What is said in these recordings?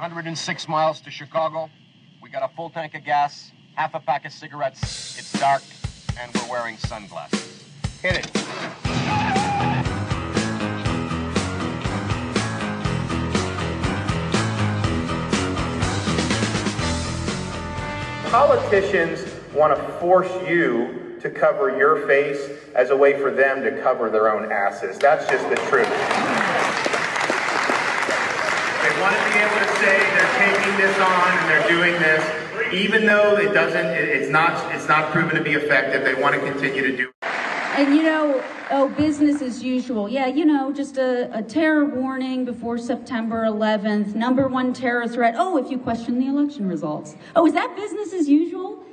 106 miles to Chicago. We got a full tank of gas, half a pack of cigarettes. It's dark, and we're wearing sunglasses. Hit it. Politicians want to force you to cover your face as a way for them to cover their own asses. That's just the truth. Want to be able to say they're taking this on and they're doing this, even though it doesn't. it- It's not. It's not proven to be effective. They want to continue to do. it. And you know, oh, business as usual. Yeah, you know, just a, a terror warning before September 11th. Number one terror threat. Oh, if you question the election results. Oh, is that business as usual?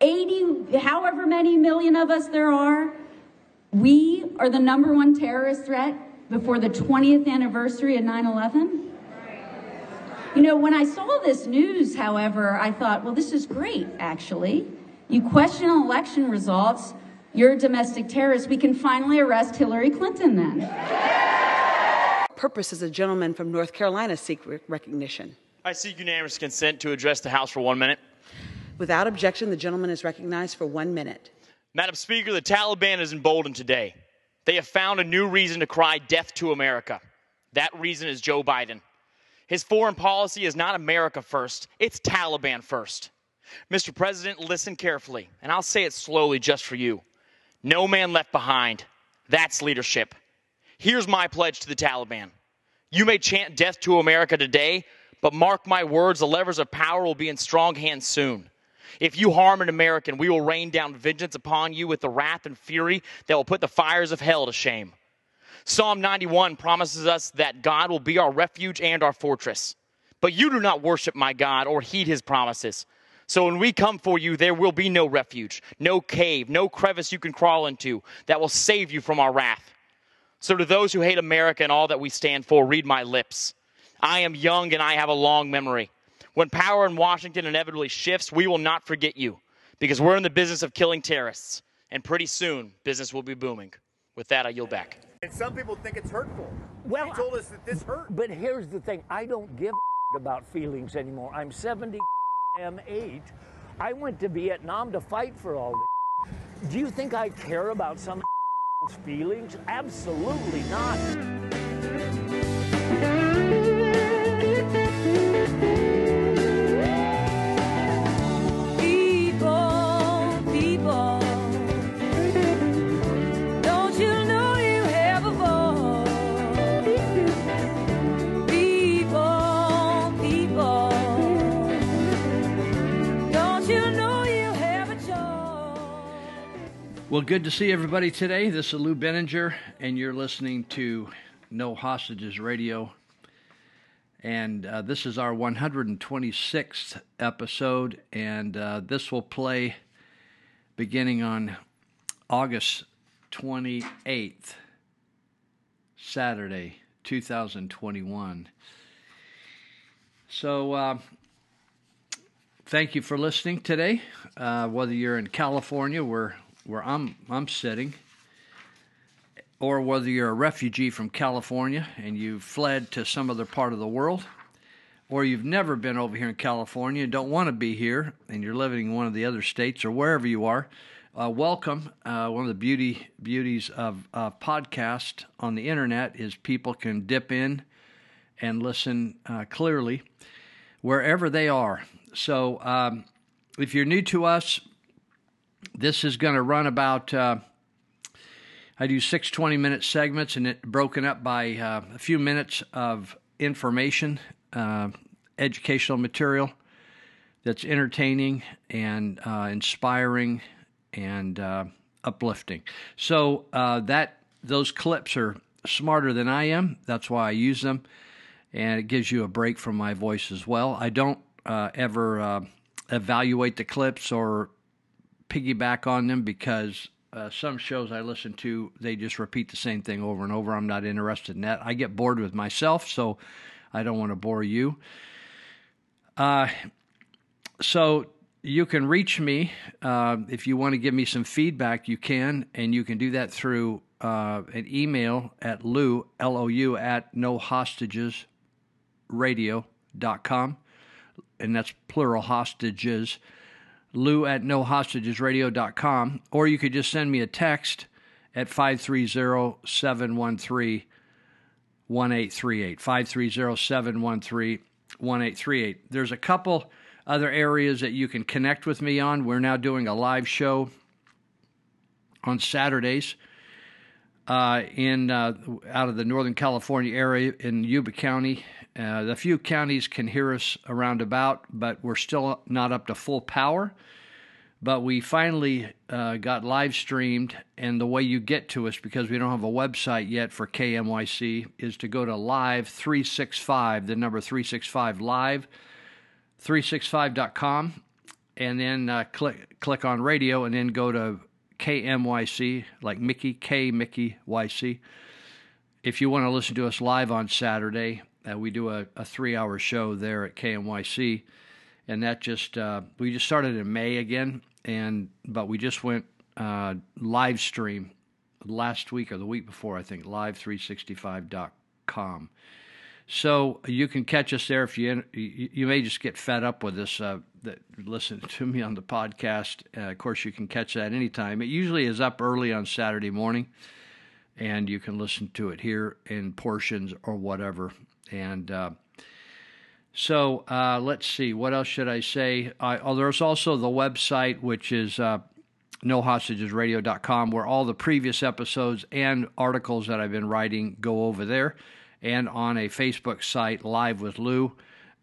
80, however many million of us there are, we are the number one terrorist threat before the 20th anniversary of 9 11? You know, when I saw this news, however, I thought, well, this is great, actually. You question election results, you're a domestic terrorist. We can finally arrest Hillary Clinton then. purpose does a gentleman from North Carolina seek recognition? I seek unanimous consent to address the House for one minute. Without objection, the gentleman is recognized for one minute. Madam Speaker, the Taliban is emboldened today. They have found a new reason to cry death to America. That reason is Joe Biden. His foreign policy is not America first, it's Taliban first. Mr. President, listen carefully, and I'll say it slowly just for you. No man left behind. That's leadership. Here's my pledge to the Taliban. You may chant death to America today, but mark my words, the levers of power will be in strong hands soon. If you harm an American, we will rain down vengeance upon you with the wrath and fury that will put the fires of hell to shame. Psalm 91 promises us that God will be our refuge and our fortress. But you do not worship my God or heed his promises. So when we come for you, there will be no refuge, no cave, no crevice you can crawl into that will save you from our wrath. So to those who hate America and all that we stand for, read my lips. I am young and I have a long memory. When power in Washington inevitably shifts, we will not forget you because we're in the business of killing terrorists. And pretty soon, business will be booming. With that, I yield back. And some people think it's hurtful. Well, he told us that this hurt. But here's the thing I don't give a about feelings anymore. I'm 70 am age. I went to Vietnam to fight for all this. Do you think I care about some feelings? Absolutely not. Well, good to see everybody today. This is Lou Benninger, and you're listening to No Hostages Radio. And uh, this is our 126th episode, and uh, this will play beginning on August 28th, Saturday, 2021. So, uh, thank you for listening today. Uh, whether you're in California, where where I'm I'm sitting, or whether you're a refugee from California and you've fled to some other part of the world, or you've never been over here in California and don't want to be here, and you're living in one of the other states or wherever you are. Uh, welcome. Uh, one of the beauty beauties of uh, podcast on the internet is people can dip in and listen uh, clearly wherever they are. So, um, if you're new to us, this is going to run about. Uh, I do six 20 minute segments and it broken up by uh, a few minutes of information, uh, educational material that's entertaining and uh, inspiring and uh, uplifting. So uh, that those clips are smarter than I am. That's why I use them, and it gives you a break from my voice as well. I don't uh, ever evaluate the clips or piggyback on them because uh, some shows I listen to, they just repeat the same thing over and over. I'm not interested in that. I get bored with myself, so I don't want to bore you. Uh, so you can reach me uh, if you want to give me some feedback. You can, and you can do that through uh, an email at lou l o u at no hostages nohostagesradio.com, and that's plural hostages. Lou at nohostagesradio.com, or you could just send me a text at 530 713 1838. 530 713 1838. There's a couple other areas that you can connect with me on. We're now doing a live show on Saturdays uh, in uh, out of the Northern California area in Yuba County. Uh, few counties can hear us around about, but we're still not up to full power. But we finally uh, got live streamed, and the way you get to us, because we don't have a website yet for KMYC, is to go to Live 365, the number 365 Live 365.com, and then uh, click click on radio, and then go to KMYC, like Mickey K Mickey YC. If you want to listen to us live on Saturday, uh, we do a, a three hour show there at KMYC, and that just uh, we just started in May again, and but we just went uh, live stream last week or the week before, I think, live365.com. So you can catch us there if you you may just get fed up with this. Uh, that listen to me on the podcast. Uh, of course, you can catch that anytime. It usually is up early on Saturday morning, and you can listen to it here in portions or whatever. And uh, so uh, let's see, what else should I say? oh, there's also the website, which is uh, nohostagesradio.com, where all the previous episodes and articles that I've been writing go over there and on a Facebook site, Live with Lou,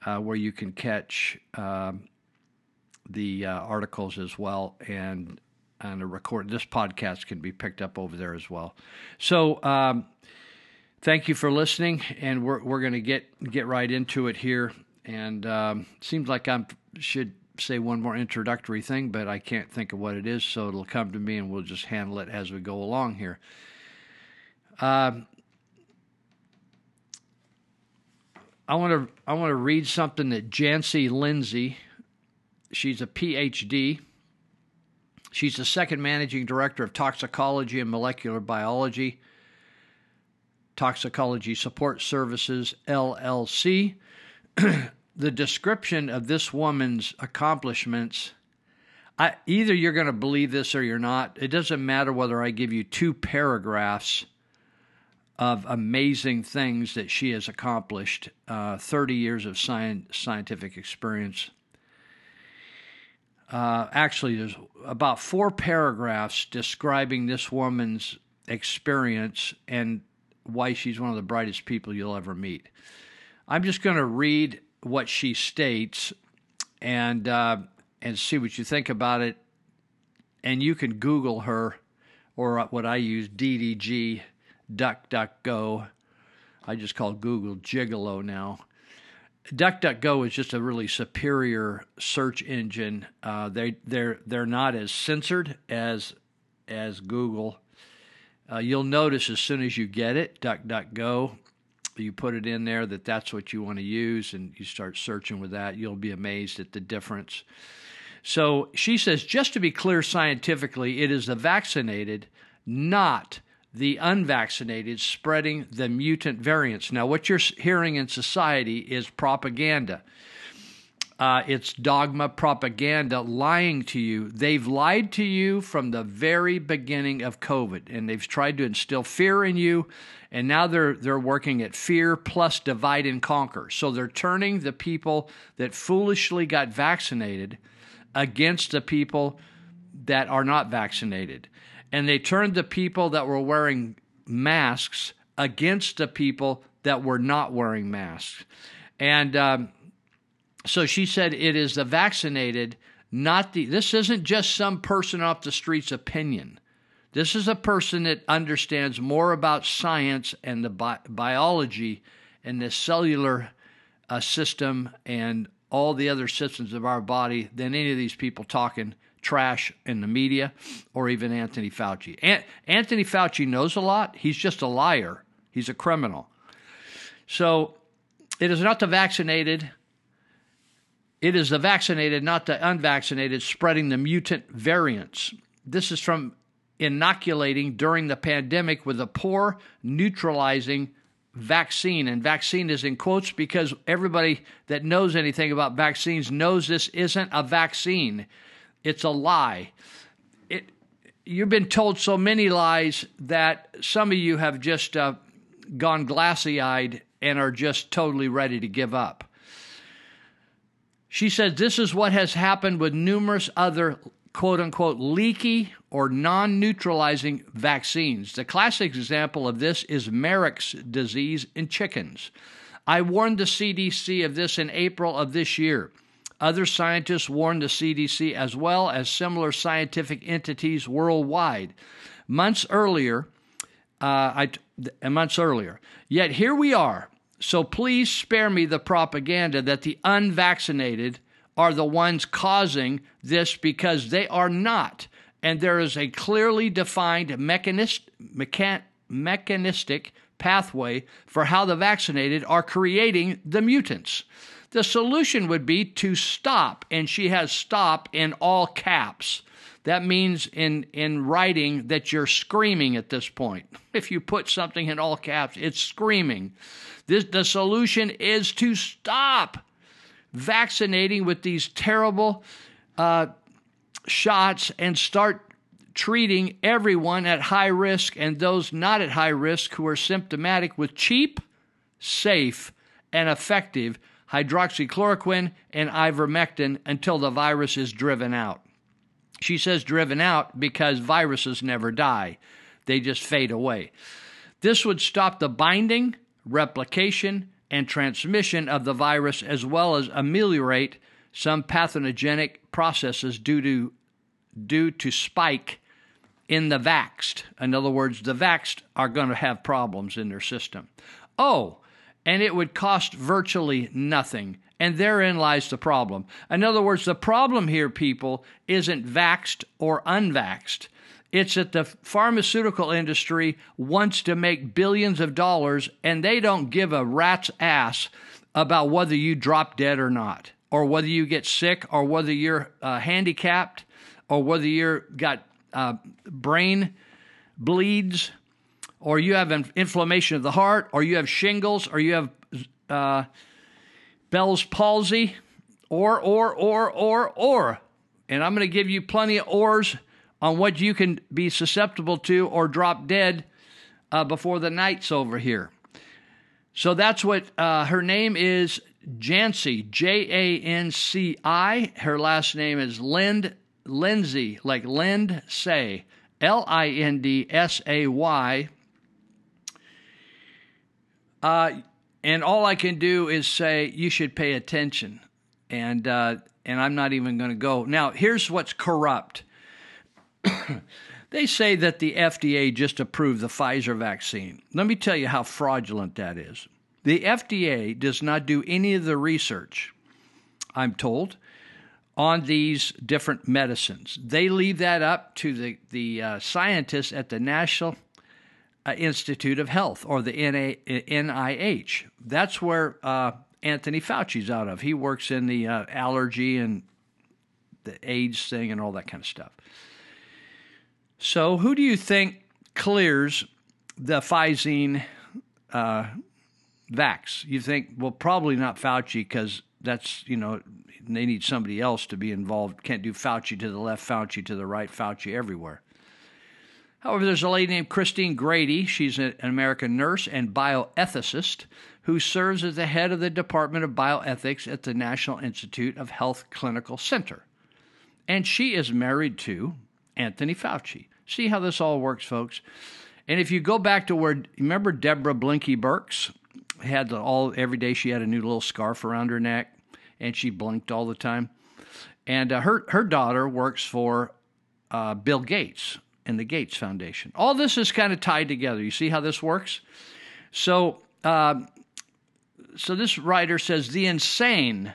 uh, where you can catch um, the uh, articles as well. And and a record this podcast can be picked up over there as well. So um, thank you for listening, and we're we're going to get get right into it here. And um, seems like I should say one more introductory thing, but I can't think of what it is, so it'll come to me, and we'll just handle it as we go along here. Um, I want to I want to read something that Janci Lindsay. She's a PhD. She's the second managing director of toxicology and molecular biology, Toxicology Support Services LLC. the description of this woman's accomplishments. I, either you're going to believe this or you're not. It doesn't matter whether I give you two paragraphs of amazing things that she has accomplished, uh, 30 years of scientific experience. Uh, actually, there's about four paragraphs describing this woman's experience and why she's one of the brightest people you'll ever meet. I'm just going to read what she states and uh, and see what you think about it. And you can Google her, or what I use, DDG DuckDuckGo. I just call Google Gigolo now. DuckDuckGo is just a really superior search engine. Uh, they they're they're not as censored as as Google. Uh, you'll notice as soon as you get it, DuckDuckGo, you put it in there that that's what you want to use, and you start searching with that. You'll be amazed at the difference. So she says, just to be clear scientifically, it is the vaccinated, not the unvaccinated spreading the mutant variants. Now, what you're hearing in society is propaganda. Uh, it's dogma propaganda lying to you. They've lied to you from the very beginning of COVID, and they've tried to instill fear in you. And now they're they're working at fear plus divide and conquer. So they're turning the people that foolishly got vaccinated against the people that are not vaccinated and they turned the people that were wearing masks against the people that were not wearing masks. And um, so she said it is the vaccinated, not the. This isn't just some person off the street's opinion. This is a person that understands more about science and the bi- biology and the cellular uh, system and all the other systems of our body than any of these people talking trash in the media or even Anthony Fauci. An- Anthony Fauci knows a lot. He's just a liar, he's a criminal. So it is not the vaccinated. It is the vaccinated, not the unvaccinated, spreading the mutant variants. This is from inoculating during the pandemic with a poor neutralizing vaccine. And vaccine is in quotes because everybody that knows anything about vaccines knows this isn't a vaccine, it's a lie. It, you've been told so many lies that some of you have just uh, gone glassy eyed and are just totally ready to give up. She says this is what has happened with numerous other quote unquote leaky or non neutralizing vaccines. The classic example of this is Marek's disease in chickens. I warned the CDC of this in April of this year. Other scientists warned the CDC as well as similar scientific entities worldwide. Months earlier, uh, I, months earlier. Yet here we are. So please spare me the propaganda that the unvaccinated are the ones causing this because they are not. And there is a clearly defined mechanist, mechan, mechanistic pathway for how the vaccinated are creating the mutants. The solution would be to stop, and she has stop in all caps. That means in, in writing that you're screaming at this point. If you put something in all caps, it's screaming. This, the solution is to stop vaccinating with these terrible uh, shots and start treating everyone at high risk and those not at high risk who are symptomatic with cheap, safe, and effective hydroxychloroquine and ivermectin until the virus is driven out. She says driven out because viruses never die, they just fade away. This would stop the binding, replication, and transmission of the virus, as well as ameliorate some pathogenic processes due to, due to spike in the vaxxed. In other words, the vaxxed are going to have problems in their system. Oh, and it would cost virtually nothing. And therein lies the problem. In other words, the problem here, people, isn't vaxxed or unvaxxed. It's that the pharmaceutical industry wants to make billions of dollars and they don't give a rat's ass about whether you drop dead or not, or whether you get sick, or whether you're uh, handicapped, or whether you're got uh, brain bleeds, or you have inflammation of the heart, or you have shingles, or you have uh, Bell's palsy, or, or, or, or, or. And I'm going to give you plenty of ors on what you can be susceptible to or drop dead uh, before the night's over here. So that's what uh, her name is Janci, J A N C I. Her last name is Lind Lindsay, like Lind Say, L I N D S A Y. Uh, and all I can do is say you should pay attention, and uh, and I'm not even going to go now. Here's what's corrupt. they say that the FDA just approved the Pfizer vaccine. Let me tell you how fraudulent that is. The FDA does not do any of the research, I'm told, on these different medicines. They leave that up to the, the uh, scientists at the National Institute of Health or the NIH. That's where uh, Anthony Fauci's out of. He works in the uh, allergy and the AIDS thing and all that kind of stuff. So, who do you think clears the Pfizer uh, vax? You think, well, probably not Fauci because that's, you know, they need somebody else to be involved. Can't do Fauci to the left, Fauci to the right, Fauci everywhere. However, there's a lady named Christine Grady. She's an American nurse and bioethicist who serves as the head of the Department of Bioethics at the National Institute of Health Clinical Center. And she is married to Anthony Fauci. See how this all works, folks. And if you go back to where, remember Deborah Blinky Birx had the, all every day she had a new little scarf around her neck, and she blinked all the time. And uh, her her daughter works for uh, Bill Gates and the Gates Foundation. All this is kind of tied together. You see how this works? So, uh, so this writer says the insane,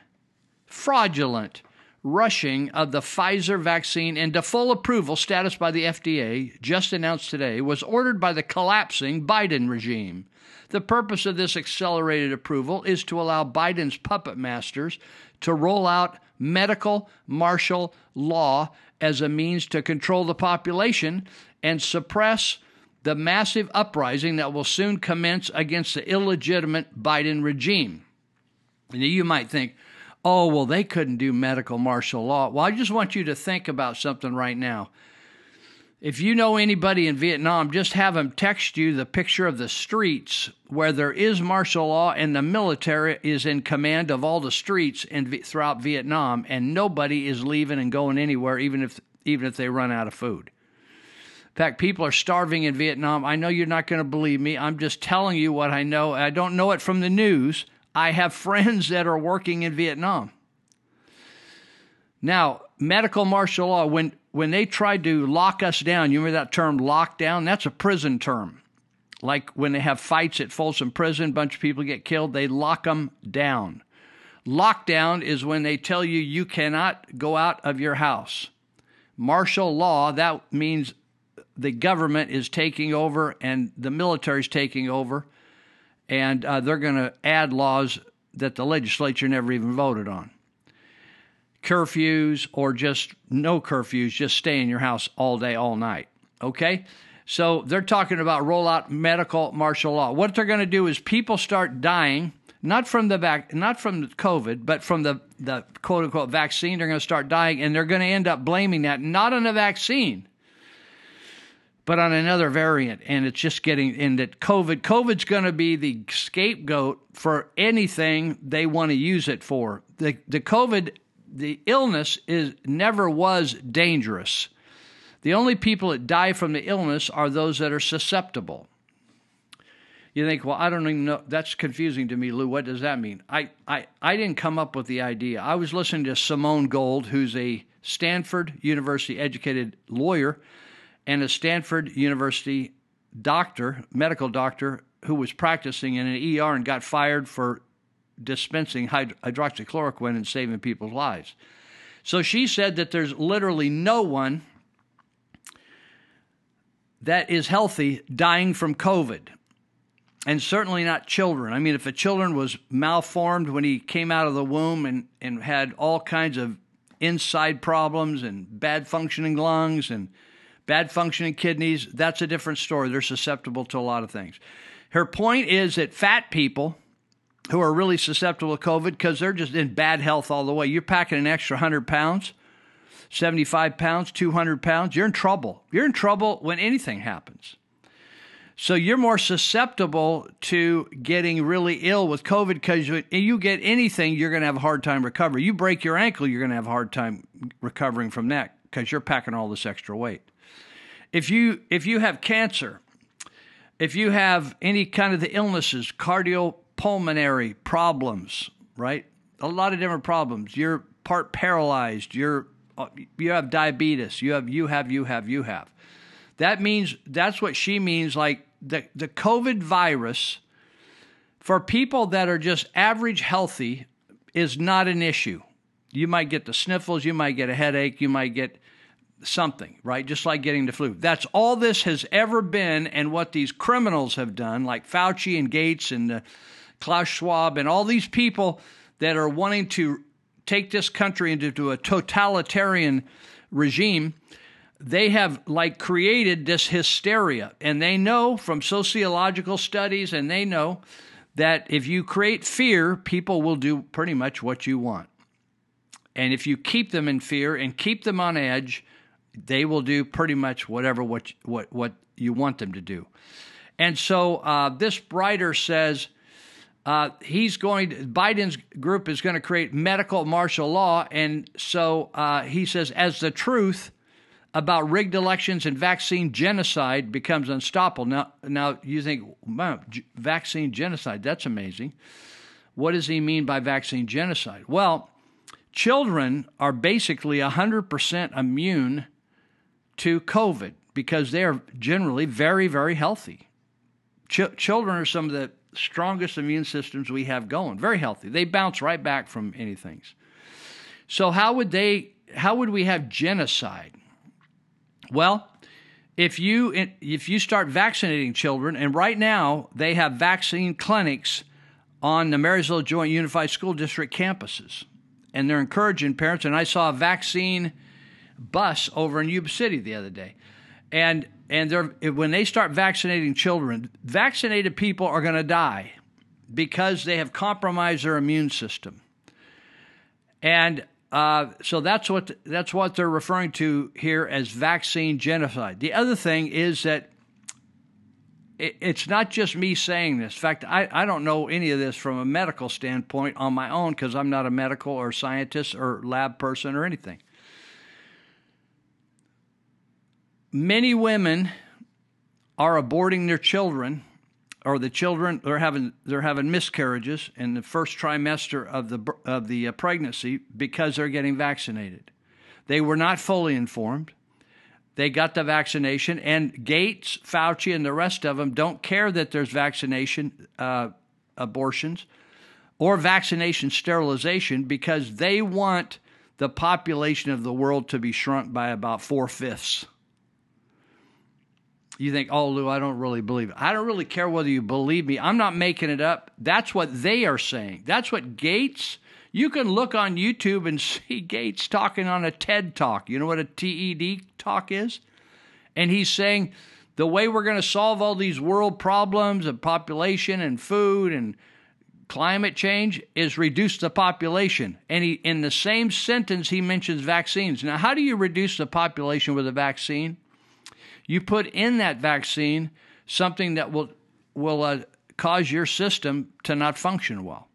fraudulent rushing of the Pfizer vaccine into full approval status by the FDA, just announced today, was ordered by the collapsing Biden regime. The purpose of this accelerated approval is to allow Biden's puppet masters to roll out medical martial law as a means to control the population and suppress the massive uprising that will soon commence against the illegitimate Biden regime. You might think, oh, well, they couldn't do medical martial law. Well, I just want you to think about something right now. If you know anybody in Vietnam, just have them text you the picture of the streets where there is martial law and the military is in command of all the streets in, throughout Vietnam, and nobody is leaving and going anywhere, even if even if they run out of food. In fact, people are starving in Vietnam. I know you're not going to believe me. I'm just telling you what I know. I don't know it from the news. I have friends that are working in Vietnam. Now, medical martial law, when, when they tried to lock us down, you remember that term lockdown? That's a prison term. Like when they have fights at Folsom Prison, a bunch of people get killed, they lock them down. Lockdown is when they tell you you cannot go out of your house. Martial law, that means the government is taking over and the military is taking over, and uh, they're going to add laws that the legislature never even voted on curfews or just no curfews, just stay in your house all day, all night. Okay? So they're talking about roll out medical martial law. What they're going to do is people start dying, not from the vac- not from COVID, but from the, the quote unquote vaccine. They're going to start dying, and they're going to end up blaming that not on the vaccine, but on another variant. And it's just getting in that COVID. COVID's going to be the scapegoat for anything they want to use it for. The the COVID the illness is never was dangerous. The only people that die from the illness are those that are susceptible. You think, well, I don't even know. That's confusing to me, Lou. What does that mean? I, I, I didn't come up with the idea. I was listening to Simone Gold, who's a Stanford University educated lawyer and a Stanford University doctor, medical doctor, who was practicing in an ER and got fired for dispensing hydroxychloroquine and saving people's lives. So she said that there's literally no one that is healthy dying from COVID. And certainly not children. I mean, if a children was malformed when he came out of the womb and, and had all kinds of inside problems and bad functioning lungs and bad functioning kidneys, that's a different story. They're susceptible to a lot of things. Her point is that fat people who are really susceptible to COVID because they're just in bad health all the way. You're packing an extra 100 pounds, 75 pounds, 200 pounds, you're in trouble. You're in trouble when anything happens. So you're more susceptible to getting really ill with COVID because you, you get anything, you're going to have a hard time recovering. You break your ankle, you're going to have a hard time recovering from that because you're packing all this extra weight. If you if you have cancer, if you have any kind of the illnesses, cardio pulmonary problems, right? A lot of different problems. You're part paralyzed. You're uh, you have diabetes. You have you have you have you have. That means that's what she means. Like the the COVID virus for people that are just average healthy is not an issue. You might get the sniffles. You might get a headache. You might get something, right? Just like getting the flu. That's all this has ever been, and what these criminals have done, like Fauci and Gates and the Klaus Schwab, and all these people that are wanting to take this country into a totalitarian regime, they have like created this hysteria. And they know from sociological studies, and they know that if you create fear, people will do pretty much what you want. And if you keep them in fear and keep them on edge, they will do pretty much whatever what what what you want them to do. And so uh, this writer says uh, he's going. To, Biden's group is going to create medical martial law, and so uh, he says, as the truth about rigged elections and vaccine genocide becomes unstoppable. Now, now you think, wow, vaccine genocide? That's amazing. What does he mean by vaccine genocide? Well, children are basically 100% immune to COVID because they are generally very, very healthy. Ch- children are some of the strongest immune systems we have going. Very healthy. They bounce right back from anything. So how would they how would we have genocide? Well, if you if you start vaccinating children and right now they have vaccine clinics on the Marysville Joint Unified School District campuses and they're encouraging parents and I saw a vaccine bus over in Yuba City the other day. And and when they start vaccinating children, vaccinated people are going to die because they have compromised their immune system. And uh, so that's what that's what they're referring to here as vaccine genocide. The other thing is that it, it's not just me saying this. In fact, I, I don't know any of this from a medical standpoint on my own because I'm not a medical or scientist or lab person or anything. Many women are aborting their children or the children they're having they're having miscarriages in the first trimester of the of the uh, pregnancy because they're getting vaccinated. They were not fully informed. They got the vaccination, and Gates, Fauci, and the rest of them don't care that there's vaccination uh, abortions or vaccination sterilization because they want the population of the world to be shrunk by about four fifths you think, oh, Lou, I don't really believe it. I don't really care whether you believe me. I'm not making it up. That's what they are saying. That's what Gates, you can look on YouTube and see Gates talking on a TED talk. You know what a TED talk is? And he's saying the way we're going to solve all these world problems of population and food and climate change is reduce the population. And he, in the same sentence, he mentions vaccines. Now, how do you reduce the population with a vaccine? You put in that vaccine something that will will uh, cause your system to not function well.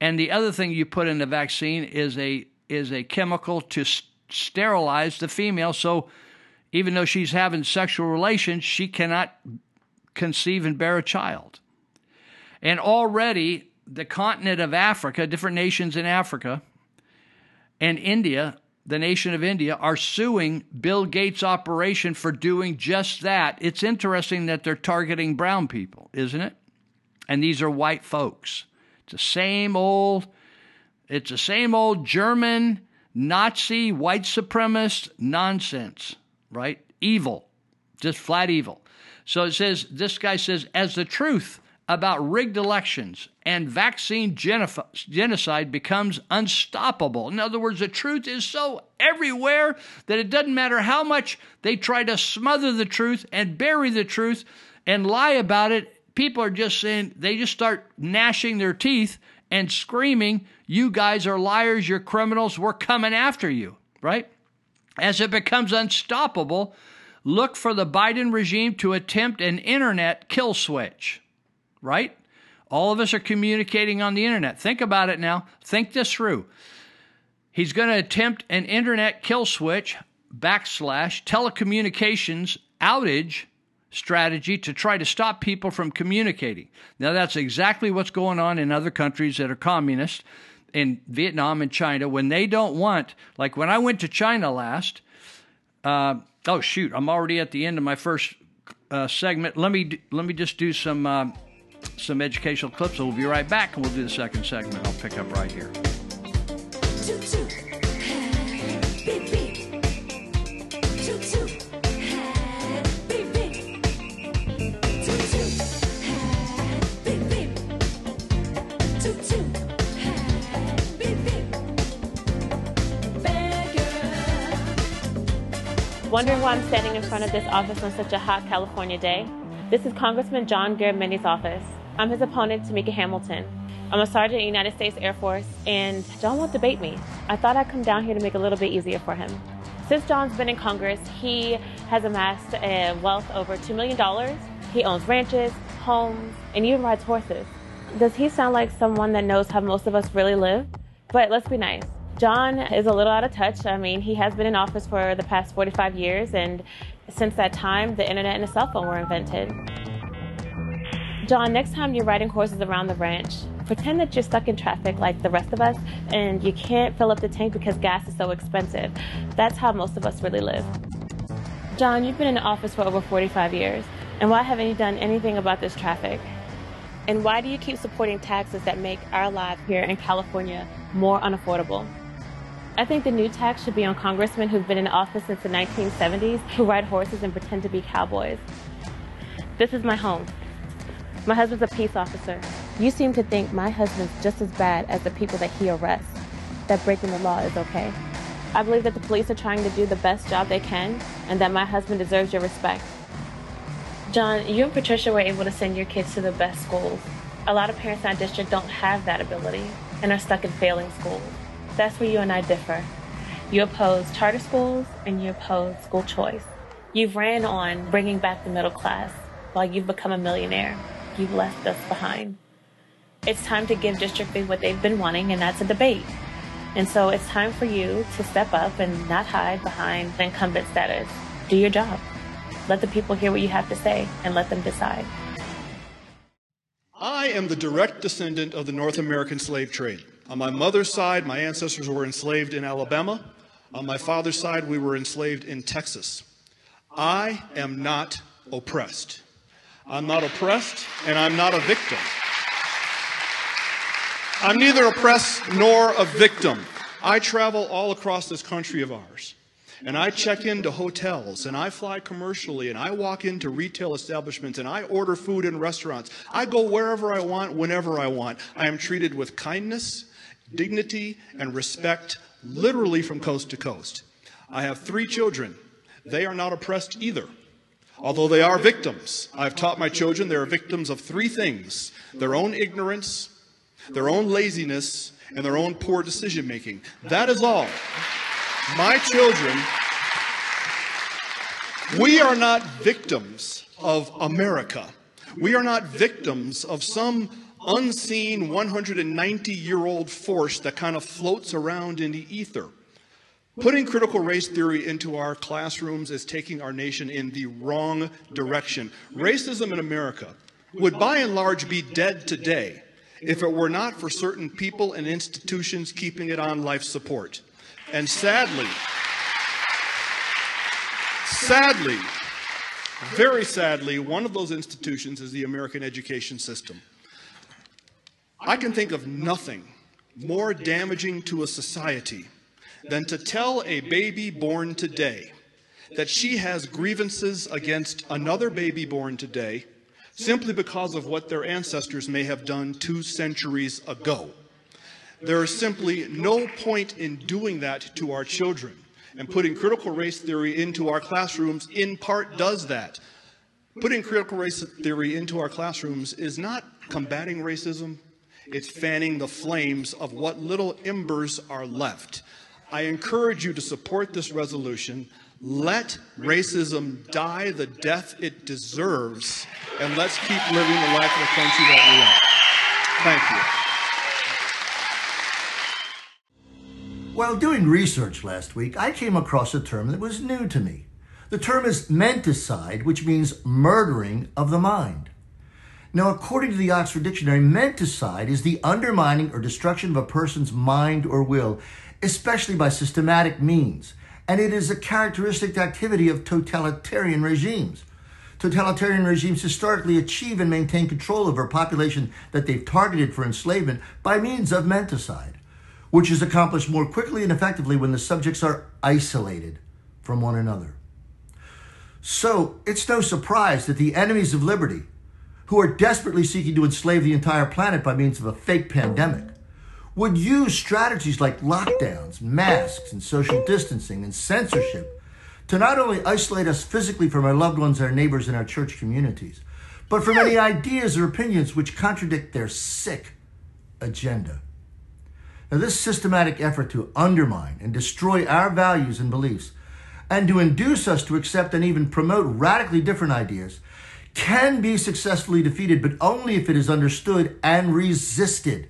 And the other thing you put in the vaccine is a is a chemical to sterilize the female so even though she's having sexual relations, she cannot conceive and bear a child. And already the continent of Africa, different nations in Africa and India the nation of India, are suing Bill Gates' operation for doing just that. It's interesting that they're targeting brown people, isn't it? And these are white folks. It's the same old, it's the same old German, Nazi, white supremacist nonsense, right? Evil, just flat evil. So it says, this guy says, as the truth about rigged elections and vaccine genocide becomes unstoppable. In other words, the truth is so everywhere that it doesn't matter how much they try to smother the truth and bury the truth and lie about it. People are just saying, they just start gnashing their teeth and screaming, You guys are liars, you're criminals, we're coming after you, right? As it becomes unstoppable, look for the Biden regime to attempt an internet kill switch right? All of us are communicating on the internet. Think about it now. Think this through. He's going to attempt an internet kill switch backslash telecommunications outage strategy to try to stop people from communicating. Now, that's exactly what's going on in other countries that are communist, in Vietnam and China, when they don't want, like when I went to China last, uh, oh shoot, I'm already at the end of my first uh, segment. Let me let me just do some uh, some educational clips. We'll be right back and we'll do the second segment. I'll pick up right here. Wondering why I'm standing in front of this office on such a hot California day? This is Congressman John Garamendi's office. I'm his opponent, Tamika Hamilton. I'm a sergeant in the United States Air Force, and John won't debate me. I thought I'd come down here to make it a little bit easier for him. Since John's been in Congress, he has amassed a wealth over $2 million. He owns ranches, homes, and even rides horses. Does he sound like someone that knows how most of us really live? But let's be nice. John is a little out of touch. I mean, he has been in office for the past 45 years, and since that time, the internet and a cell phone were invented. John, next time you're riding horses around the ranch, pretend that you're stuck in traffic like the rest of us and you can't fill up the tank because gas is so expensive. That's how most of us really live. John, you've been in office for over 45 years, and why haven't you done anything about this traffic? And why do you keep supporting taxes that make our lives here in California more unaffordable? I think the new tax should be on congressmen who've been in office since the 1970s who ride horses and pretend to be cowboys. This is my home. My husband's a peace officer. You seem to think my husband's just as bad as the people that he arrests, that breaking the law is okay. I believe that the police are trying to do the best job they can and that my husband deserves your respect. John, you and Patricia were able to send your kids to the best schools. A lot of parents in our district don't have that ability and are stuck in failing schools. That's where you and I differ. You oppose charter schools and you oppose school choice. You've ran on bringing back the middle class while you've become a millionaire. You've left us behind. It's time to give District 3 what they've been wanting, and that's a debate. And so it's time for you to step up and not hide behind the incumbent status. Do your job. Let the people hear what you have to say and let them decide. I am the direct descendant of the North American slave trade. On my mother's side, my ancestors were enslaved in Alabama. On my father's side, we were enslaved in Texas. I am not oppressed. I'm not oppressed, and I'm not a victim. I'm neither oppressed nor a victim. I travel all across this country of ours. And I check into hotels and I fly commercially and I walk into retail establishments and I order food in restaurants. I go wherever I want, whenever I want. I am treated with kindness, dignity, and respect literally from coast to coast. I have three children. They are not oppressed either. Although they are victims, I've taught my children they are victims of three things their own ignorance, their own laziness, and their own poor decision making. That is all. My children, we are not victims of America. We are not victims of some unseen 190 year old force that kind of floats around in the ether. Putting critical race theory into our classrooms is taking our nation in the wrong direction. Racism in America would by and large be dead today if it were not for certain people and institutions keeping it on life support. And sadly, sadly, very sadly, one of those institutions is the American education system. I can think of nothing more damaging to a society than to tell a baby born today that she has grievances against another baby born today simply because of what their ancestors may have done two centuries ago. There is simply no point in doing that to our children. And putting critical race theory into our classrooms in part does that. Putting critical race theory into our classrooms is not combating racism, it's fanning the flames of what little embers are left. I encourage you to support this resolution. Let racism die the death it deserves, and let's keep living the life of the country that we are. Thank you. While doing research last week, I came across a term that was new to me. The term is menticide, which means murdering of the mind. Now, according to the Oxford Dictionary, menticide is the undermining or destruction of a person's mind or will, especially by systematic means, and it is a characteristic activity of totalitarian regimes. Totalitarian regimes historically achieve and maintain control over a population that they've targeted for enslavement by means of menticide which is accomplished more quickly and effectively when the subjects are isolated from one another. So it's no surprise that the enemies of liberty, who are desperately seeking to enslave the entire planet by means of a fake pandemic, would use strategies like lockdowns, masks, and social distancing and censorship to not only isolate us physically from our loved ones, our neighbors, and our church communities, but from any ideas or opinions which contradict their sick agenda. Now, this systematic effort to undermine and destroy our values and beliefs and to induce us to accept and even promote radically different ideas can be successfully defeated, but only if it is understood and resisted.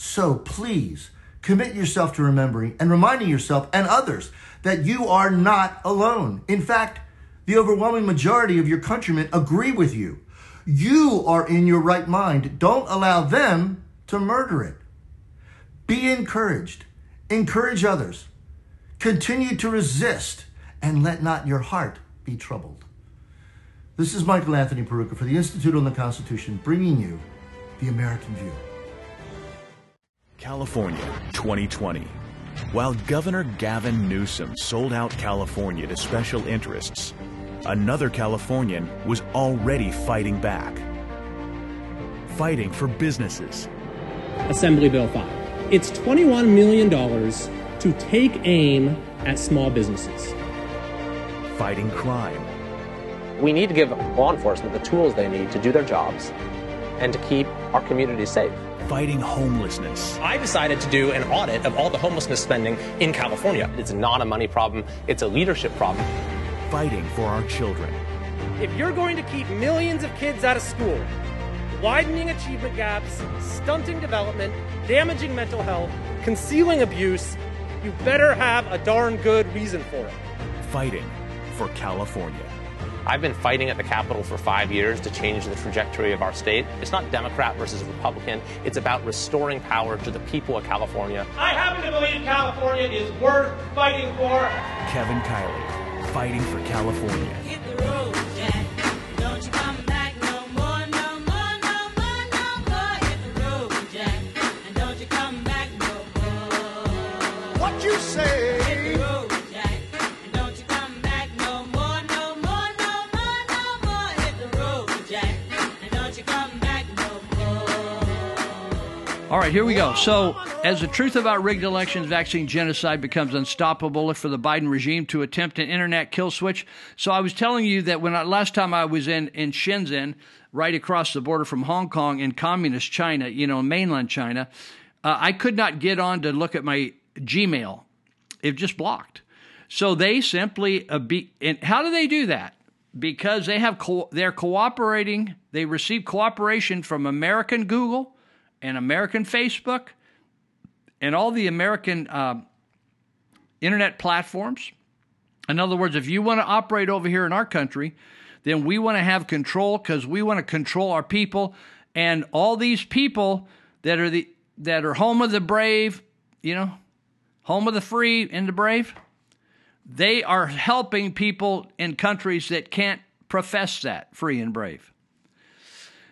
So please commit yourself to remembering and reminding yourself and others that you are not alone. In fact, the overwhelming majority of your countrymen agree with you. You are in your right mind. Don't allow them to murder it. Be encouraged. Encourage others. Continue to resist and let not your heart be troubled. This is Michael Anthony Peroutka for the Institute on the Constitution, bringing you the American View. California 2020. While Governor Gavin Newsom sold out California to special interests, another Californian was already fighting back. Fighting for businesses. Assembly Bill 5. It's $21 million to take aim at small businesses. Fighting crime. We need to give law enforcement the tools they need to do their jobs and to keep our communities safe. Fighting homelessness. I decided to do an audit of all the homelessness spending in California. It's not a money problem, it's a leadership problem. Fighting for our children. If you're going to keep millions of kids out of school, widening achievement gaps, stunting development, damaging mental health, concealing abuse, you better have a darn good reason for it. Fighting for California. I've been fighting at the Capitol for five years to change the trajectory of our state. It's not Democrat versus Republican. It's about restoring power to the people of California. I happen to believe California is worth fighting for. Kevin Kiley, fighting for California. All right, here we go. So, as the truth about rigged elections, vaccine genocide becomes unstoppable for the Biden regime to attempt an internet kill switch. So, I was telling you that when I, last time I was in in Shenzhen, right across the border from Hong Kong in communist China, you know, mainland China, uh, I could not get on to look at my Gmail. It just blocked. So they simply uh, be. And how do they do that? Because they have co- they're cooperating. They receive cooperation from American Google and American Facebook and all the American uh, internet platforms. In other words, if you want to operate over here in our country, then we want to have control because we want to control our people and all these people that are the that are home of the brave, you know, home of the free and the brave. They are helping people in countries that can't profess that free and brave.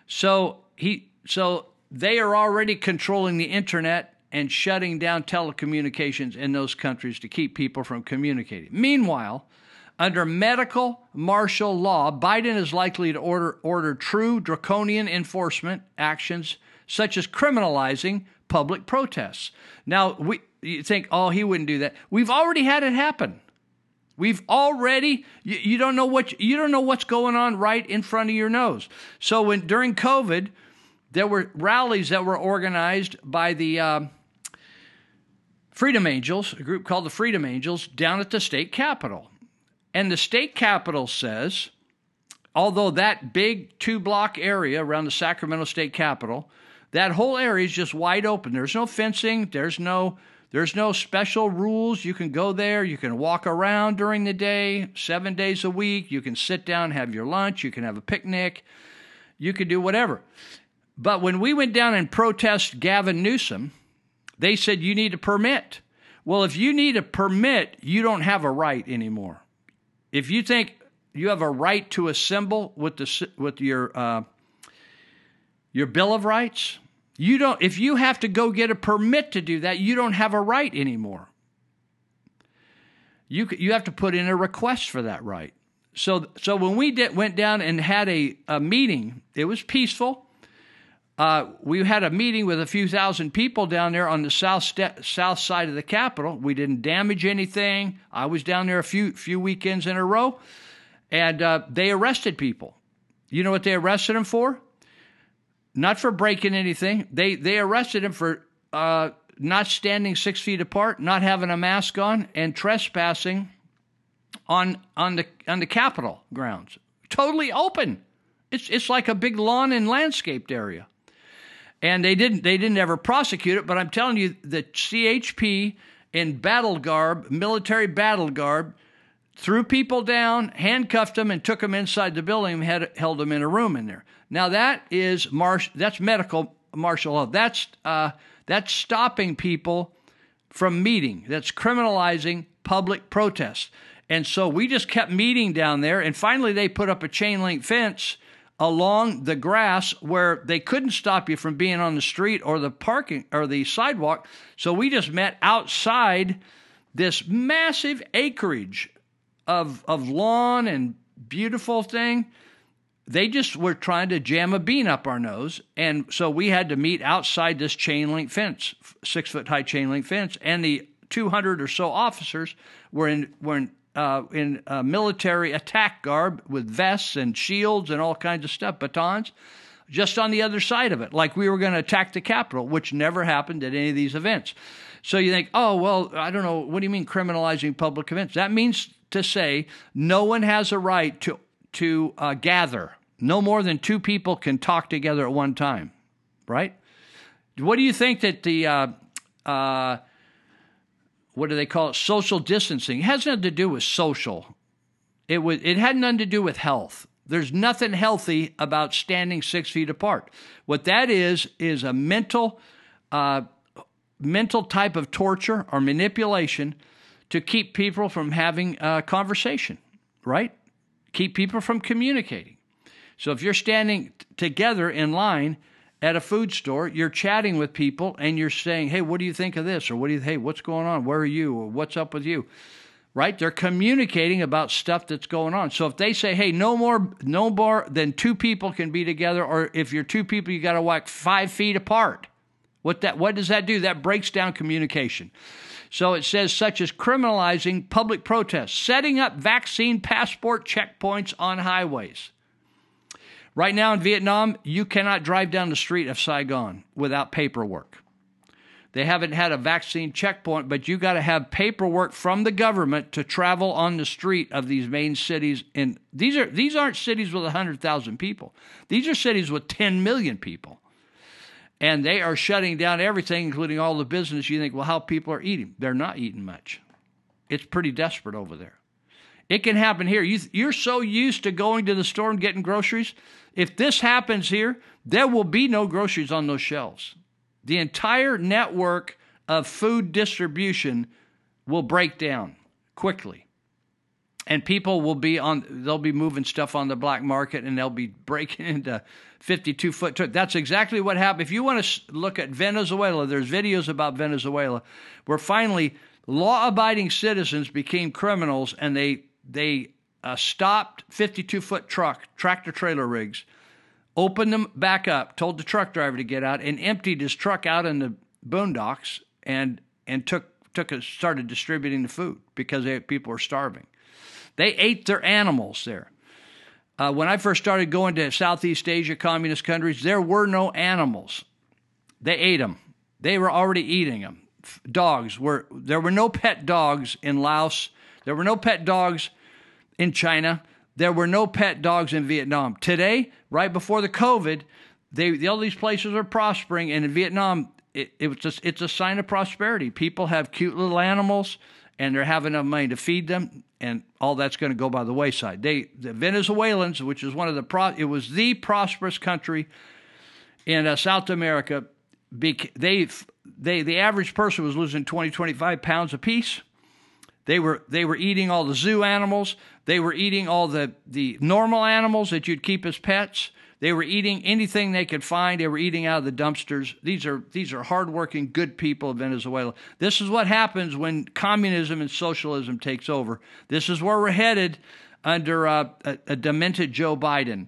So he so they are already controlling the internet and shutting down telecommunications in those countries to keep people from communicating. Meanwhile, under medical martial law, Biden is likely to order, order true draconian enforcement actions such as criminalizing public protests. Now, we you think, oh, he wouldn't do that. We've already had it happen. We've already you, you don't know what you don't know what's going on right in front of your nose. So when during COVID, there were rallies that were organized by the uh, Freedom Angels, a group called the Freedom Angels, down at the state capitol. And the state capitol says, although that big two block area around the Sacramento state capitol, that whole area is just wide open. There's no fencing, there's no there's no special rules. You can go there, you can walk around during the day, 7 days a week, you can sit down, have your lunch, you can have a picnic, you can do whatever. But when we went down and protest Gavin Newsom, they said you need a permit. Well, if you need a permit, you don't have a right anymore. If you think you have a right to assemble with the with your uh, your Bill of Rights, you don't. If you have to go get a permit to do that, you don't have a right anymore. You you have to put in a request for that right. So so when we did, went down and had a, a meeting, it was peaceful. Uh, we had a meeting with a few thousand people down there on the south south side of the Capitol. We didn't damage anything. I was down there a few few weekends in a row, and uh, they arrested people. You know what they arrested them for? Not for breaking anything. They they arrested him for uh, not standing six feet apart, not having a mask on, and trespassing on on the on the Capitol grounds. Totally open. It's it's like a big lawn and landscaped area and they didn't they didn't ever prosecute it but i'm telling you the chp in battle garb military battle garb threw people down handcuffed them and took them inside the building and had, held them in a room in there. Now that is marsh that's medical martial law. That's uh, that's stopping people from meeting. That's criminalizing public protest. and so we just kept meeting down there and finally they put up a chain link fence along the grass where they couldn't stop you from being on the street or the parking or the sidewalk. So we just met outside this massive acreage of of lawn and beautiful thing. They just were trying to jam a bean up our nose, and so we had to meet outside this chain link fence, six foot high chain link fence, and the 200 or so officers were in were in uh, in uh, military attack garb with vests and shields and all kinds of stuff, batons, just on the other side of it, like we were going to attack the Capitol, which never happened at any of these events. So you think, oh, well, I don't know. What do you mean criminalizing public events? That means to say no one has a right to, to uh, gather. No more than two people can talk together at one time, right? What do you think that the uh, uh, what do they call it? Social distancing. It has nothing to do with social. It was. It had nothing to do with health. There's nothing healthy about standing six feet apart. What that is is a mental, uh, mental type of torture or manipulation to keep people from having a conversation. Right? Keep people from communicating. So if you're standing t- together in line at a food store, you're chatting with people and you're saying, "Hey, what do you think of this?" or "What do you hey, what's going on? Where are you?" or "What's up with you?" Right? They're communicating about stuff that's going on. So if they say, "Hey, no more no more than two people can be together," or if you're two people, you got to walk 5 feet apart. What that what does that do? That breaks down communication. So it says such as criminalizing public protests, setting up vaccine passport checkpoints on highways. Right now in Vietnam, you cannot drive down the street of Saigon without paperwork. They haven't had a vaccine checkpoint, but you got to have paperwork from the government to travel on the street of these main cities. And these are these aren't cities with 100,000 people. These are cities with 10 million people. And they are shutting down everything, including all the business. You think, well, how people are eating? They're not eating much. It's pretty desperate over there. It can happen here. You, you're so used to going to the store and getting groceries. If this happens here, there will be no groceries on those shelves. The entire network of food distribution will break down quickly. And people will be on, they'll be moving stuff on the black market and they'll be breaking into 52 foot. Trucks. That's exactly what happened. If you want to look at Venezuela, there's videos about Venezuela where finally law abiding citizens became criminals and they, they uh, stopped 52 foot truck, tractor trailer rigs, opened them back up, told the truck driver to get out, and emptied his truck out in the boondocks and, and took, took a, started distributing the food because they, people were starving. They ate their animals there. Uh, when I first started going to Southeast Asia, communist countries, there were no animals. They ate them. They were already eating them. Dogs were there were no pet dogs in Laos. There were no pet dogs in China. There were no pet dogs in Vietnam. Today, right before the COVID, they all these places are prospering, and in Vietnam, it, it was just, it's a sign of prosperity. People have cute little animals, and they're having enough money to feed them, and all that's going to go by the wayside. They, the Venezuelans, which is one of the pro, it was the prosperous country in uh, South America. They, they, the average person was losing 20, 25 pounds a piece. They were they were eating all the zoo animals. They were eating all the the normal animals that you'd keep as pets. They were eating anything they could find. They were eating out of the dumpsters. These are these are hardworking, good people of Venezuela. This is what happens when communism and socialism takes over. This is where we're headed under uh, a, a, demented Joe Biden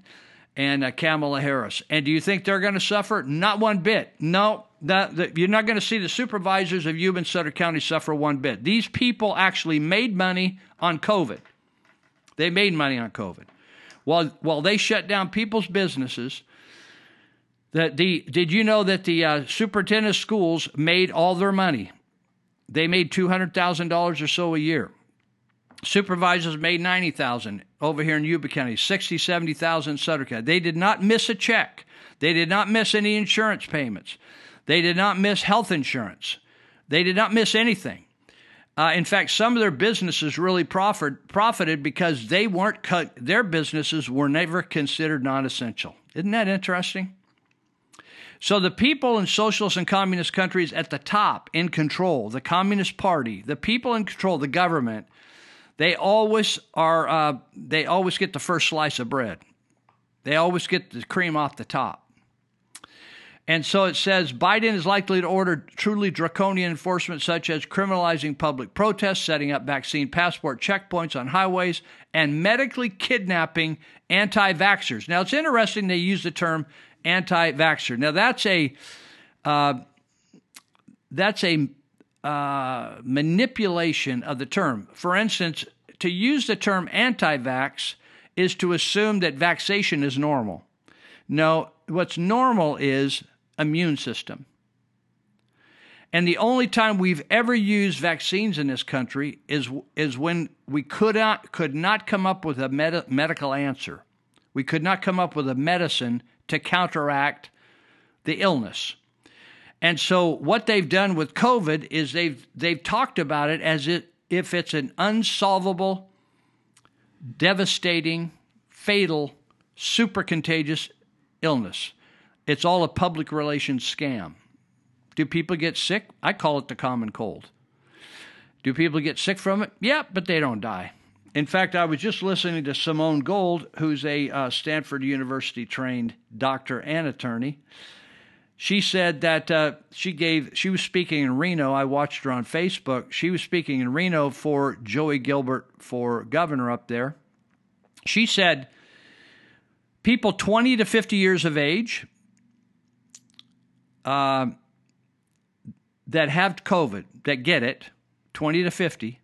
and uh, Kamala Harris. And do you think they're going to suffer? Not one bit. No, that, that you're not going to see the supervisors of Yuba and Sutter County suffer one bit. These people actually made money on COVID. They made money on COVID. While, while they shut down people's businesses, that the, did you know that the uh, superintendent schools made all their money? They made $200,000 or so a year. Supervisors made 90,000 over here in Yuba County, 60, 70,000 in Sutter County. They did not miss a check. They did not miss any insurance payments. They did not miss health insurance. They did not miss anything. Uh, in fact, some of their businesses really profit, profited because they weren't cut. Their businesses were never considered non-essential. Isn't that interesting? So the people in socialist and communist countries at the top, in control, the Communist Party, the people in control, the government, they always are. Uh, they always get the first slice of bread. They always get the cream off the top. And so it says Biden is likely to order truly draconian enforcement, such as criminalizing public protests, setting up vaccine passport checkpoints on highways, and medically kidnapping anti vaxxers. Now, it's interesting they use the term anti vaxxer. Now, that's a. Uh, that's a uh, manipulation of the term. For instance, to use the term anti vax is to assume that vaccination is normal. No, what's normal is immune system. And the only time we've ever used vaccines in this country is, is when we could not, could not come up with a med- medical answer. We could not come up with a medicine to counteract the illness. And so what they've done with COVID is they've they've talked about it as it, if it's an unsolvable, devastating, fatal, super contagious illness. It's all a public relations scam. Do people get sick? I call it the common cold. Do people get sick from it? Yeah, but they don't die. In fact, I was just listening to Simone Gold, who's a uh, Stanford University trained doctor and attorney. She said that uh, she gave, she was speaking in Reno. I watched her on Facebook. She was speaking in Reno for Joey Gilbert for governor up there. She said people 20 to 50 years of age uh, that have COVID, that get it, 20 to 50,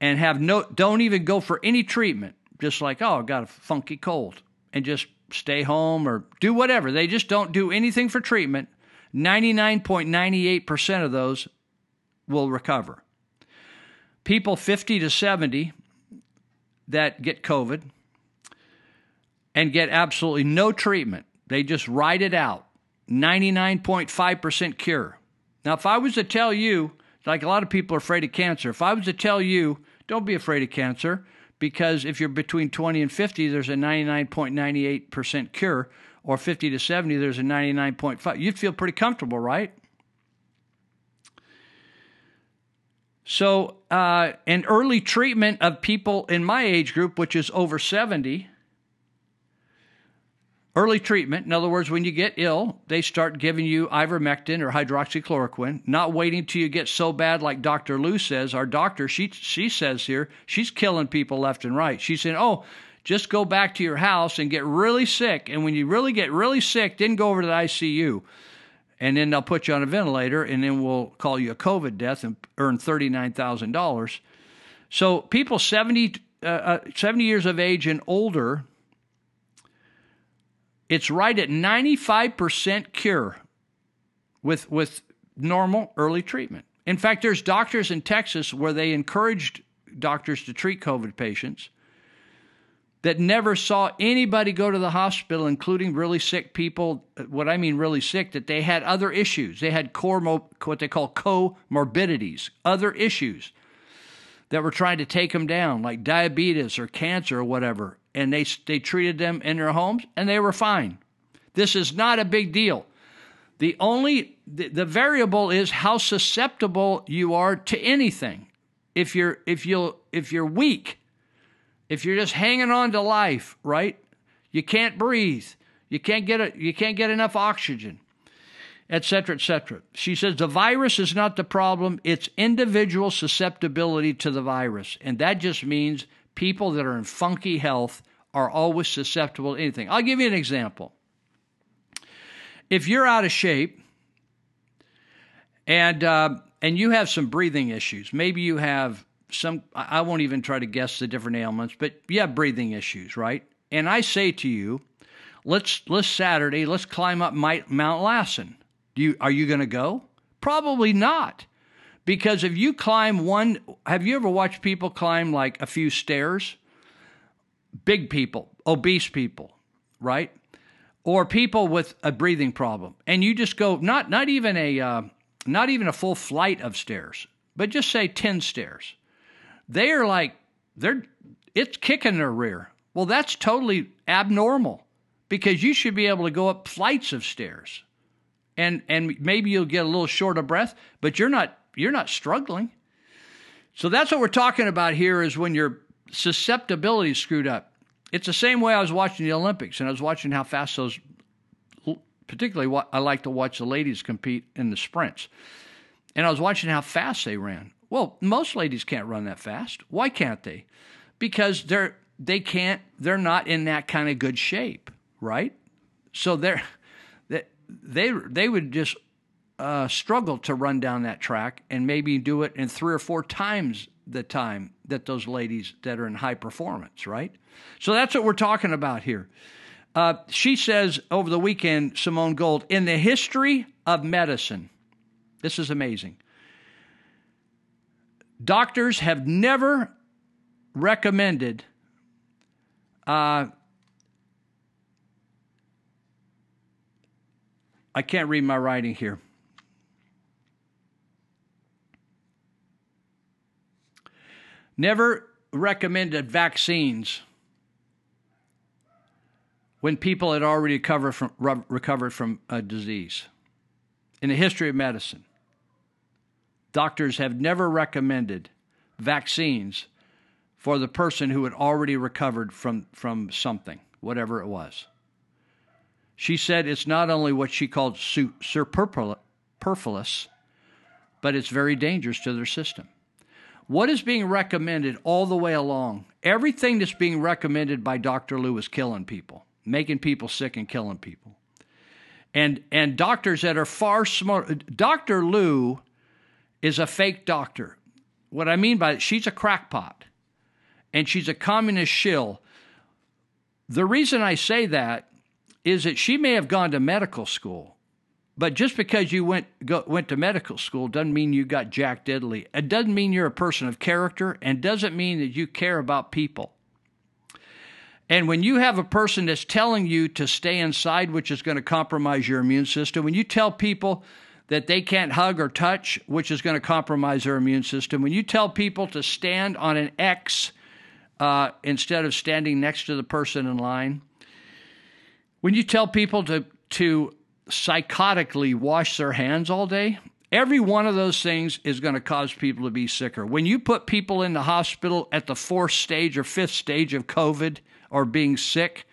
and have no don't even go for any treatment just like oh i've got a funky cold and just stay home or do whatever. They just don't do anything for treatment. 99.98% of those will recover. People 50 to 70 that get covid and get absolutely no treatment they just ride it out 99.5% cure now if i was to tell you like a lot of people are afraid of cancer. If I was to tell you, don't be afraid of cancer, because if you're between 20 and 50, there's a 99.98% cure, or 50 to 70, there's a 99.5. You'd feel pretty comfortable, right? So, uh, an early treatment of people in my age group, which is over 70, Early treatment, in other words, when you get ill, they start giving you ivermectin or hydroxychloroquine, not waiting till you get so bad, like Dr. Luu says. Our doctor, she, she says here, she's killing people left and right. She's saying, oh, just go back to your house and get really sick. And when you really get really sick, then go over to the ICU. And then they'll put you on a ventilator, and then we'll call you a COVID death and earn $39,000. So people 70, uh, uh, 70 years of age and older it's right at 95% cure with, with normal early treatment. In fact, there's doctors in Texas where they encouraged doctors to treat COVID patients that never saw anybody go to the hospital, including really sick people. What I mean, really sick, that they had other issues. They had core, what they call comorbidities, other issues that were trying to take them down, like diabetes or cancer or whatever and they, they treated them in their homes and they were fine. This is not a big deal. The only the, the variable is how susceptible you are to anything. If you're if you if you're weak, if you're just hanging on to life, right? You can't breathe. You can't get a, you can't get enough oxygen, etc., etc. She says the virus is not the problem; it's individual susceptibility to the virus, and that just means people that are in funky health are always susceptible to anything. I'll give you an example. If you're out of shape and uh, and you have some breathing issues, maybe you have some. I won't even try to guess the different ailments, but you have breathing issues, right? And I say to you, let's let's Saturday, let's climb up Mount Lassen. Do you are you going to go? Probably not. Because if you climb one, have you ever watched people climb like a few stairs? Big people, obese people, right? Or people with a breathing problem, and you just go not not even a uh, not even a full flight of stairs, but just say ten stairs. They are like they're it's kicking their rear. Well, that's totally abnormal because you should be able to go up flights of stairs, and and maybe you'll get a little short of breath, but you're not you're not struggling. So that's what we're talking about here is when your susceptibility is screwed up. It's the same way I was watching the Olympics and I was watching how fast those, particularly what I like to watch the ladies compete in the sprints. And I was watching how fast they ran. Well, most ladies can't run that fast. Why can't they? Because they're they can't they're not in that kind of good shape, right? So they're they they, would just uh, struggle to run down that track and maybe do it in three or four times the time that those ladies that are in high performance, right? So that's what we're talking about here. Uh, she says over the weekend, Simone Gold, in the history of medicine, this is amazing. Doctors have never recommended uh, I can't read my writing here. Never recommended vaccines when people had already recovered from, recovered from a disease. In the history of medicine, doctors have never recommended vaccines for the person who had already recovered from, from something, whatever it was. She said it's not only what she called superfluous, but it's very dangerous to their system. What is being recommended all the way along? Everything that's being recommended by Dr. Luu is killing people, making people sick and killing people. And and doctors that are far smart Dr. Luu is a fake doctor. What I mean by it, she's a crackpot and she's a communist shill. The reason I say that is that she may have gone to medical school, but just because you went go, went to medical school doesn't mean you got Jack Diddley. It doesn't mean you're a person of character, and doesn't mean that you care about people. And when you have a person that's telling you to stay inside, which is going to compromise your immune system, when you tell people that they can't hug or touch, which is going to compromise their immune system, when you tell people to stand on an X uh, instead of standing next to the person in line, when you tell people to to psychotically wash their hands all day, every one of those things is going to cause people to be sicker. When you put people in the hospital at the fourth stage or fifth stage of COVID or being sick,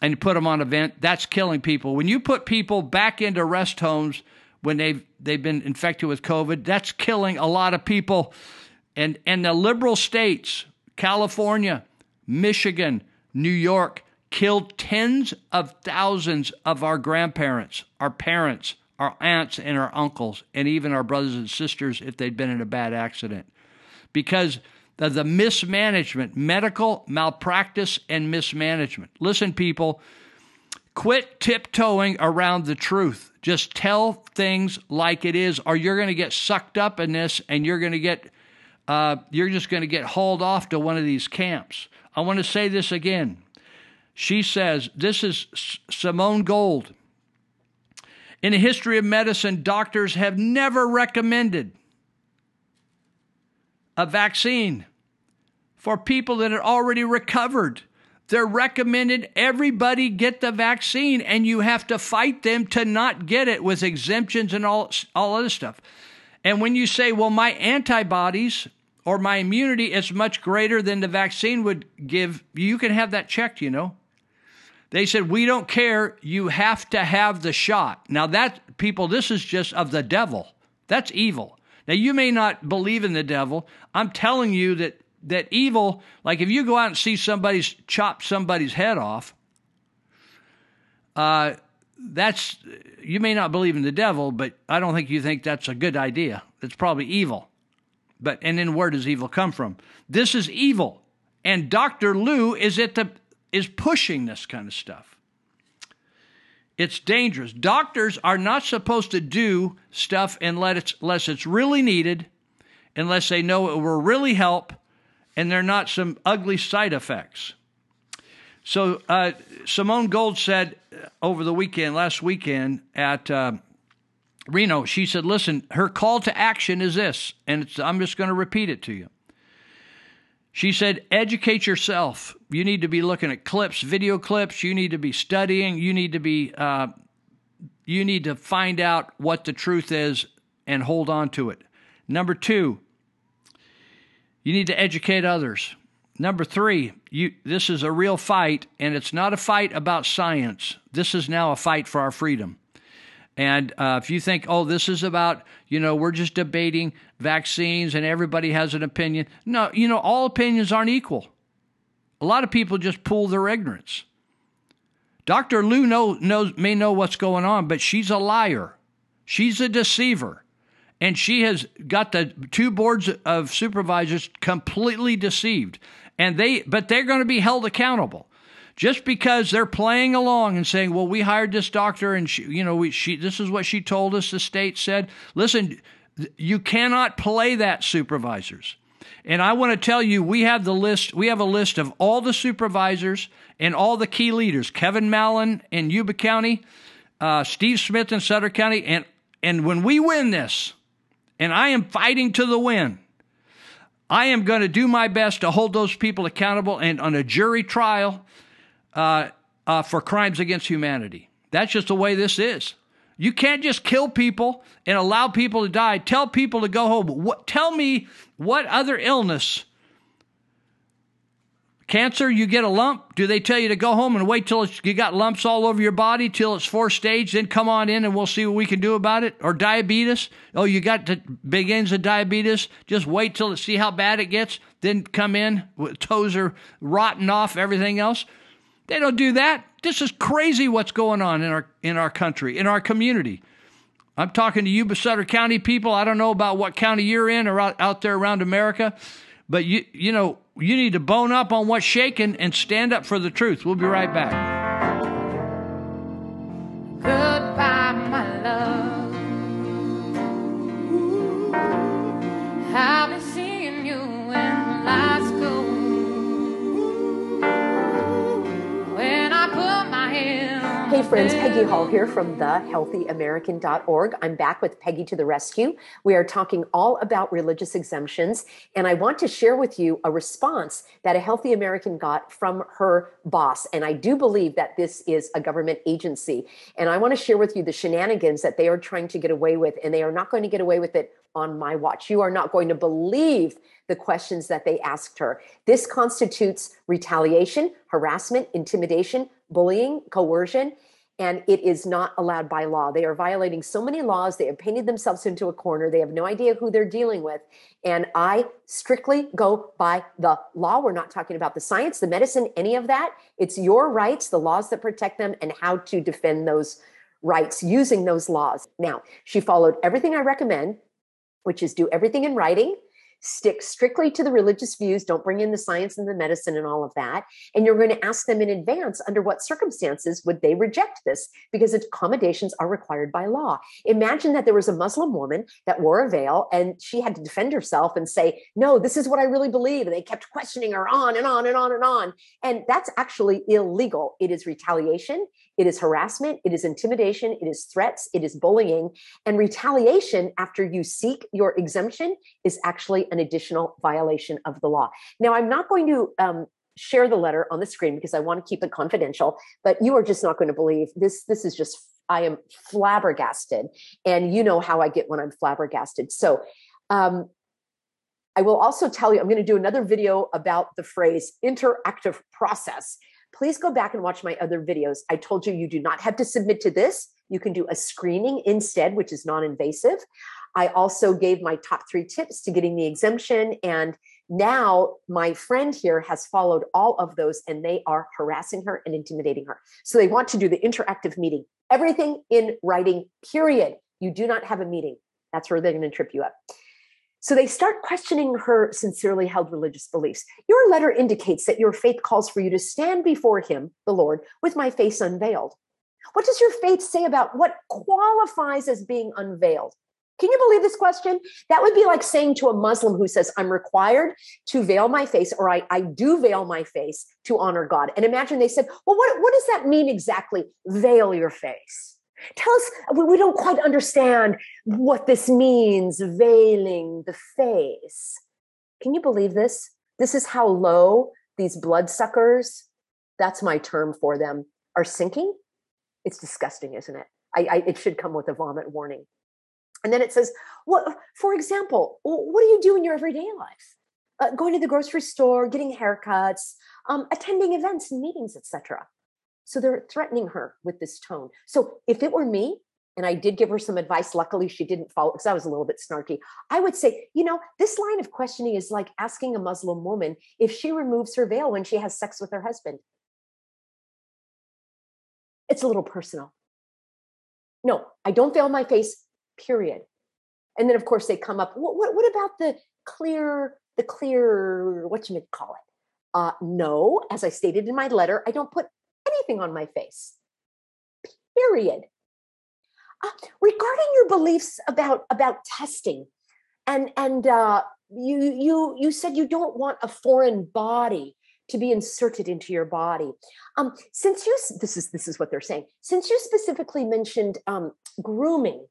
and you put them on a vent, that's killing people. When you put people back into rest homes when they've they've been infected with COVID, that's killing a lot of people. And and the liberal states, California, Michigan, New York, killed tens of thousands of our grandparents, our parents, our aunts, and our uncles, and even our brothers and sisters if they'd been in a bad accident. Because of the mismanagement, medical malpractice, and mismanagement. Listen, people, quit tiptoeing around the truth. Just tell things like it is, or you're going to get sucked up in this and you're going to get. Uh, you're just going to get hauled off to one of these camps. I want to say this again. She says, This is Simone Gold. In the history of medicine, doctors have never recommended a vaccine for people that had already recovered. They're recommended everybody get the vaccine, and you have to fight them to not get it with exemptions and all, all other stuff. And when you say, well, my antibodies or my immunity is much greater than the vaccine would give, you can have that checked, you know. They said, We don't care. You have to have the shot. Now, that, people, this is just of the devil. That's evil. Now, you may not believe in the devil. I'm telling you that, that evil, like if you go out and see somebody's chop somebody's head off, uh, that's, you may not believe in the devil, but I don't think you think that's a good idea. It's probably evil. But, and then where does evil come from? This is evil. And Dr. Luu is at the is pushing this kind of stuff. It's dangerous. Doctors are not supposed to do stuff unless it's, unless it's really needed, unless they know it will really help, and there are not some ugly side effects. So uh, Simone Gold said uh, over the weekend, last weekend at uh, Reno, she said, "Listen, her call to action is this, and I'm just going to repeat it to you. She said, educate yourself. You need to be looking at clips, video clips. You need to be studying. You need to be, uh, you need to find out what the truth is and hold on to it. Number two, you need to educate others. Number three, you, this is a real fight, and it's not a fight about science. This is now a fight for our freedom. And uh, if you think, oh, this is about, you know, we're just debating vaccines and everybody has an opinion. No, you know, all opinions aren't equal. A lot of people just pull their ignorance. Dr. Luu know, knows, may know what's going on, but she's a liar. She's a deceiver. and she has got the two boards of supervisors completely deceived. And they, but they're going to be held accountable just because they're playing along and saying, "Well, we hired this doctor, and she, you know, we, she, this is what she told us." The state said, "Listen, you cannot play that, supervisors." And I want to tell you, we have the list. We have a list of all the supervisors and all the key leaders: Kevin Mallen in Yuba County, uh, Steve Smith in Sutter County, and and when we win this, and I am fighting to the win, I am going to do my best to hold those people accountable and on a jury trial uh, uh, for crimes against humanity. That's just the way this is. You can't just kill people and allow people to die. Tell people to go home. What, tell me what other illness? Cancer, you get a lump. Do they tell you to go home and wait till you got lumps all over your body till it's four stage? Then come on in and we'll see what we can do about it. Or diabetes? Oh, you got the begins of diabetes. Just wait till it see how bad it gets. Then come in. Toes are rotting off. Everything else. They don't do that. This is crazy what's going on in our in our country, in our community. I'm talking to Yuba Sutter County people. I don't know about what county you're in or out, out there around America, but you you know you need to bone up on what's shaking and stand up for the truth. We'll be right back. Goodbye, my love. I'll Hey friends. Peggy Hall here from thehealthyamerican.org. I'm back with Peggy to the rescue. We are talking all about religious exemptions, and I want to share with you a response that a Healthy American got from her boss. And I do believe that this is a government agency. And I want to share with you the shenanigans that they are trying to get away with, and they are not going to get away with it on my watch. You are not going to believe the questions that they asked her. This constitutes retaliation, harassment, intimidation, bullying, coercion, and it is not allowed by law. They are violating so many laws. They have painted themselves into a corner. They have no idea who they're dealing with. And I strictly go by the law. We're not talking about the science, the medicine, any of that. It's your rights, the laws that protect them, and how to defend those rights using those laws. Now, she followed everything I recommend, which is do everything in writing stick strictly to the religious views don't bring in the science and the medicine and all of that and you're going to ask them in advance under what circumstances would they reject this because accommodations are required by law. Imagine that there was a muslim woman that wore a veil and she had to defend herself and say no this is what i really believe and they kept questioning her on and on and on and on and that's actually illegal. It is retaliation it is harassment it is intimidation it is threats it is bullying and retaliation after you seek your exemption is actually an additional violation of the law. Now, I'm not going to um, share the letter on the screen because I want to keep it confidential, but you are just not going to believe this. This is just, I am flabbergasted. And you know how I get when I'm flabbergasted. So, um, I will also tell you, I'm going to do another video about the phrase interactive process. Please go back and watch my other videos. I told you you do not have to submit to this. You can do a screening instead, which is non invasive. I also gave my top three tips to getting the exemption. And now my friend here has followed all of those and they are harassing her and intimidating her. So they want to do the interactive meeting, everything in writing, period. You do not have a meeting. That's where they're going to trip you up. So they start questioning her sincerely held religious beliefs. Your letter indicates that your faith calls for you to stand before him, the Lord, with my face unveiled. What does your faith say about what qualifies as being unveiled? Can you believe this question? That would be like saying to a Muslim who says, I'm required to veil my face, or I, I do veil my face to honor God. And imagine they said, Well, what, what does that mean exactly? Veil your face. Tell us, we, we don't quite understand what this means, veiling the face. Can you believe this? This is how low these bloodsuckers, that's my term for them, are sinking. It's disgusting, isn't it? I, I, it should come with a vomit warning. And then it says, "What, for example, what do you do in your everyday life? Uh, going to the grocery store, getting haircuts, um, attending events and meetings, etc." So they're threatening her with this tone. So if it were me, and I did give her some advice, luckily she didn't follow because I was a little bit snarky. I would say, you know, this line of questioning is like asking a Muslim woman if she removes her veil when she has sex with her husband. It's a little personal. No, I don't veil my face period. And then, of course, they come up. What, what, what about the clear, the clear, what you call it? Uh, no, as I stated in my letter, I don't put on my face. Period. Uh, regarding your beliefs about about testing, and and uh, you you you said you don't want a foreign body to be inserted into your body. Um, since you this is this is what they're saying. Since you specifically mentioned um, grooming,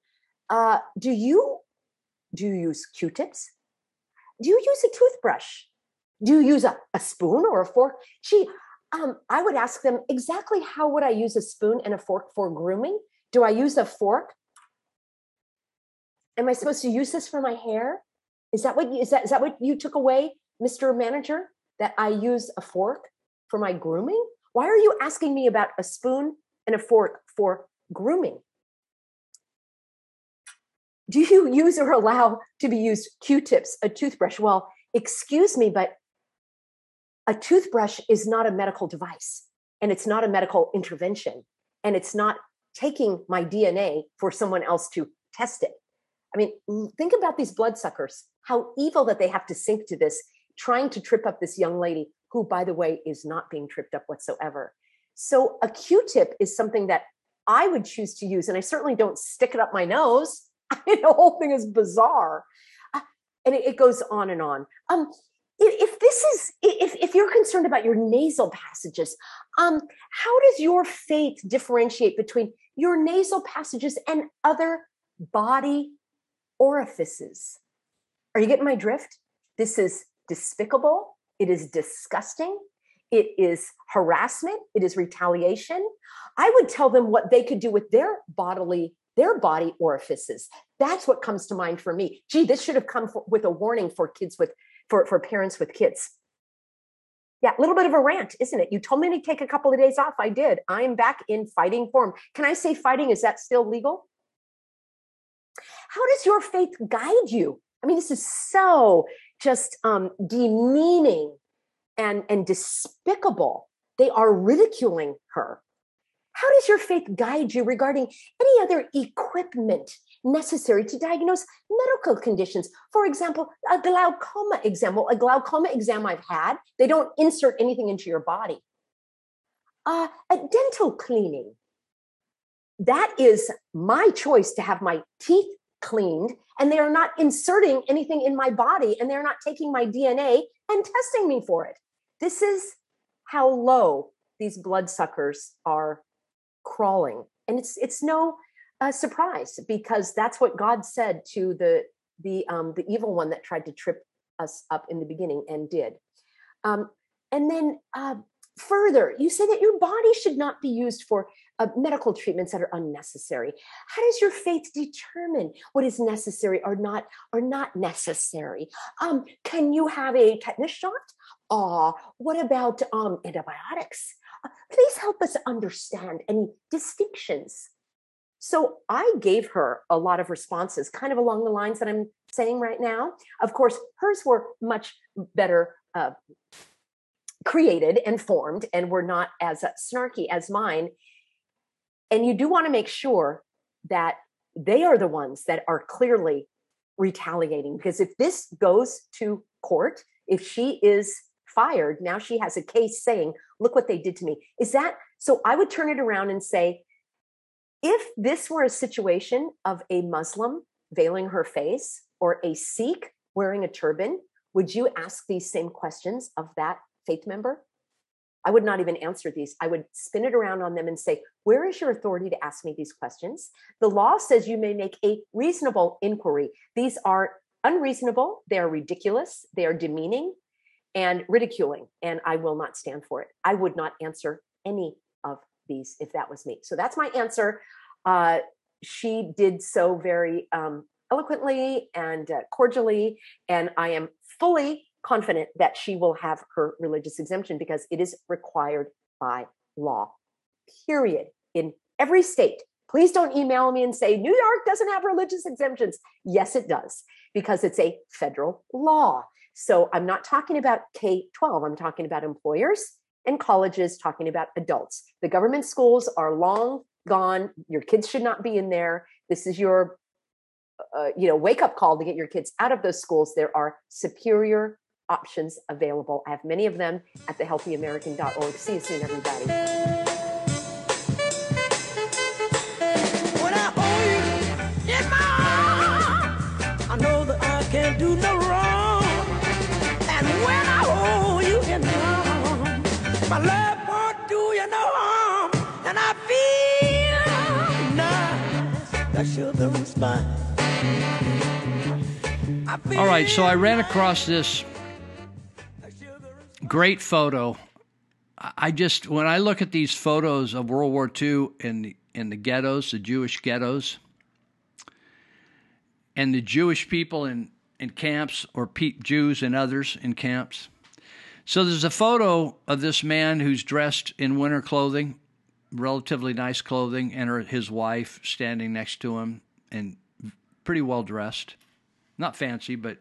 uh, do you do you use Q-tips? Do you use a toothbrush? Do you use a, a spoon or a fork? Gee, um, I would ask them exactly how would I use a spoon and a fork for grooming? Do I use a fork? Am I supposed to use this for my hair? Is that what you, is that is that what you took away, Mr. Manager? That I use a fork for my grooming? Why are you asking me about a spoon and a fork for grooming? Do you use or allow to be used Q-tips, a toothbrush? Well, excuse me, but a toothbrush is not a medical device and it's not a medical intervention and it's not taking my DNA for someone else to test it. I mean, think about these bloodsuckers, how evil that they have to sink to this, trying to trip up this young lady who, by the way, is not being tripped up whatsoever. So a Q-tip is something that I would choose to use, and I certainly don't stick it up my nose. The whole thing is bizarre, uh, and it, it goes on and on. Um, if this is if, if you're concerned about your nasal passages um how does your faith differentiate between your nasal passages and other body orifices? Are you getting my drift? This is despicable. It is disgusting. It is harassment. It is retaliation. I would tell them what they could do with their bodily their body orifices. That's what comes to mind for me. Gee this should have come for, with a warning for kids with for, for parents with kids. Yeah, a little bit of a rant, isn't it? You told me to take a couple of days off. I did. I'm back in fighting form. Can I say fighting? Is that still legal? How does your faith guide you? I mean, this is so just um, demeaning and, and despicable. They are ridiculing her. How does your faith guide you regarding any other equipment necessary to diagnose medical conditions? For example, a glaucoma exam. Well, a glaucoma exam I've had, they don't insert anything into your body. Uh, a dental cleaning. That is my choice to have my teeth cleaned, and they are not inserting anything in my body, and they're not taking my DNA and testing me for it. This is how low these bloodsuckers are crawling and it's it's no uh, surprise because that's what god said to the the um the evil one that tried to trip us up in the beginning and did. Um and then uh further you say that your body should not be used for uh, medical treatments that are unnecessary. How does your faith determine what is necessary or not or not necessary? Um can you have a tetanus shot? Uh what about um antibiotics? Please help us understand any distinctions. So I gave her a lot of responses, kind of along the lines that I'm saying right now. Of course, hers were much better uh, created and formed and were not as uh, snarky as mine. And you do want to make sure that they are the ones that are clearly retaliating because if this goes to court, if she is fired. Now she has a case saying, look what they did to me. Is that so? I would turn it around and say, if this were a situation of a Muslim veiling her face or a Sikh wearing a turban, would you ask these same questions of that faith member? I would not even answer these. I would spin it around on them and say, Where is your authority to ask me these questions? The law says you may make a reasonable inquiry. These are unreasonable, they are ridiculous, they are demeaning, and ridiculing, and I will not stand for it. I would not answer any of these if that was me. So that's my answer. Uh, she did so very um, eloquently and uh, cordially, and I am fully confident that she will have her religious exemption because it is required by law. Period. In every state. Please don't email me and say New York doesn't have religious exemptions. Yes, it does because it's a federal law. So I'm not talking about K 12, I'm talking about employers and colleges, talking about adults. The government schools are long gone. Your kids should not be in there. This is your uh, you know wake up call to get your kids out of those schools, there are superior options available. I have many of them at thehealthyamerican.org. See you soon, everybody. All right, so I ran across this great photo. I just when I look at these photos of World War II in the in the ghettos, the Jewish ghettos, and the Jewish people in in camps or pe- Jews and others in camps. So there's a photo of this man who's dressed in winter clothing, relatively nice clothing, and his wife standing next to him and pretty well dressed. Not fancy, but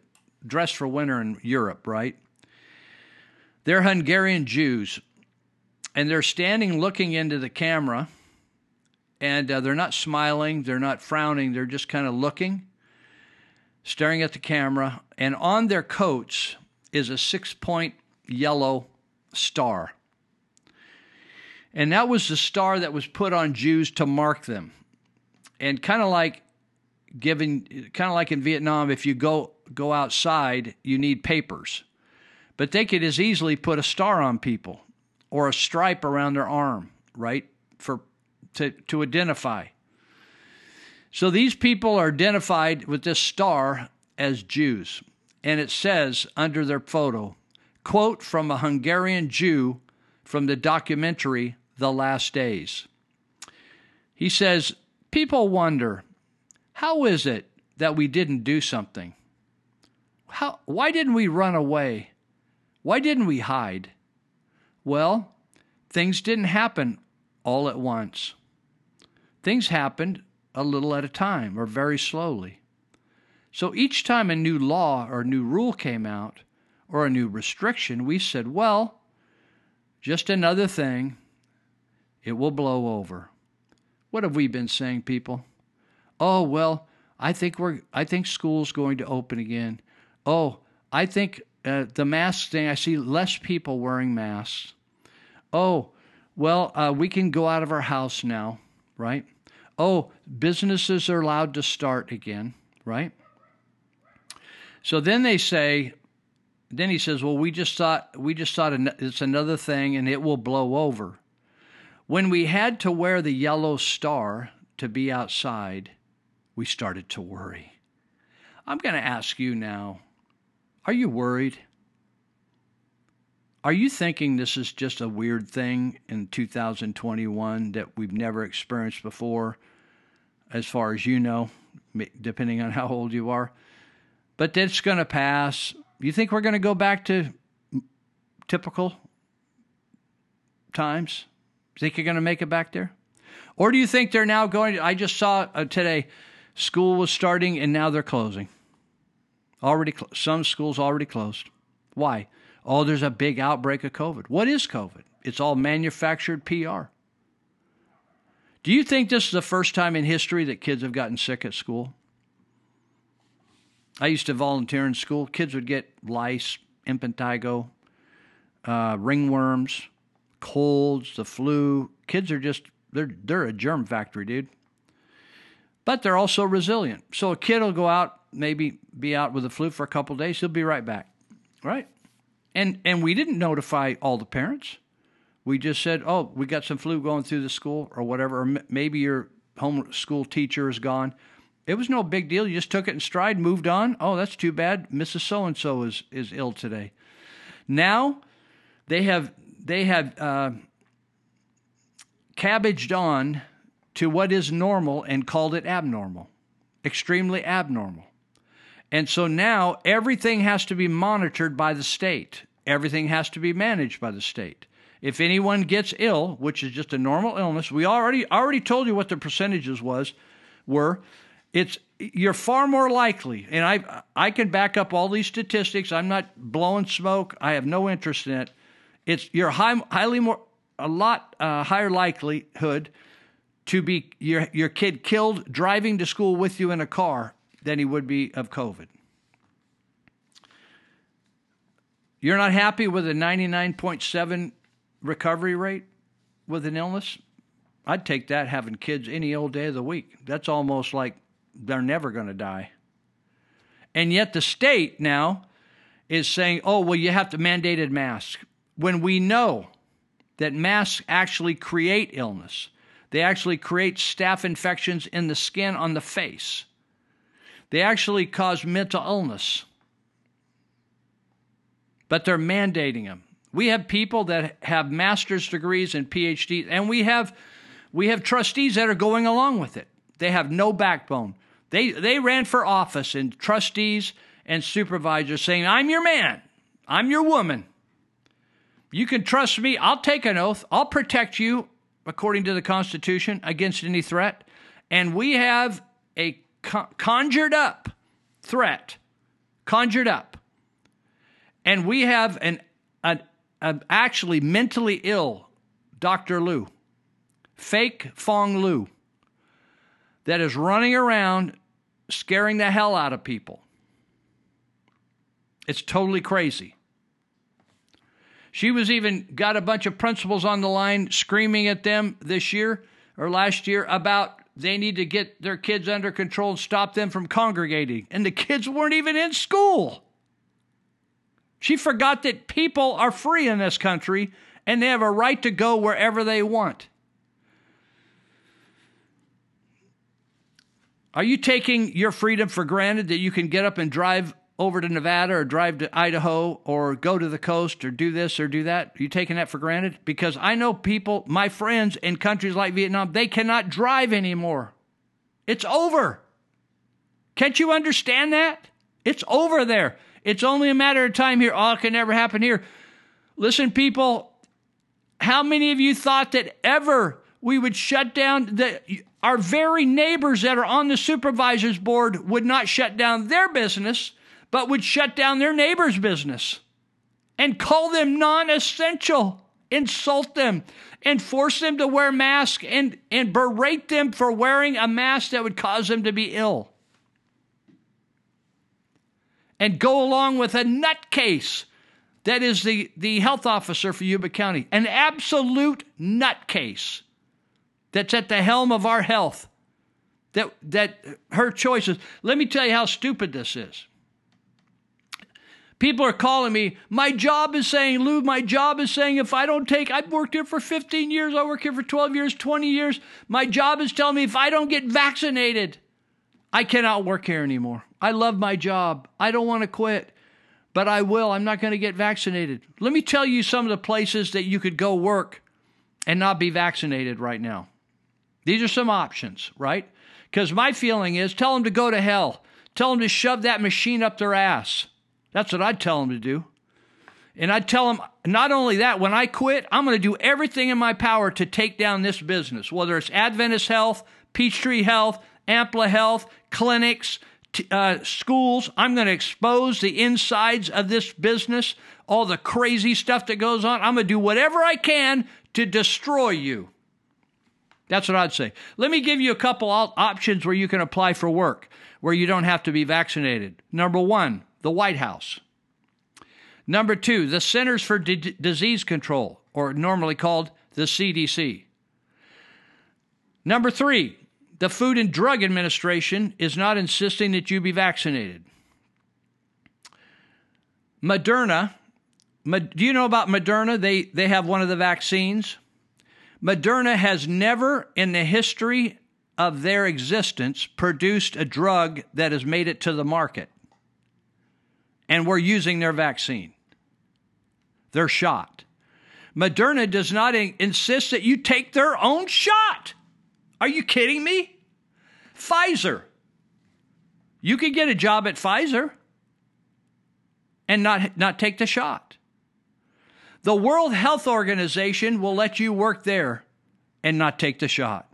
dressed for winter in Europe, right? They're Hungarian Jews, and they're standing looking into the camera, and uh, they're not smiling, they're not frowning, they're just kind of looking, staring at the camera, and on their coats is a six point yellow star. And that was the star that was put on Jews to mark them. And kind of like given kind of like in Vietnam, if you go go outside, you need papers. But they could as easily put a star on people or a stripe around their arm, right? For to, to identify. So these people are identified with this star as Jews. And it says under their photo, quote from a Hungarian Jew from the documentary The Last Days. He says, People wonder, how is it that we didn't do something? How, why didn't we run away? Why didn't we hide? Well, things didn't happen all at once. Things happened a little at a time or very slowly. So each time a new law or new rule came out or a new restriction, we said, well, just another thing, it will blow over. What have we been saying, people? Oh, well, I think we're I think school's going to open again. Oh, I think uh, the mask thing, I see less people wearing masks. Oh, well, uh, we can go out of our house now, right? Oh, businesses are allowed to start again, right? So then they say, then he says, well, we just thought we just thought it's another thing, and it will blow over. When we had to wear the yellow star to be outside, we started to worry. I'm going to ask you now are you worried? Are you thinking this is just a weird thing in 2021 that we've never experienced before, as far as you know, depending on how old you are? But it's going to pass. You think we're going to go back to typical times? Think you're going to make it back there? Or do you think they're now going to, I just saw uh, today, school was starting and now they're closing. Already, cl- some schools already closed. Why? Oh, there's a big outbreak of COVID. What is COVID? It's all manufactured PR. Do you think this is the first time in history that kids have gotten sick at school? I used to volunteer in school. Kids would get lice, impetigo, uh, ringworms, colds, the flu. Kids are just they're they're a germ factory, dude. But they're also resilient. So a kid will go out, maybe be out with the flu for a couple days. He'll be right back, right? And and we didn't notify all the parents. We just said, "Oh, we got some flu going through the school, or whatever. Or maybe your home school teacher is gone." It was no big deal. You just took it in stride, moved on. Oh, that's too bad. Mrs. So and So is is ill today. Now, they have they have uh, cabbaged on to what is normal and called it abnormal, extremely abnormal. And so now everything has to be monitored by the state. Everything has to be managed by the state. If anyone gets ill, which is just a normal illness, we already already told you what the percentages was were. It's you're far more likely, and I I can back up all these statistics. I'm not blowing smoke. I have no interest in it. It's you're high, highly more a lot uh, higher likelihood to be your your kid killed driving to school with you in a car than he would be of COVID. You're not happy with a 99.7 recovery rate with an illness? I'd take that having kids any old day of the week. That's almost like they're never going to die. And yet the state now is saying, oh, well, you have to mandated masks. When we know that masks actually create illness, they actually create staph infections in the skin on the face, they actually cause mental illness. But they're mandating them. We have people that have master's degrees and PhDs, and we have we have trustees that are going along with it. They have no backbone. They they ran for office and trustees and supervisors saying, "I'm your man. I'm your woman. You can trust me. I'll take an oath. I'll protect you according to the Constitution against any threat." And we have a conjured up threat, conjured up, and we have an, an, an actually mentally ill Dr. Luu fake Phuong Luu that is running around scaring the hell out of people. It's totally crazy. She was even got a bunch of principals on the line screaming at them this year or last year about they need to get their kids under control and stop them from congregating. And the kids weren't even in school. She forgot that people are free in this country and they have a right to go wherever they want. Are you taking your freedom for granted that you can get up and drive over to Nevada or drive to Idaho or go to the coast or do this or do that? Are you taking that for granted? Because I know people, my friends in countries like Vietnam, they cannot drive anymore. It's over. Can't you understand that? It's over there. It's only a matter of time here. All oh, can never happen here. Listen, people, how many of you thought that ever we would shut down the our very neighbors that are on the supervisor's board would not shut down their business, but would shut down their neighbor's business and call them non essential, insult them, and force them to wear masks and, and berate them for wearing a mask that would cause them to be ill. And go along with a nutcase that is the, the health officer for Yuba County, an absolute nutcase that's at the helm of our health, that, that her choices. Let me tell you how stupid this is. People are calling me, my job is saying, Lou, my job is saying if I don't take, I've worked here for 15 years, I work here for 12 years, 20 years. My job is telling me if I don't get vaccinated, I cannot work here anymore. I love my job. I don't want to quit, but I will. I'm not going to get vaccinated. Let me tell you some of the places that you could go work and not be vaccinated right now. These are some options, right? Because my feeling is tell them to go to hell. Tell them to shove that machine up their ass. That's what I'd tell them to do. And I'd tell them not only that, when I quit, I'm going to do everything in my power to take down this business, whether it's Adventist Health, Peachtree Health, Ampla Health, clinics, t- uh, schools. I'm going to expose the insides of this business, all the crazy stuff that goes on. I'm going to do whatever I can to destroy you. That's what I'd say. Let me give you a couple options where you can apply for work where you don't have to be vaccinated. Number one, the White House. Number two, the Centers for D- Disease Control, or normally called the CDC. Number three, the Food and Drug Administration is not insisting that you be vaccinated. Moderna, do you know about Moderna? They, they have one of the vaccines. Moderna has never in the history of their existence produced a drug that has made it to the market. And we're using their vaccine, their shot. Moderna does not in- insist that you take their own shot. Are you kidding me? Pfizer. You could get a job at Pfizer and not, not take the shot. The World Health Organization will let you work there and not take the shot.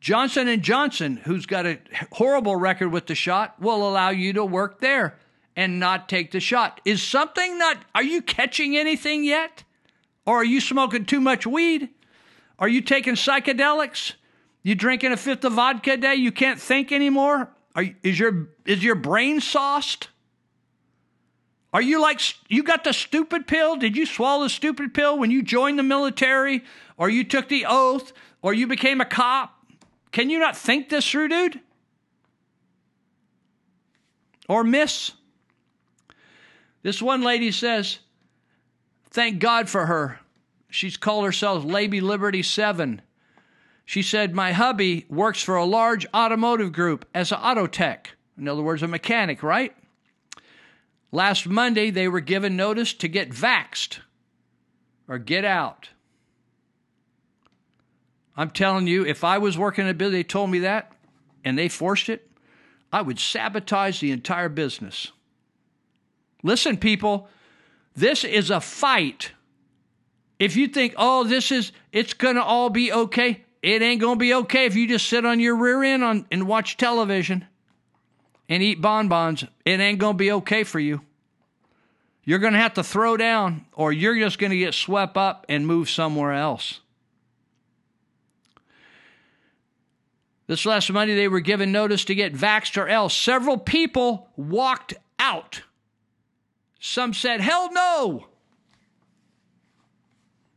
Johnson and Johnson, who's got a horrible record with the shot, will allow you to work there and not take the shot. Is something not are you catching anything yet? Or are you smoking too much weed? Are you taking psychedelics? You drinking a fifth of vodka a day? You can't think anymore? Are, is your is your brain sauced? Are you like you got the stupid pill? Did you swallow the stupid pill when you joined the military, or you took the oath, or you became a cop? Can you not think this through, dude? Or miss? This one lady says, "Thank God for her." She's called herself Lady Liberty Seven. She said, My hubby works for a large automotive group as an auto tech. In other words, a mechanic, right? Last Monday, they were given notice to get vaxed or get out. I'm telling you, if I was working at a business, they told me that and they forced it, I would sabotage the entire business. Listen, people, this is a fight. If you think, oh, this is, it's going to all be okay, it ain't going to be okay if you just sit on your rear end on, and watch television and eat bonbons. It ain't going to be okay for you. You're going to have to throw down, or you're just going to get swept up and move somewhere else. This last Monday, they were given notice to get vaxxed or else. Several people walked out. Some said, hell no.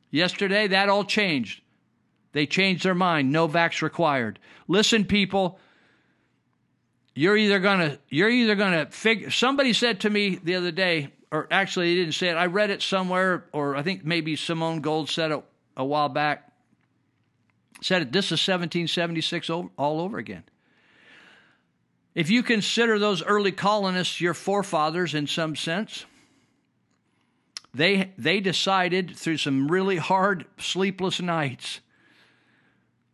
Yesterday, that all changed. They changed their mind. No vax required. Listen, people. You're either gonna you're either gonna figure. Somebody said to me the other day, or actually, he didn't say it. I read it somewhere, or I think maybe Simone Gold said it a while back. Said it. This is 1776 all over again. If you consider those early colonists your forefathers in some sense, they they decided through some really hard sleepless nights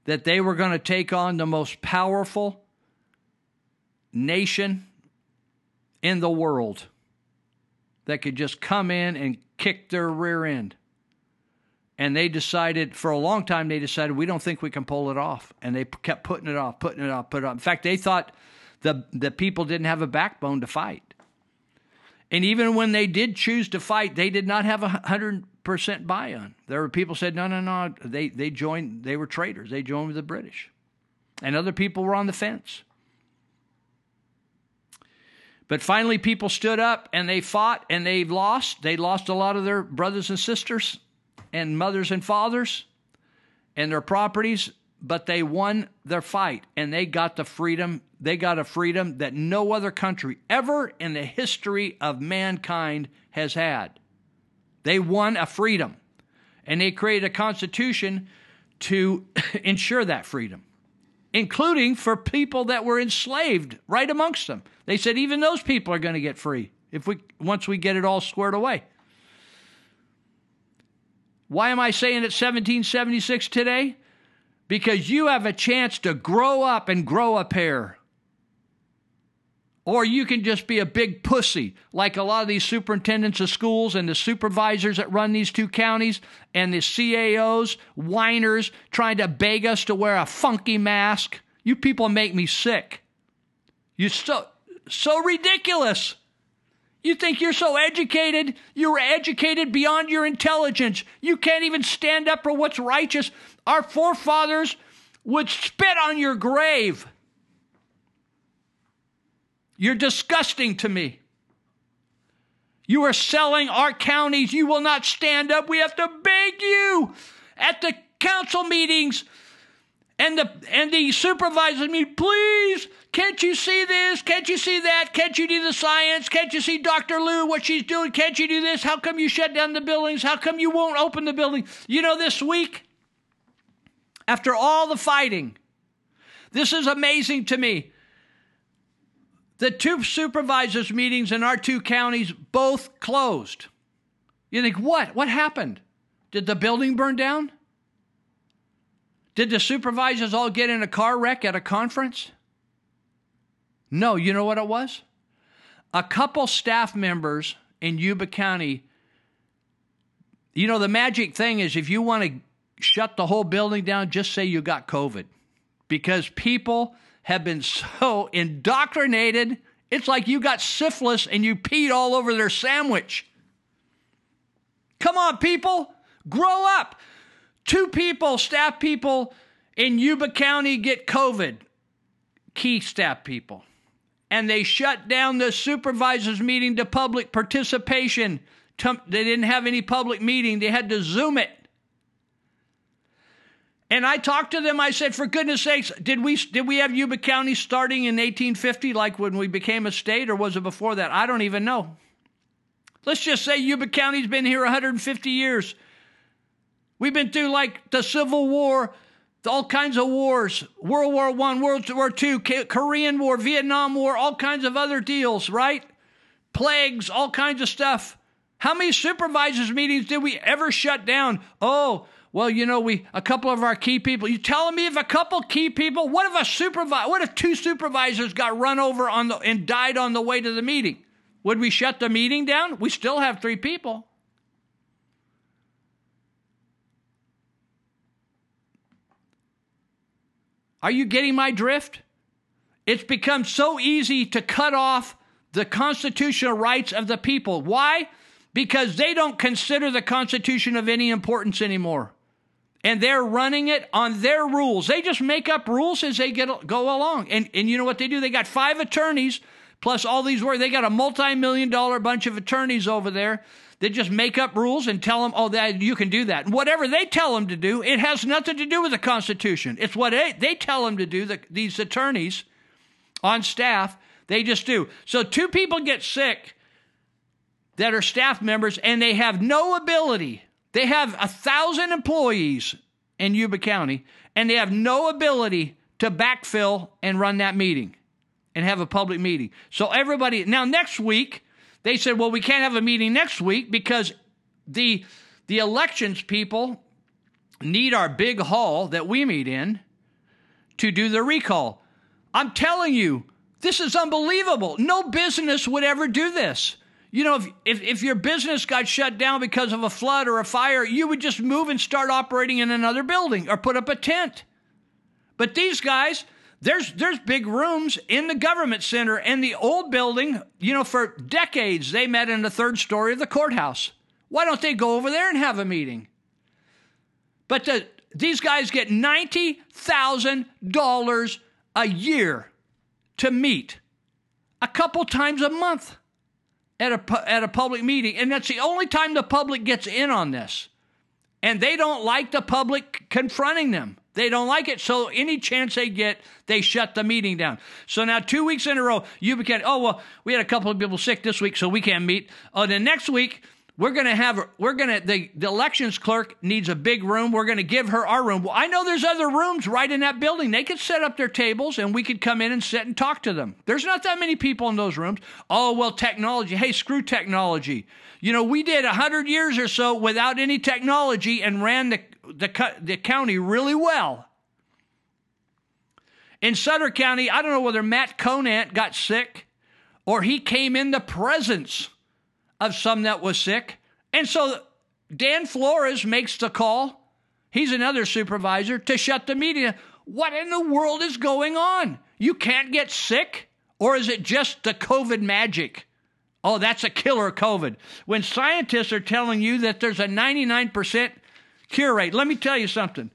that they were going to take on the most powerful nation in the world that could just come in and kick their rear end. And they decided, for a long time, they decided, we don't think we can pull it off. And they kept putting it off, putting it off, putting it off. In fact, they thought the, the people didn't have a backbone to fight. And even when they did choose to fight, they did not have a hundred percent buy-in. There were people said, no, no, no. They they joined. They were traitors. They joined with the British, and other people were on the fence. But finally, people stood up and they fought and they lost. They lost a lot of their brothers and sisters, and mothers and fathers, and their properties. But they won their fight and they got the freedom. They got a freedom that no other country ever in the history of mankind has had. They won a freedom. And they created a constitution to ensure that freedom, including for people that were enslaved right amongst them. They said even those people are going to get free if we once we get it all squared away. Why am I saying it's 1776 today? Because you have a chance to grow up and grow a pair. Or you can just be a big pussy, like a lot of these superintendents of schools and the supervisors that run these two counties and the CAOs, whiners, trying to beg us to wear a funky mask. You people make me sick. You're so, so ridiculous. You think you're so educated? You're educated beyond your intelligence. You can't even stand up for what's righteous. Our forefathers would spit on your grave. You're disgusting to me. You are selling our counties. You will not stand up. We have to beg you at the council meetings and the and the supervisors meet, please, can't you see this? Can't you see that? Can't you do the science? Can't you see Dr. Luu, what she's doing? Can't you do this? How come you shut down the buildings? How come you won't open the building? You know, this week, after all the fighting, this is amazing to me. The two supervisors' meetings in our two counties both closed. You think, what? What happened? Did the building burn down? Did the supervisors all get in a car wreck at a conference? No, you know what it was? A couple staff members in Yuba County. You know, the magic thing is if you want to shut the whole building down, just say you got COVID. Because people have been so indoctrinated. It's like you got syphilis and you peed all over their sandwich. Come on, people, grow up. Two people, staff people in Yuba County get COVID, key staff people. And they shut down the supervisors meeting to public participation. They didn't have any public meeting. They had to Zoom it. And I talked to them. I said, "For goodness sakes, did we did we have Yuba County starting in 1850, like when we became a state, or was it before that? I don't even know. Let's just say Yuba County's been here 150 years. We've been through like the Civil War, all kinds of wars, World War One, World War Two, Korean War, Vietnam War, all kinds of other deals, right? Plagues, all kinds of stuff. How many supervisors meetings did we ever shut down? Oh, well, you know, we a couple of our key people. You telling me if a couple key people, what if a supervisor, what if two supervisors got run over on the and died on the way to the meeting? Would we shut the meeting down? We still have three people. Are you getting my drift? It's become so easy to cut off the constitutional rights of the people. Why? Because they don't consider the Constitution of any importance anymore. And they're running it on their rules. They just make up rules as they get go along. And and you know what they do? They got five attorneys plus all these words. They got a multi-million dollar bunch of attorneys over there that just make up rules and tell them, oh, that you can do that. And whatever they tell them to do, it has nothing to do with the Constitution. It's what they, they tell them to do, the, these attorneys on staff, they just do. So two people get sick that are staff members and they have no ability. They have a thousand employees in Yuba County and they have no ability to backfill and run that meeting and have a public meeting. So everybody, now next week, they said, well, we can't have a meeting next week because the, the elections people need our big hall that we meet in to do the recall. I'm telling you, this is unbelievable. No business would ever do this. You know, if, if, if, your business got shut down because of a flood or a fire, you would just move and start operating in another building or put up a tent. But these guys, there's there's big rooms in the government center and the old building. You know, for decades they met in the third story of the courthouse. Why don't they go over there and have a meeting? But the, these guys get ninety thousand dollars a year to meet, a couple times a month at a at a public meeting, and that's the only time the public gets in on this. And they don't like the public confronting them. They don't like it. So any chance they get, they shut the meeting down. So now two weeks in a row, you can oh well, we had a couple of people sick this week, so we can't meet. Oh, the next week we're gonna have we're gonna the, the elections clerk needs a big room. We're gonna give her our room. Well, I know there's other rooms right in that building. They could set up their tables and we could come in and sit and talk to them. There's not that many people in those rooms. Oh well, technology. Hey, screw technology. You know, we did a hundred years or so without any technology and ran the the, the county really well. In Sutter County, I don't know whether Matt Conant got sick or he came in the presence of some that was sick. And so Dan Flores makes the call. He's another supervisor to shut the media. What in the world is going on? You can't get sick? Or is it just the COVID magic? Oh, that's a killer COVID. When scientists are telling you that there's a 99% cure rate. Let me tell you something.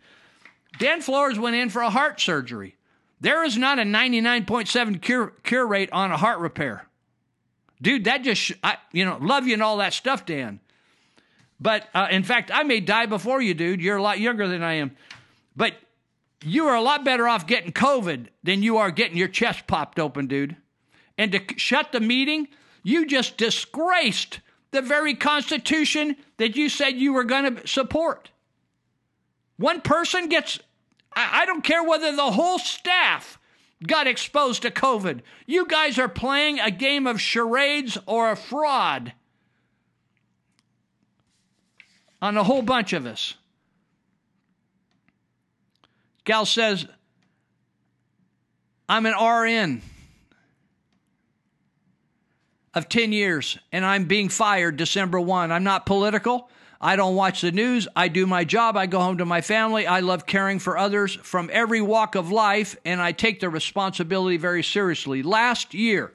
Dan Flores went in for a heart surgery. There is not a 99.7 cure, cure rate on a heart repair. Dude, that just, I, you know, love you and all that stuff, Dan. But uh, in fact, I may die before you, dude. You're a lot younger than I am. But you are a lot better off getting COVID than you are getting your chest popped open, dude. And to shut the meeting, you just disgraced the very Constitution that you said you were going to support. One person gets, I don't care whether the whole staff got exposed to COVID. You guys are playing a game of charades or a fraud on a whole bunch of us. Gal says, I'm an RN of 10 years and I'm being fired December 1. I'm not political. I don't watch the news. I do my job. I go home to my family. I love caring for others from every walk of life, and I take the responsibility very seriously. Last year,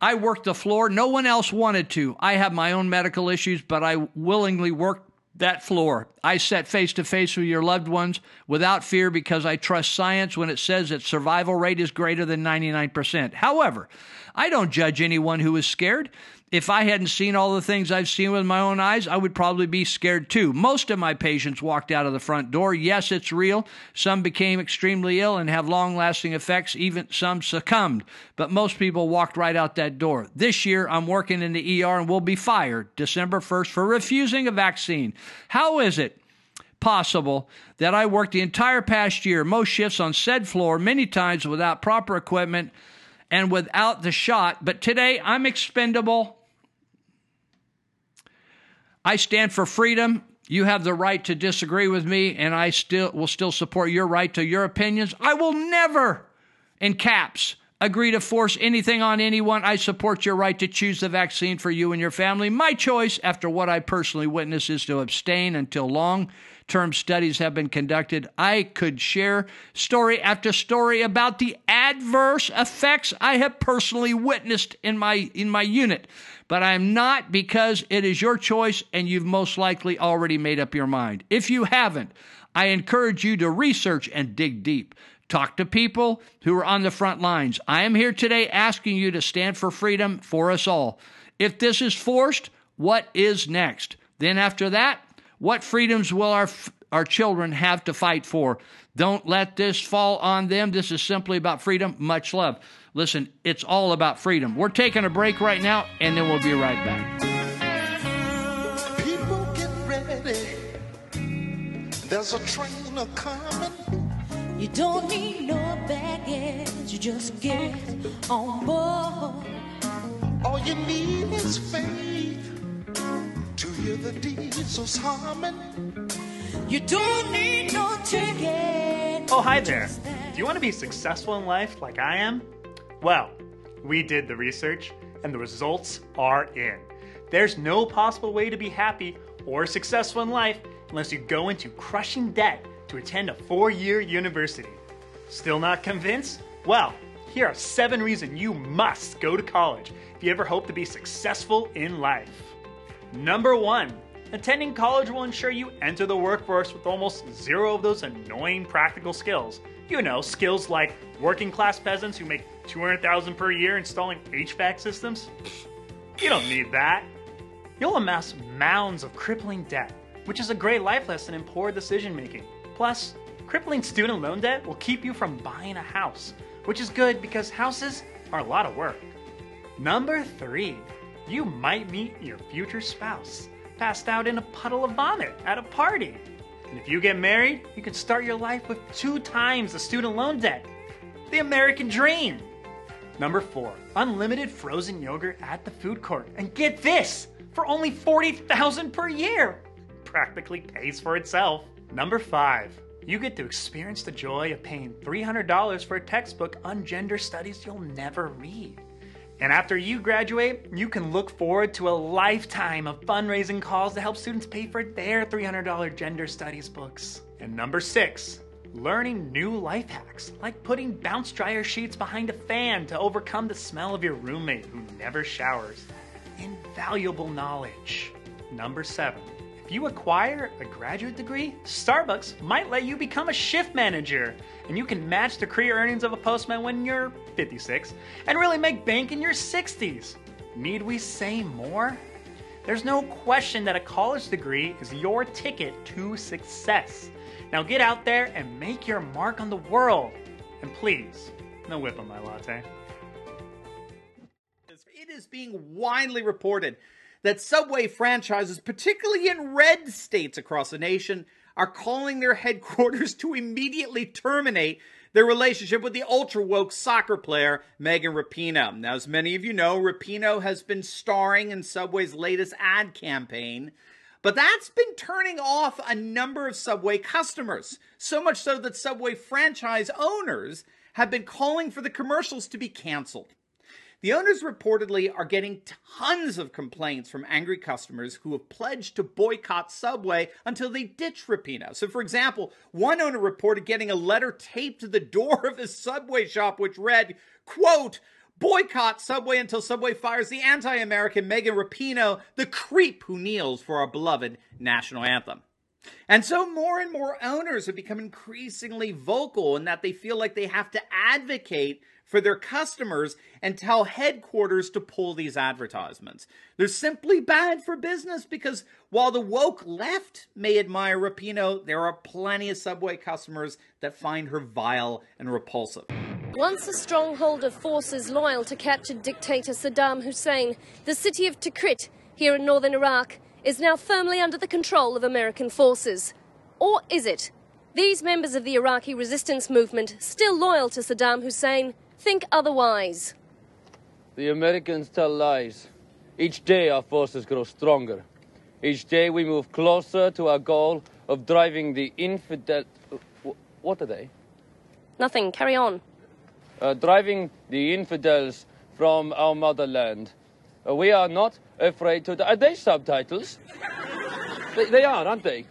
I worked the floor. No one else wanted to. I have my own medical issues, but I willingly worked that floor. I sat face to face with your loved ones without fear because I trust science when it says that survival rate is greater than 99%. However, I don't judge anyone who is scared. If I hadn't seen all the things I've seen with my own eyes, I would probably be scared too. Most of my patients walked out of the front door. Yes, it's real. Some became extremely ill and have long lasting effects. Even some succumbed. But most people walked right out that door. This year, I'm working in the ER and will be fired December 1st for refusing a vaccine. How is it? possible that I worked the entire past year, most shifts on said floor, many times without proper equipment and without the shot, but today I'm expendable I stand for freedom. You have the right to disagree with me, and I still will still support your right to your opinions. I will never, in caps, agree to force anything on anyone. I support your right to choose the vaccine for you and your family. My choice, after what I personally witnessed, is to abstain until long term studies have been conducted. I could share story after story about the adverse effects I have personally witnessed in my in my unit but I'm not because it is your choice and you've most likely already made up your mind. If you haven't, I encourage you to research and dig deep. Talk to people who are on the front lines. I am here today asking you to stand for freedom for us all. If this is forced, what is next? Then, after that, what freedoms will our, our children have to fight for? Don't let this fall on them. This is simply about freedom. Much love. Listen, it's all about freedom. We're taking a break right now, and then we'll be right back. People get ready. There's a train a coming. You don't need no baggage. You just get on board. All you need is faith to hear the diesels humming. You don't need no ticket. Oh, hi there. Do you want to be successful in life like I am? Well, we did the research and the results are in. There's no possible way to be happy or successful in life unless you go into crushing debt to attend a four year university. Still not convinced? Well, here are seven reasons you must go to college if you ever hope to be successful in life. Number one, attending college will ensure you enter the workforce with almost zero of those annoying practical skills. You know, skills like working class peasants who make 200,000 per year installing HVAC systems? You don't need that. You'll amass mounds of crippling debt, which is a great life lesson in poor decision making. Plus, crippling student loan debt will keep you from buying a house, which is good because houses are a lot of work. Number three, you might meet your future spouse passed out in a puddle of vomit at a party. And if you get married, you can start your life with two times the student loan debt. The American dream. Number four, unlimited frozen yogurt at the food court. And get this, for only 40,000 per year. Practically pays for itself. Number five, you get to experience the joy of paying $300 for a textbook on gender studies you'll never read. And after you graduate, you can look forward to a lifetime of fundraising calls to help students pay for their $300 gender studies books. And number six, learning new life hacks, like putting bounce dryer sheets behind a fan to overcome the smell of your roommate who never showers. Invaluable knowledge. Number seven, if you acquire a graduate degree, Starbucks might let you become a shift manager, and you can match the career earnings of a postman when you're 56 and really make bank in your 60s. Need we say more? There's no question that a college degree is your ticket to success. Now get out there and make your mark on the world. And please, no whip on my latte. It is being widely reported that Subway franchises, particularly in red states across the nation, are calling their headquarters to immediately terminate their relationship with the ultra woke soccer player Megan Rapinoe. Now, as many of you know, Rapinoe has been starring in Subway's latest ad campaign, but that's been turning off a number of Subway customers. So much so that Subway franchise owners have been calling for the commercials to be canceled. The owners reportedly are getting tons of complaints from angry customers who have pledged to boycott Subway until they ditch Rapinoe. So, for example, one owner reported getting a letter taped to the door of his Subway shop which read, quote, boycott Subway until Subway fires the anti American Megan Rapinoe, the creep who kneels for our beloved national anthem. And so more and more owners have become increasingly vocal in that they feel like they have to advocate for their customers and tell headquarters to pull these advertisements. They're simply bad for business because while the woke left may admire Rapinoe, there are plenty of Subway customers that find her vile and repulsive. Once a stronghold of forces loyal to captured dictator Saddam Hussein, the city of Tikrit, here in northern Iraq, is now firmly under the control of American forces. Or is it? These members of the Iraqi resistance movement, still loyal to Saddam Hussein, think otherwise. The Americans tell lies. Each day our forces grow stronger. Each day we move closer to our goal of driving the infidel. What are they? Nothing, carry on. Uh, driving the infidels from our motherland. Uh, we are not afraid to. Are they subtitles? they, they are, aren't they?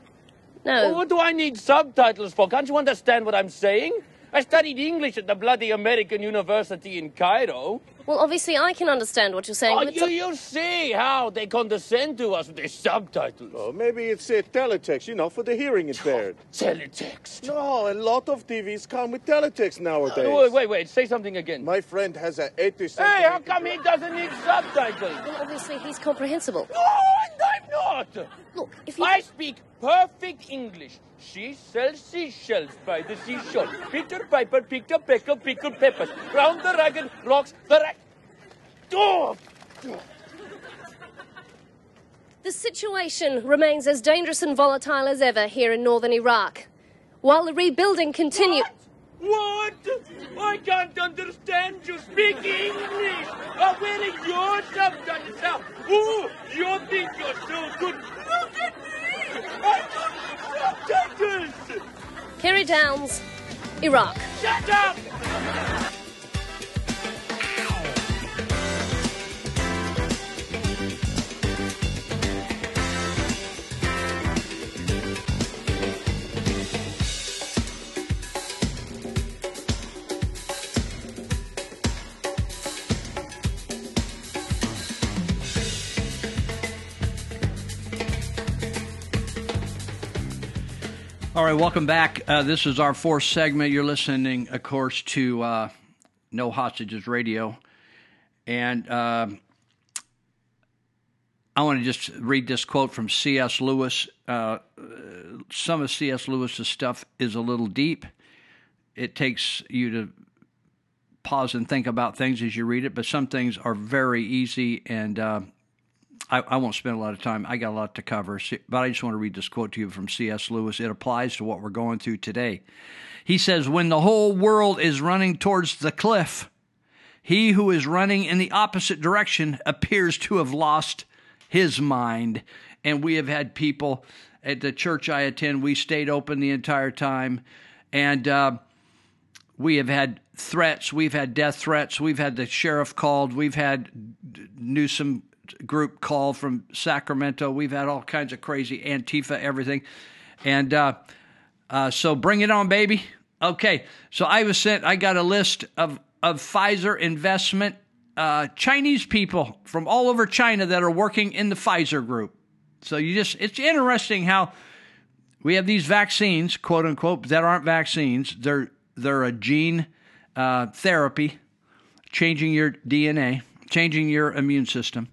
No. Well, what do I need subtitles for? Can't you understand what I'm saying? I studied English at the bloody American University in Cairo. Well, obviously, I can understand what you're saying. Oh, you, you see how they condescend to us with their subtitles. Oh, maybe it's a teletext, you know, for the hearing impaired. teletext? No, a lot of TVs come with teletext nowadays. Uh, wait, wait, wait, say something again. My friend has a 80 Hey, how come he doesn't need subtitles? Well, obviously, he's comprehensible. No, and I'm not. Look, if you... I speak perfect English. She sells seashells by the seashore. Peter Piper picked a peck of pickled peppers. Round the ragged rocks, the rag... Oh! The situation remains as dangerous and volatile as ever here in northern Iraq. While the rebuilding continues. What? I can't understand you speak English. Where are your subtitles now? Oh, you think you're so good. Look at me. I don't need subtitles. Kerry Downs, Iraq. Shut up! All right, welcome back. Uh, this is our fourth segment. You're listening, of course, to uh, No Hostages Radio. And uh, I want to just read this quote from C.S. Lewis. Uh, some of C.S. Lewis's stuff is a little deep. It takes you to pause and think about things as you read it, but some things are very easy and uh, I, I, won't spend a lot of time. I got a lot to cover, but I just want to read this quote to you from C.S. Lewis. It applies to what we're going through today. He says, When the whole world is running towards the cliff, he who is running in the opposite direction appears to have lost his mind. And we have had people at the church I attend, we stayed open the entire time. And uh, we have had threats. We've had death threats. We've had the sheriff called. We've had Newsom group call from Sacramento. We've had all kinds of crazy Antifa, everything. And uh, uh, so bring it on, baby. Okay. So I was sent, I got a list of, of Pfizer investment uh, Chinese people from all over China that are working in the Pfizer group. So you just, it's interesting how we have these vaccines, quote unquote, that aren't vaccines. They're, they're a gene uh, therapy, changing your DNA, changing your immune system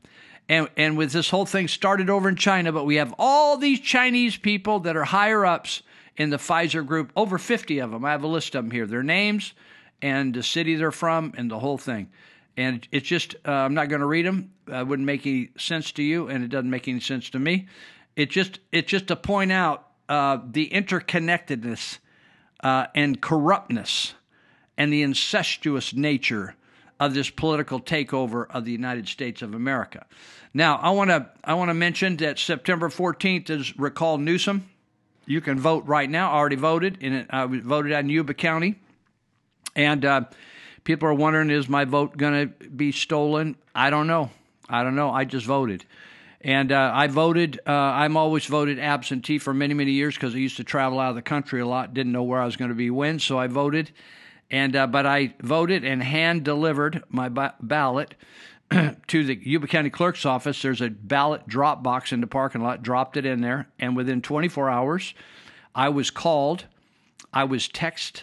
and and with this whole thing started over in China, but we have all these Chinese people that are higher ups in the Pfizer group, over 50 of them. I have a list of them here, their names and the city they're from and the whole thing. And it's just uh, I'm not going to read them. Uh, it wouldn't make any sense to you, and it doesn't make any sense to me. It just it's just to point out uh, the interconnectedness uh, and corruptness and the incestuous nature of this political takeover of the United States of America. Now, I want to I want to mention that September 14th is recall Newsom. You can vote right now. I already voted, and I voted out in Yuba County. And uh, people are wondering, is my vote going to be stolen? I don't know. I don't know. I just voted. And uh, I voted, uh, I'm always voted absentee for many, many years because I used to travel out of the country a lot, didn't know where I was going to be when, so I voted. And uh, but I voted and hand delivered my ba- ballot to the Yuba County Clerk's office. There's a ballot drop box in the parking lot. Dropped it in there, and within 24 hours, I was called, I was texted,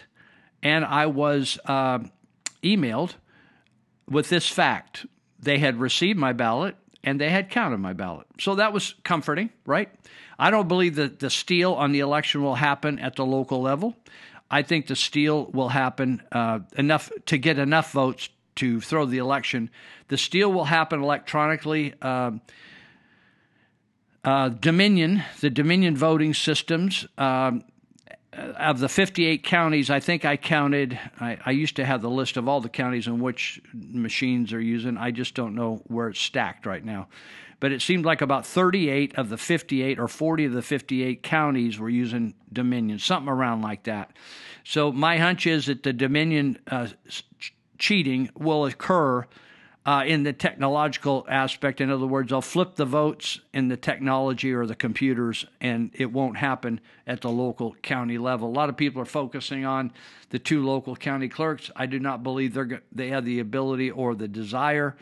and I was uh, emailed with this fact: they had received my ballot and they had counted my ballot. So that was comforting, right? I don't believe that the steal on the election will happen at the local level. I think the steal will happen uh, enough to get enough votes to throw the election. The steal will happen electronically. Uh, uh, Dominion, the Dominion voting systems, um, of the 58 counties, I think I counted. I, I, used to have the list of all the counties in which machines are using. I just don't know where it's stacked right now. But it seemed like about 38 of the 58 or 40 of the 58 counties were using Dominion, something around like that. So my hunch is that the Dominion uh, cheating will occur uh, in the technological aspect. In other words, I'll flip the votes in the technology or the computers, and it won't happen at the local county level. A lot of people are focusing on the two local county clerks. I do not believe they're they have the ability or the desire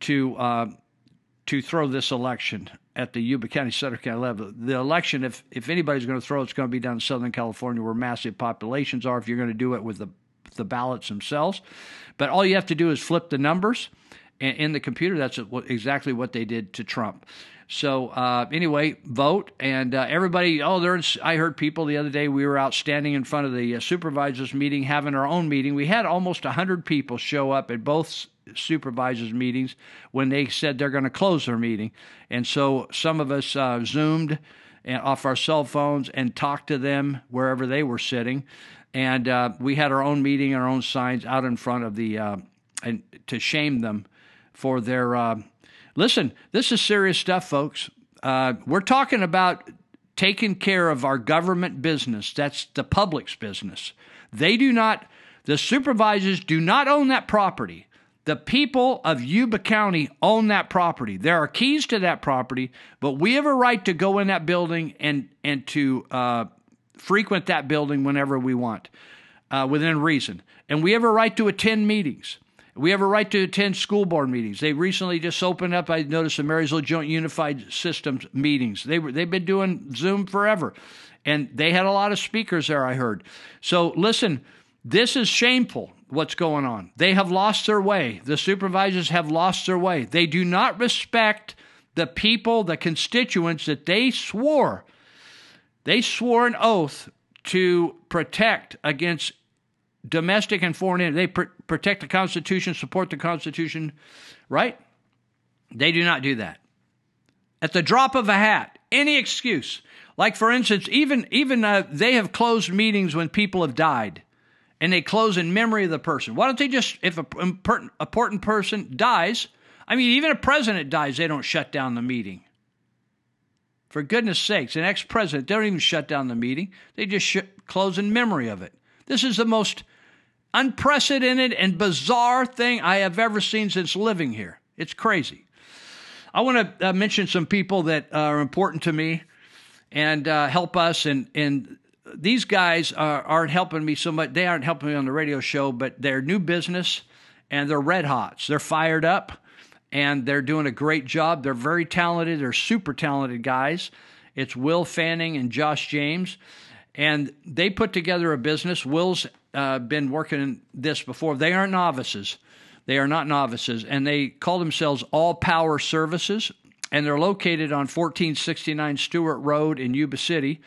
to uh, to throw this election at the Yuba County, Sutter County level. The election, if if anybody's going to throw, it's going to be down in Southern California, where massive populations are. If you're going to do it with the the ballots themselves, but all you have to do is flip the numbers in the computer. That's exactly what they did to Trump. So uh, anyway, vote and uh, everybody. Oh, there's. I heard people the other day. We were out standing in front of the uh, supervisors meeting, having our own meeting. We had almost hundred people show up at both supervisors meetings when they said they're going to close their meeting, and so some of us uh, zoomed uh, off our cell phones and talked to them wherever they were sitting, and uh, we had our own meeting, our own signs out in front of the and to shame them for their. Uh, listen, this is serious stuff, folks. Uh, we're talking about taking care of our government business. That's the public's business. They do not, the supervisors do not own that property. The people of Yuba County own that property. There are keys to that property, but we have a right to go in that building and and to uh, frequent that building whenever we want, uh, within reason. And we have a right to attend meetings. We have a right to attend school board meetings. They recently just opened up. I noticed the Marysville Joint Unified Systems meetings. They were they've been doing Zoom forever, and they had a lot of speakers there. I heard. So listen, this is shameful. What's going on? They have lost their way. The supervisors have lost their way. They do not respect the people, the constituents that they swore. They swore an oath to protect against domestic and foreign. They pr- protect the Constitution, support the Constitution, right? They do not do that. At the drop of a hat, any excuse. Like for instance, even even uh, they have closed meetings when people have died, and they close in memory of the person. Why don't they just, if a important, person dies, I mean, even a president dies, they don't shut down the meeting. For goodness sakes, an ex-president, they don't even shut down the meeting. They just sh- close in memory of it. This is the most unprecedented and bizarre thing I have ever seen since living here. It's crazy. I want to uh, mention some people that are important to me and uh, help us. And, and these guys are, aren't helping me so much. They aren't helping me on the radio show, but they're new business and they're red hots. They're fired up and they're doing a great job. They're very talented. They're super talented guys. It's Will Fanning and Josh James. And they put together a business. Will's uh, been working in this before. They aren't novices. They are not novices, and they call themselves All Power Services, and they're located on 1469 Stewart Road in Yuba City.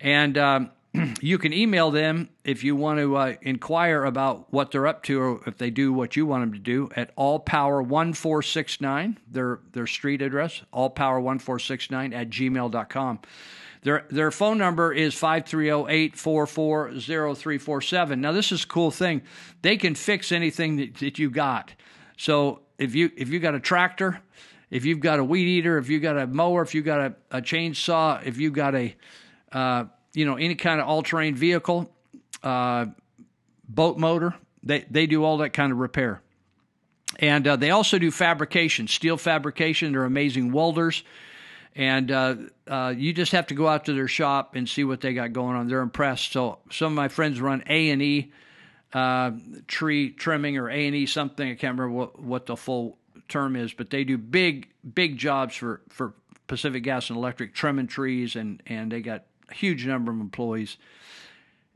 And um, you can email them if you want to uh, inquire about what they're up to or if they do what you want them to do at all power 1469 their, their street address, all power 1469 at gmail.com. Their their phone number is 530-844-0347. Now this is a cool thing. They can fix anything that, that you got. So if you if you got a tractor, if you've got a weed eater, if you've got a mower, if you've got a, a chainsaw, if you've got a uh, you know any kind of all-terrain vehicle, uh, boat motor, they they do all that kind of repair. And uh, they also do fabrication, steel fabrication. They're amazing welders and uh, uh, you just have to go out to their shop and see what they got going on. They're impressed. So some of my friends run A and E uh, tree trimming or A and E something. I can't remember what, what the full term is, but they do big big jobs for for Pacific Gas and Electric trimming trees, and and they got huge number of employees,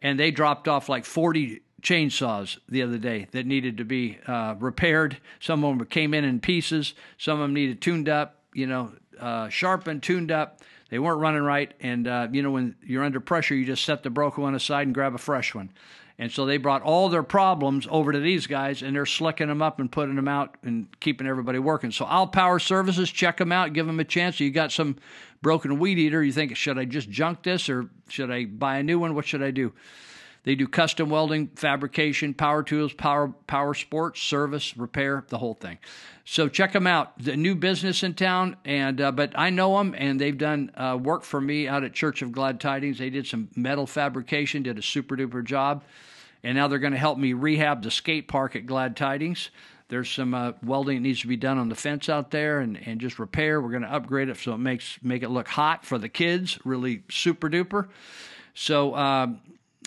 and they dropped off like forty chainsaws the other day that needed to be uh, repaired. Some of them came in in pieces. Some of them needed tuned up. You know, uh, sharpened, tuned up. They weren't running right, and uh, you know when you're under pressure, you just set the broken one aside and grab a fresh one. And so they brought all their problems over to these guys, and they're slicking them up and putting them out and keeping everybody working. So All Power Services, check them out, give them a chance. You got some broken weed eater, you think, should I just junk this or should I buy a new one? What should I do? They do custom welding, fabrication, power tools, power power sports, service, repair, the whole thing. So check them out. The new business in town, and uh, but I know them, and they've done uh, work for me out at Church of Glad Tidings. They did some metal fabrication, did a super duper job, and now they're going to help me rehab the skate park at Glad Tidings. There's some uh, welding that needs to be done on the fence out there, and, and just repair. We're going to upgrade it so it makes make it look hot for the kids, really super duper. So um,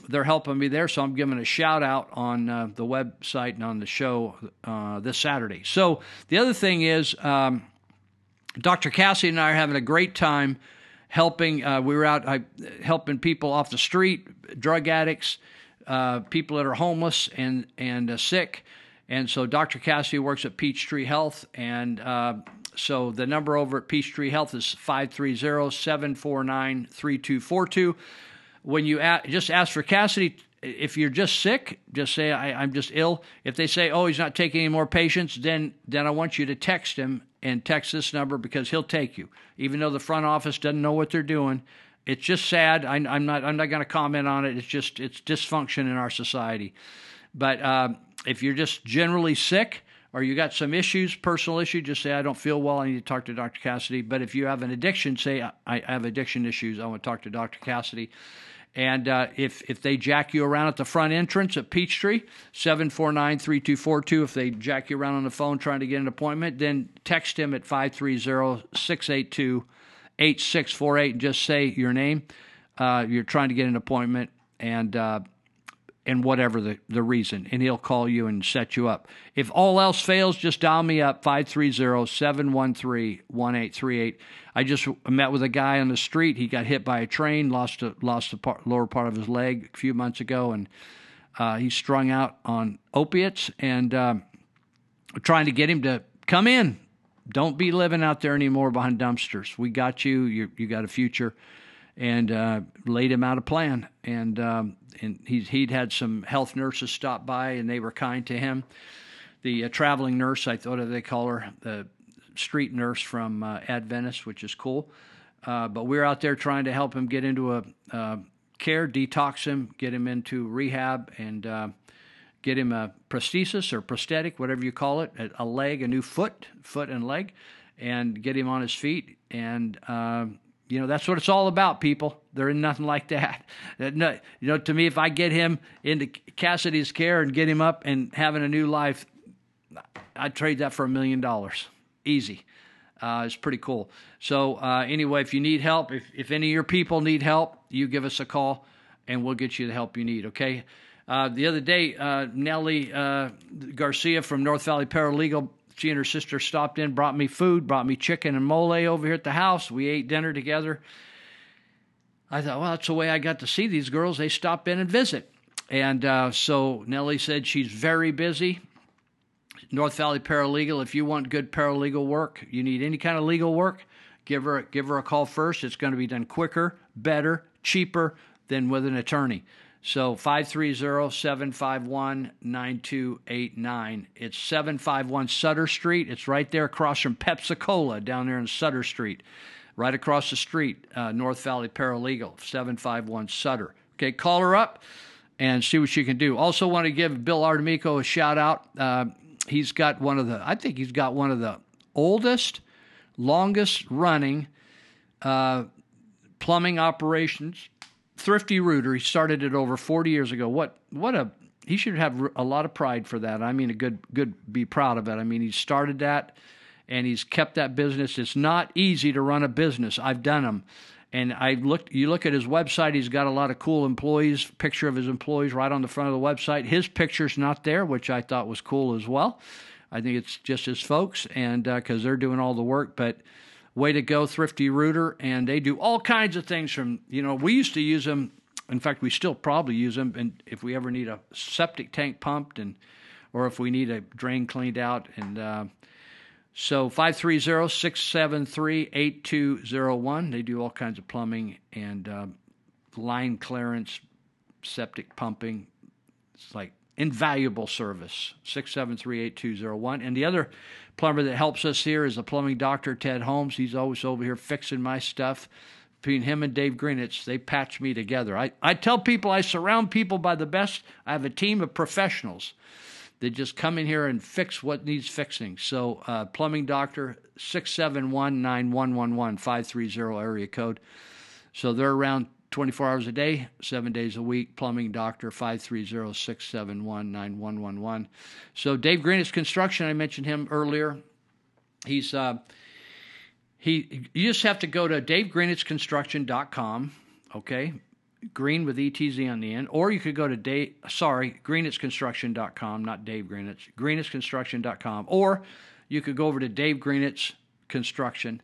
they're helping me there. So I'm giving a shout out on uh, the website and on the show uh, this Saturday. So the other thing is, um, Dr. Cassie and I are having a great time helping. Uh, we were out I, helping people off the street, drug addicts, uh, people that are homeless and and uh, sick. And so Dr. Cassie works at Peachtree Health, and uh, so the number over at Peachtree Health is 530 749 3242 when you a- just ask for Cassidy, if you're just sick, just say I, am just ill. If they say, "Oh, he's not taking any more patients," then then I want you to text him and text this number because he'll take you, even though the front office doesn't know what they're doing. It's just sad. I, am not. I'm not going to comment on it. It's just it's dysfunction in our society. But uh, if you're just generally sick or you got some issues, personal issue, just say I don't feel well. I need to talk to Dr. Cassidy. But if you have an addiction, say I have addiction issues. I want to talk to Dr. Cassidy. And uh, if if they jack you around at the front entrance at Peachtree, 749-3242, if they jack you around on the phone trying to get an appointment, then text him at 530-682-8648 and just say your name. Uh, you're trying to get an appointment and uh, and whatever the, the reason, and he'll call you and set you up. If all else fails, just dial me up 530 713 1838. I just met with a guy on the street. He got hit by a train, lost a, lost the part, lower part of his leg a few months ago, and uh, he's strung out on opiates. And uh, trying to get him to come in. Don't be living out there anymore behind dumpsters. We got you. You, you got a future. And uh, laid him out a plan. And um, and he's, he'd had some health nurses stop by, and they were kind to him. The uh, traveling nurse, I thought they call her, the street nurse from uh, Adventist, which is cool. Uh, but we're out there trying to help him get into a care, detox him, get him into rehab, and uh, get him a prosthesis or prosthetic, whatever you call it, a leg, a new foot, foot and leg, and get him on his feet. And uh, you know that's what it's all about, people. There is nothing like that. No, you know, to me, if I get him into Cassidy's care and get him up and having a new life, I'd trade that for a million dollars easy. Uh, it's pretty cool. So uh, anyway, if you need help, if, if any of your people need help, you give us a call, and we'll get you the help you need. Okay. Uh, the other day, uh, Nellie uh, Garcia from North Valley Paralegal, she and her sister stopped in, brought me food, brought me chicken and mole over here at the house. We ate dinner together. I thought, well, that's the way I got to see these girls. They stop in and visit. And uh, so Nellie said she's very busy. North Valley Paralegal. If you want good paralegal work, you need any kind of legal work, give her give her a call first. It's going to be done quicker, better, cheaper than with an attorney. So 530-751-9289. It's 751 Sutter Street. It's right there across from Pepsi Cola down there in Sutter Street. Right across the street, uh, North Valley Paralegal, 751 Sutter. Okay, call her up and see what she can do. Also, want to give Bill Artemico a shout out. Uh, he's got one of the, I think he's got one of the oldest, longest running uh, plumbing operations. Thrifty Rooter. He started it over 40 years ago. What what a he should have a lot of pride for that. I mean, a good good be proud of it. I mean, he started that and he's kept that business. It's not easy to run a business. I've done them, And I looked. You look at his website; he's got a lot of cool employees. Picture of his employees right on the front of the website. His picture's not there, which I thought was cool as well. I think it's just his folks, and uh, because they're doing all the work. But way to go, Thrifty Rooter, and they do all kinds of things. From you know, we used to use them. In fact, we still probably use them, and if we ever need a septic tank pumped, and or if we need a drain cleaned out, and uh, so 530-673-8201. They do all kinds of plumbing and uh, line clearance, septic pumping. It's like invaluable service. 673-8201. And the other plumber that helps us here is the plumbing doctor Ted Holmes. He's always over here fixing my stuff. Between him and Dave Greenetz, they patch me together. I, I tell people I surround people by the best. I have a team of professionals that just come in here and fix what needs fixing. So, uh, plumbing doctor, 671 9111, 530 area code. So they're around 24 hours a day, seven days a week. Plumbing doctor, 530 671 9111. So, Dave Greenetz Construction, I mentioned him earlier. He's. Uh, he, you just have to go to davegreenetzconstruction.com, okay? Green with ETZ on the end, or you could go to Dave, sorry, greenetzconstruction.com, not Dave Greenetz, greenetzconstruction.com, or you could go over to Dave Greenetz Construction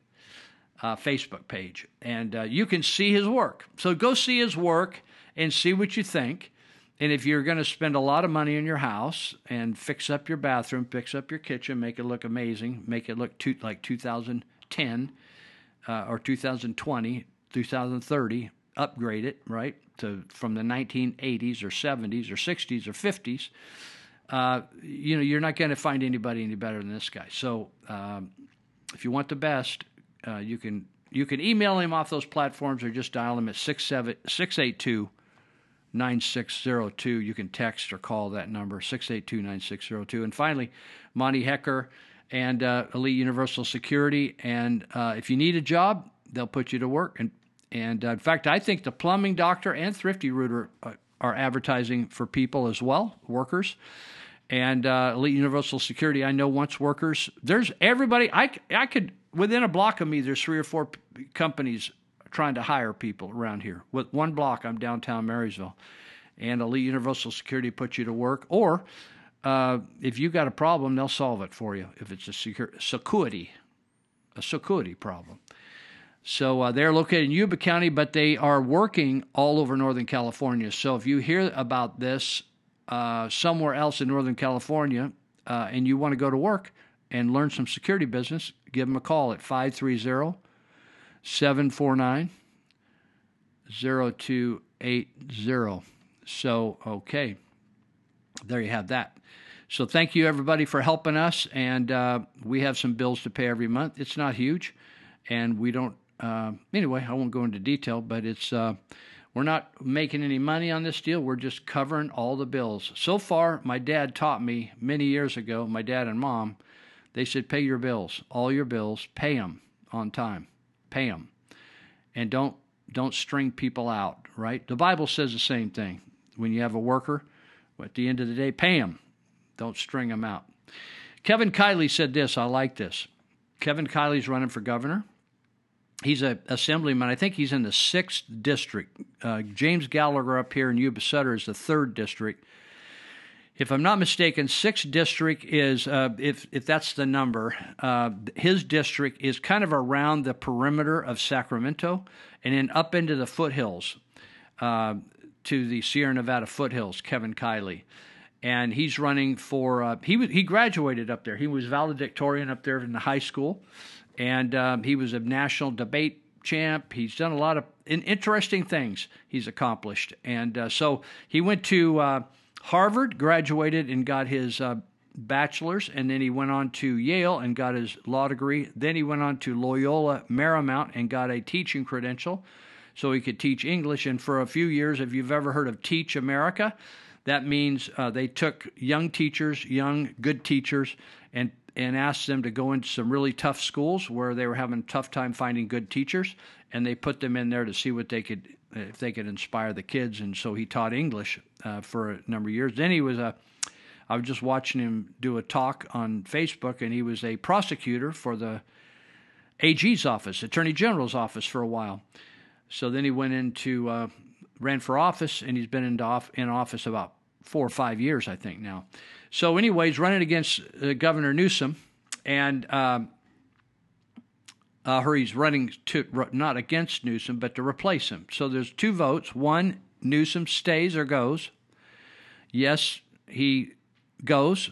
uh, Facebook page, and uh, you can see his work. So go see his work and see what you think. And if you're going to spend a lot of money in your house and fix up your bathroom, fix up your kitchen, make it look amazing, make it look to, like 2010 uh, or 2020, 2030, upgrade it right to from the 1980s or 70s or 60s or 50s. Uh, you know, you're not going to find anybody any better than this guy. So, um, if you want the best, uh, you can you can email him off those platforms or just dial him at 682 9602. You can text or call that number 682 9602. And finally, Monty Hecker and uh, Elite Universal Security. And uh, if you need a job, they'll put you to work. And and uh, in fact, I think the plumbing doctor and Thrifty Rooter are, are advertising for people as well, workers. And uh, Elite Universal Security, I know wants workers. There's everybody. I, I could within a block of me. There's three or four p- companies trying to hire people around here. With one block, I'm downtown Marysville, and Elite Universal Security puts you to work. Or uh, if you got a problem, they'll solve it for you. If it's a security, a security problem. So uh, they're located in Yuba County, but they are working all over Northern California. So if you hear about this uh, somewhere else in Northern California uh, and you want to go to work and learn some security business, give them a call at 530 749 0280. So, okay, there you have that. So, thank you everybody for helping us. And uh, we have some bills to pay every month. It's not huge, and we don't uh, anyway, I won't go into detail, but it's uh, we're not making any money on this deal. We're just covering all the bills. So far, my dad taught me many years ago. My dad and mom, they said, "Pay your bills, all your bills, pay them on time, pay them, and don't don't string people out." Right? The Bible says the same thing. When you have a worker, at the end of the day, pay them. Don't string them out. Kevin Kiley said this. I like this. Kevin Kiley's running for governor he's a assemblyman. I think he's in the sixth district. Uh, James Gallagher up here in Yuba Sutter is the third district. If I'm not mistaken, sixth district is uh, if if that's the number. Uh, his district is kind of around the perimeter of Sacramento, and then up into the foothills uh, to the Sierra Nevada foothills. Kevin Kiley. And he's running for. Uh, he he graduated up there. He was valedictorian up there in the high school, and um, he was a national debate champ. He's done a lot of interesting things he's accomplished. And uh, so he went to Harvard, graduated, and got his uh, bachelor's. And then he went on to Yale and got his law degree. Then he went on to Loyola Marymount and got a teaching credential so he could teach English. And for a few years, if you've ever heard of Teach America, that means uh, they took young teachers, young, good teachers, and and asked them to go into some really tough schools where they were having a tough time finding good teachers, and they put them in there to see what they could if they could inspire the kids. And so he taught English uh, for a number of years. Then he was a I was just watching him do a talk on Facebook, and he was a prosecutor for the AG's office, Attorney General's office, for a while. So then he went into uh, ran for office, and he's been in, off, in office about four or five years, I think now. So, anyways, running against uh, Governor Newsom, and um, uh, or he's running to not against Newsom, but to replace him. So there's two votes. One, Newsom stays or goes. Yes, he goes.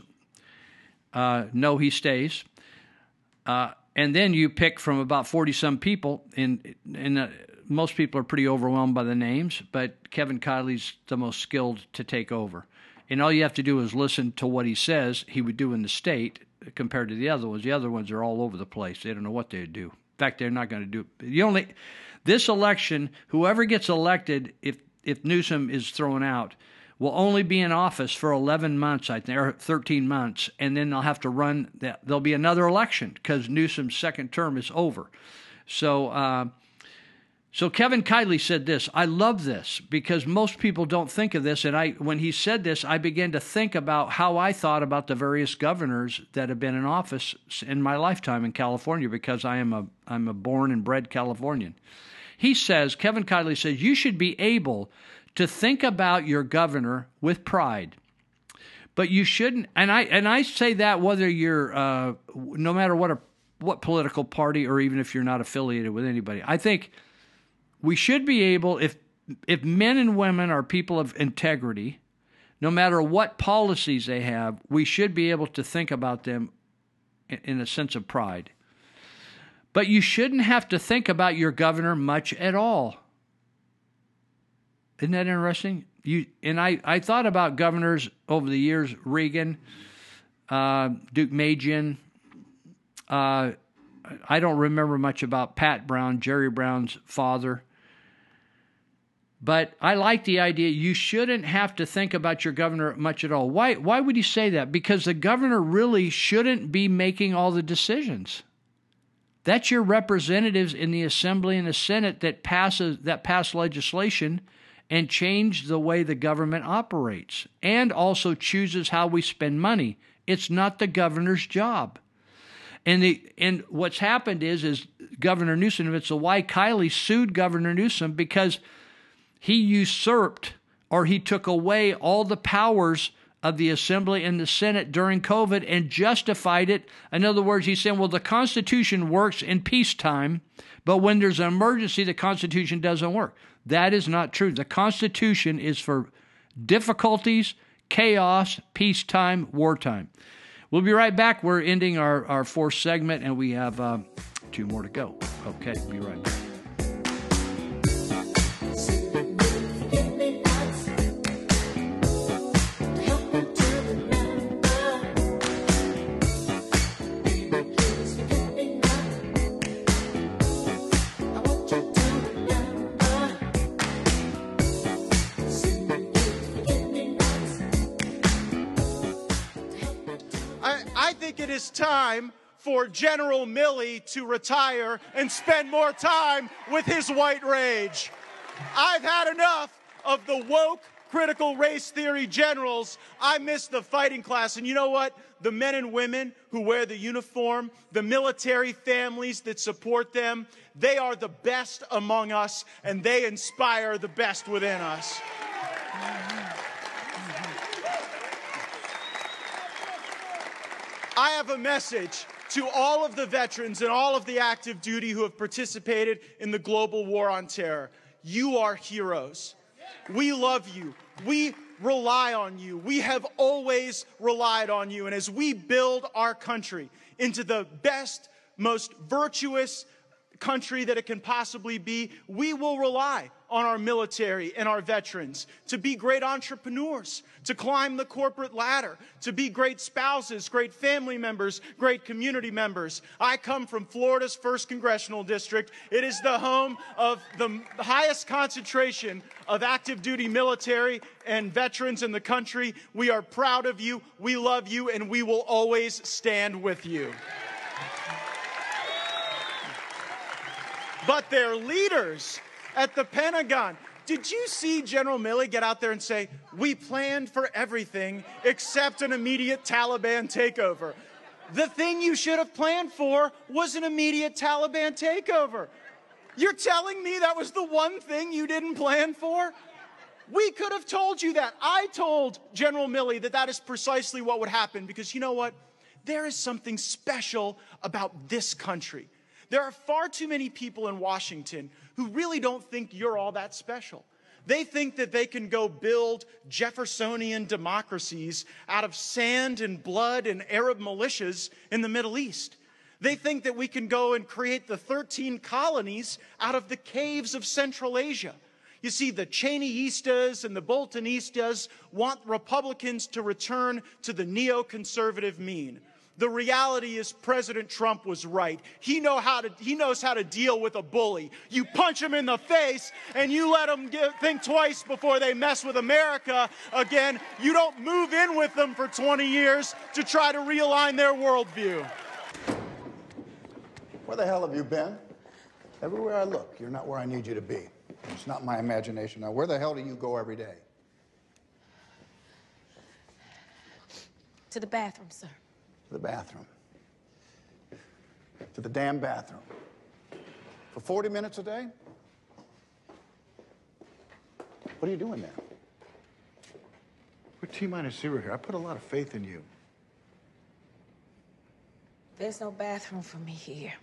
Uh, no, he stays. Uh, and then you pick from about 40 some people, and, and uh, most people are pretty overwhelmed by the names, but Kevin Kiley's the most skilled to take over. And all you have to do is listen to what he says he would do in the state compared to the other ones. The other ones are all over the place. They don't know what they do. In fact, they're not going to do it. The only this election, whoever gets elected, if if Newsom is thrown out, will only be in office for 11 months, I think, or 13 months, and then they'll have to run. There'll be another election because Newsom's second term is over. So. Uh, so Kevin Kiley said this. I love this because most people don't think of this. And I, when he said this, I began to think about how I thought about the various governors that have been in office in my lifetime in California because I am a I'm a born and bred Californian. He says, Kevin Kiley says, you should be able to think about your governor with pride. But you shouldn't, and I and I say that whether you're, uh, no matter what a what political party or even if you're not affiliated with anybody. I think we should be able if if men and women are people of integrity no matter what policies they have we should be able to think about them in a sense of pride. But you shouldn't have to think about your governor much at all. Isn't that interesting? You and i i thought about governors over the years reagan uh, Deukmejian uh, I don't remember much about Pat Brown, Jerry Brown's father. But I like the idea you shouldn't have to think about your governor much at all. Why why would you say that? Because the governor really shouldn't be making all the decisions. That's your representatives in the assembly and the senate that passes that pass legislation and change the way the government operates and also chooses how we spend money. It's not the governor's job. And the and what's happened is is Governor Newsom, it's why Kiley sued Governor Newsom because he usurped or he took away all the powers of the Assembly and the Senate during COVID and justified it. In other words, he's saying, well, the Constitution works in peacetime, but when there's an emergency, the Constitution doesn't work. That is not true. The Constitution is for difficulties, chaos, peacetime, wartime. We'll be right back. We're ending our, our fourth segment, and we have uh, two more to go. Okay, be right back. It is time for General Milley to retire and spend more time with his white rage. I've had enough of the woke critical race theory generals. I miss the fighting class. And you know what? The men and women who wear the uniform, the military families that support them, they are the best among us and they inspire the best within us. I have a message to all of the veterans and all of the active duty who have participated in the global war on terror. You are heroes. We love you. We rely on you. We have always relied on you. And as we build our country into the best, most virtuous country that it can possibly be, we will rely on our military and our veterans to be great entrepreneurs, to climb the corporate ladder, to be great spouses, great family members, great community members. I come from Florida's 1st Congressional District. It is the home of the highest concentration of active duty military and veterans in the country. We are proud of you, we love you, and we will always stand with you. But their leaders at the Pentagon. Did you see General Milley get out there and say, We planned for everything except an immediate Taliban takeover? The thing you should have planned for was an immediate Taliban takeover. You're telling me that was the one thing you didn't plan for? We could have told you that. I told General Milley that that is precisely what would happen because you know what? There is something special about this country. There are far too many people in Washington who really don't think you're all that special. They think that they can go build Jeffersonian democracies out of sand and blood and Arab militias in the Middle East. They think that we can go and create the 13 colonies out of the caves of Central Asia. You see, the Cheneyistas and the Boltonistas want Republicans to return to the neoconservative mean. The reality is President Trump was right. He, know how to, he knows how to deal with a bully. You punch him in the face and you let them get, think twice before they mess with America again. You don't move in with them for 20 years to try to realign their worldview. Where the hell have you been? Everywhere I look, you're not where I need you to be. It's not my imagination. Now, where the hell do you go every day? To the bathroom, sir. To the bathroom. To the damn bathroom. For 40 minutes a day? What are you doing there? We're T minus zero here. I put a lot of faith in you. There's no bathroom for me here.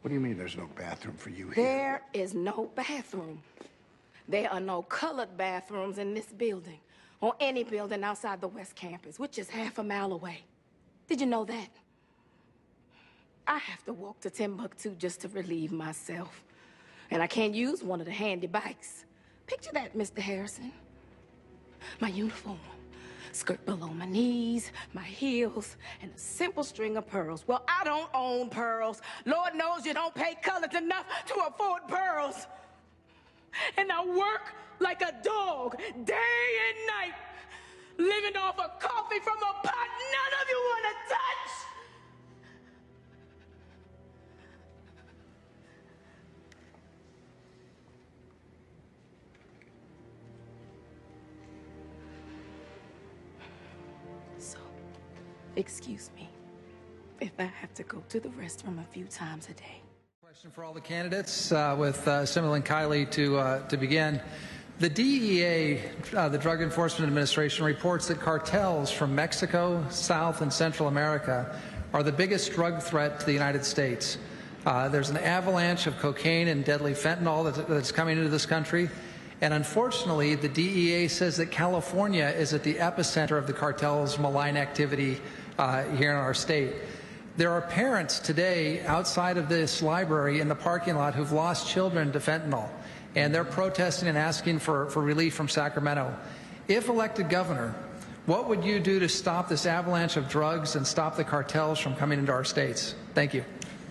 What do you mean there's no bathroom for you here? There is no bathroom. There are no colored bathrooms in this building or any building outside the West Campus, which is half a mile away. Did you know that? I have to walk to Timbuktu just to relieve myself. And I can't use one of the handy bikes. Picture that, Mr. Harrison. My uniform, skirt below my knees, my heels, and a simple string of pearls. Well, I don't own pearls. Lord knows you don't pay colors enough to afford pearls. And I work like a dog day and night, living off of coffee from a pot none of you want to touch. So, excuse me if I have to go to the restroom a few times a day. Question for all the candidates uh, with uh, and Kiley to, uh, to begin. The DEA, uh, the Drug Enforcement Administration, reports that cartels from Mexico, South, and Central America are the biggest drug threat to the United States. Uh, there's an avalanche of cocaine and deadly fentanyl that, that's coming into this country. And unfortunately, the DEA says that California is at the epicenter of the cartel's malign activity uh, here in our state. There are parents today outside of this library in the parking lot who've lost children to fentanyl, and they're protesting and asking for, for relief from Sacramento. If elected governor, what would you do to stop this avalanche of drugs and stop the cartels from coming into our states? Thank you.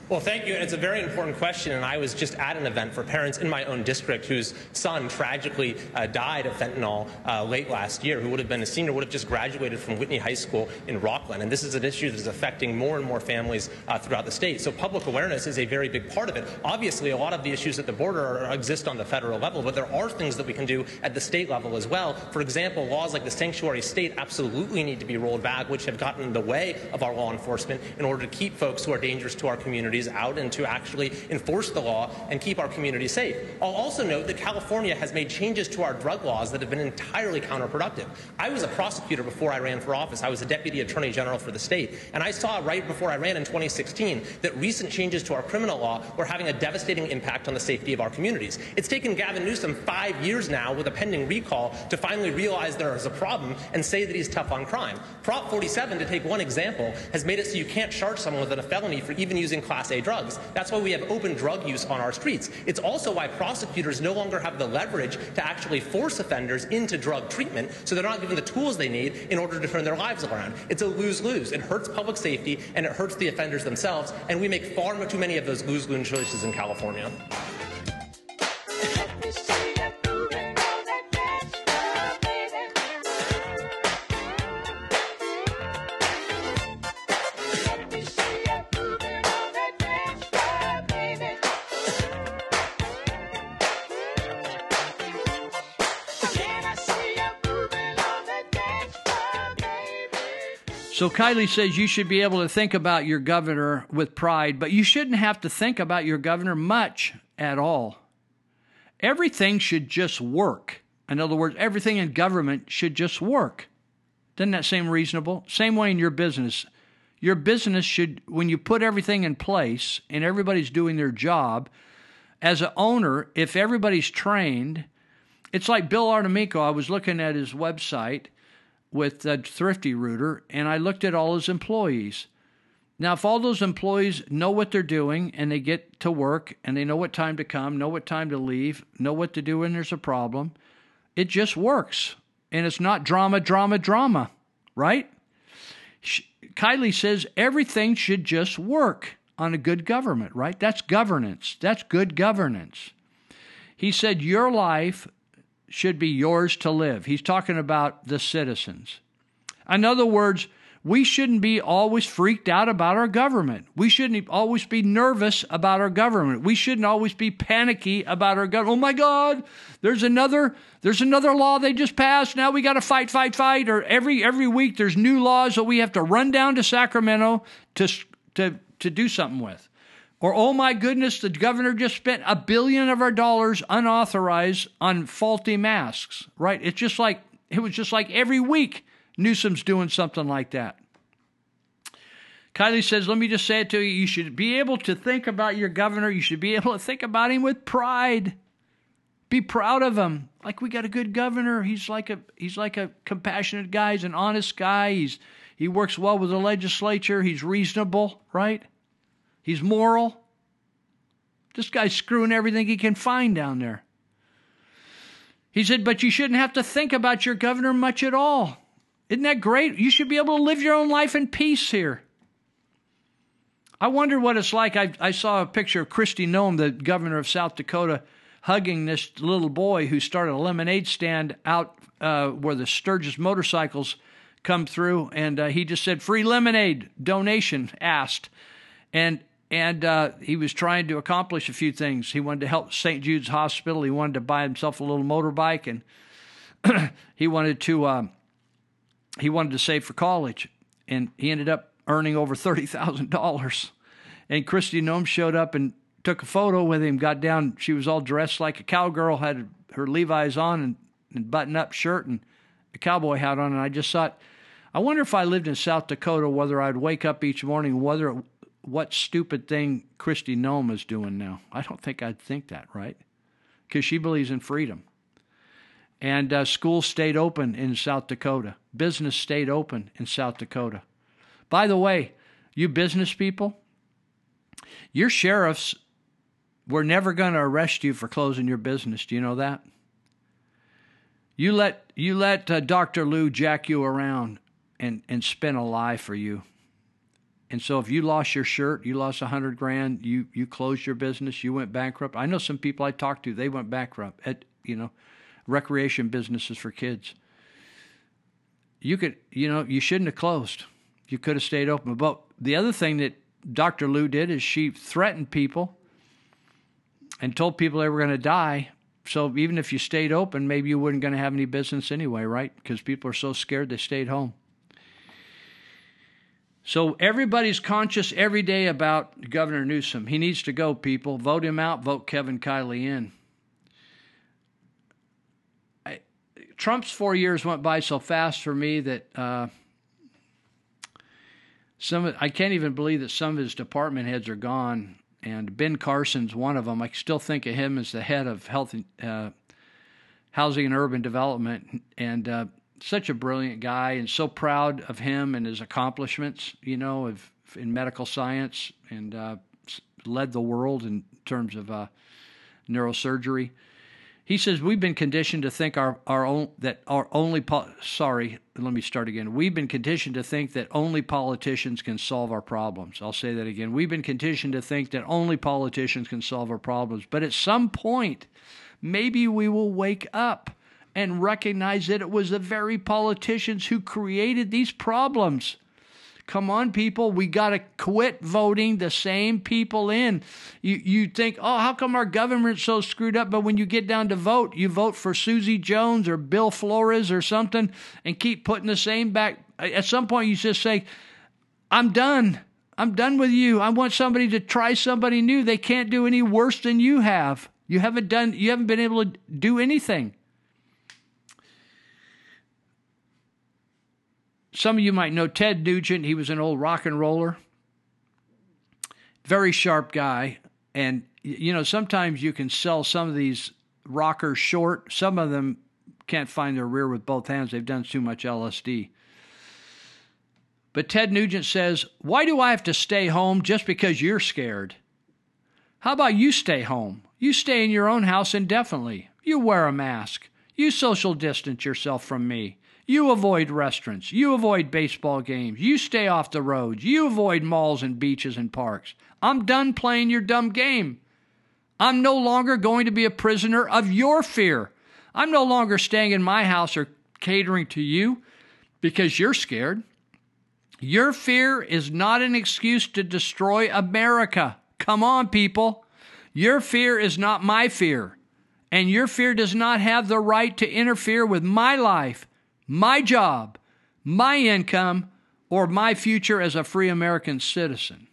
Well, thank you. And it's a very important question. And I was just at an event for parents in my own district whose son tragically uh, died of fentanyl uh, late last year, who would have been a senior, would have just graduated from Whitney High School in Rocklin. And this is an issue that is affecting more and more families uh, throughout the state. So public awareness is a very big part of it. Obviously, a lot of the issues at the border are, exist on the federal level, but there are things that we can do at the state level as well. For example, laws like the sanctuary state absolutely need to be rolled back, which have gotten in the way of our law enforcement in order to keep folks who are dangerous to our communities out and to actually enforce the law and keep our communities safe. I'll also note that California has made changes to our drug laws that have been entirely counterproductive. I was a prosecutor before I ran for office. I was a deputy attorney general for the state. And I saw right before I ran in 2016 that recent changes to our criminal law were having a devastating impact on the safety of our communities. It's taken Gavin Newsom five years now with a pending recall to finally realize there is a problem and say that he's tough on crime. Prop 47, to take one example, has made it so you can't charge someone with a felony for even using Class A drugs. That's why we have open drug use on our streets. It's also why prosecutors no longer have the leverage to actually force offenders into drug treatment, so they're not given the tools they need in order to turn their lives around. It's a lose-lose. It hurts public safety and it hurts the offenders themselves, and we make far too many of those lose-lose choices in California. So Kiley says you should be able to think about your governor with pride, but you shouldn't have to think about your governor much at all. Everything should just work. In other words, everything in government should just work. Doesn't that seem reasonable? Same way in your business. Your business should, when you put everything in place and everybody's doing their job, as an owner, if everybody's trained, it's like Bill Artemico. I was looking at his website with uh, Thrifty Rooter, and I looked at all his employees. Now, if all those employees know what they're doing and they get to work and they know what time to come, know what time to leave, know what to do when there's a problem, it just works. And it's not drama, drama, drama, right? Kiley says everything should just work on a good government, right? That's governance. That's good governance. He said your life should be yours to live. He's talking about the citizens. In other words, we shouldn't be always freaked out about our government. We shouldn't always be nervous about our government. We shouldn't always be panicky about our government. Oh my God, there's another there's another law they just passed. Now we got to fight, fight, fight. Or every every week there's new laws that we have to run down to Sacramento to to to do something with. Or, oh my goodness, the governor just spent a billion of our dollars unauthorized on faulty masks, right? It's just like, it was just like every week Newsom's doing something like that. Kiley says, let me just say it to you. You should be able to think about your governor. You should be able to think about him with pride. Be proud of him. Like we got a good governor. He's like a he's like a compassionate guy. He's an honest guy. He's he works well with the legislature. He's reasonable, right? He's moral. This guy's screwing everything he can find down there. He said, but you shouldn't have to think about your governor much at all. Isn't that great? You should be able to live your own life in peace here. I wonder what it's like. I, I saw a picture of Kristi Noem, the governor of South Dakota, hugging this little boy who started a lemonade stand out uh, where the Sturgis motorcycles come through. And uh, he just said, free lemonade donation asked. And and uh, he was trying to accomplish a few things. He wanted to help St. Jude's Hospital. He wanted to buy himself a little motorbike, and he wanted to um, he wanted to save for college. And he ended up earning over thirty thousand dollars. And Kristi Noem showed up and took a photo with him. Got down. She was all dressed like a cowgirl, had her Levi's on and, and button-up shirt and a cowboy hat on. And I just thought, I wonder if I lived in South Dakota, whether I'd wake up each morning, whether what stupid thing Kristi Noem is doing now. I don't think I'd think that, right? Because she believes in freedom. And uh, schools stayed open in South Dakota. Business stayed open in South Dakota. By the way, you business people, your sheriffs were never going to arrest you for closing your business. Do you know that? You let you let uh, Dr. Luu jack you around and and spin a lie for you. And so if you lost your shirt, you lost a hundred grand, you you closed your business, you went bankrupt. I know some people I talked to, they went bankrupt at you know, recreation businesses for kids. You could you know, you shouldn't have closed. You could have stayed open. But the other thing that Dr. Luu did is she threatened people and told people they were going to die. So even if you stayed open, maybe you weren't going to have any business anyway, right? Because people are so scared they stayed home. So everybody's conscious every day about Governor Newsom. He needs to go, people. Vote him out, vote Kevin Kiley in. I, Trump's four years went by so fast for me that uh, some I can't even believe that some of his department heads are gone. And Ben Carson's one of them. I still think of him as the head of health, uh, housing and urban development. And uh, such a brilliant guy and so proud of him and his accomplishments, you know, of, in medical science and uh, led the world in terms of uh, neurosurgery. He says we've been conditioned to think our, our own that our only po- sorry let me start again. We've been conditioned to think that only politicians can solve our problems. I'll say that again. We've been conditioned to think that only politicians can solve our problems but at some point maybe we will wake up and recognize that it was the very politicians who created these problems. Come on, people. We got to quit voting the same people in. You, you think, oh, how come our government's so screwed up? But when you get down to vote, you vote for Susie Jones or Bill Flores or something and keep putting the same back. At some point, you just say, I'm done. I'm done with you. I want somebody to try somebody new. They can't do any worse than you have. You haven't done you haven't been able to do anything. Some of you might know Ted Nugent. He was an old rock and roller. Very sharp guy. And, you know, sometimes you can sell some of these rockers short. Some of them can't find their rear with both hands. They've done too much LSD. But Ted Nugent says, Why do I have to stay home just because you're scared? How about you stay home? You stay in your own house indefinitely. You wear a mask. You social distance yourself from me. You avoid restaurants. You avoid baseball games. You stay off the roads. You avoid malls and beaches and parks. I'm done playing your dumb game. I'm no longer going to be a prisoner of your fear. I'm no longer staying in my house or catering to you because you're scared. Your fear is not an excuse to destroy America. Come on, people. Your fear is not my fear. And your fear does not have the right to interfere with my life, my job, my income, or my future as a free American citizen.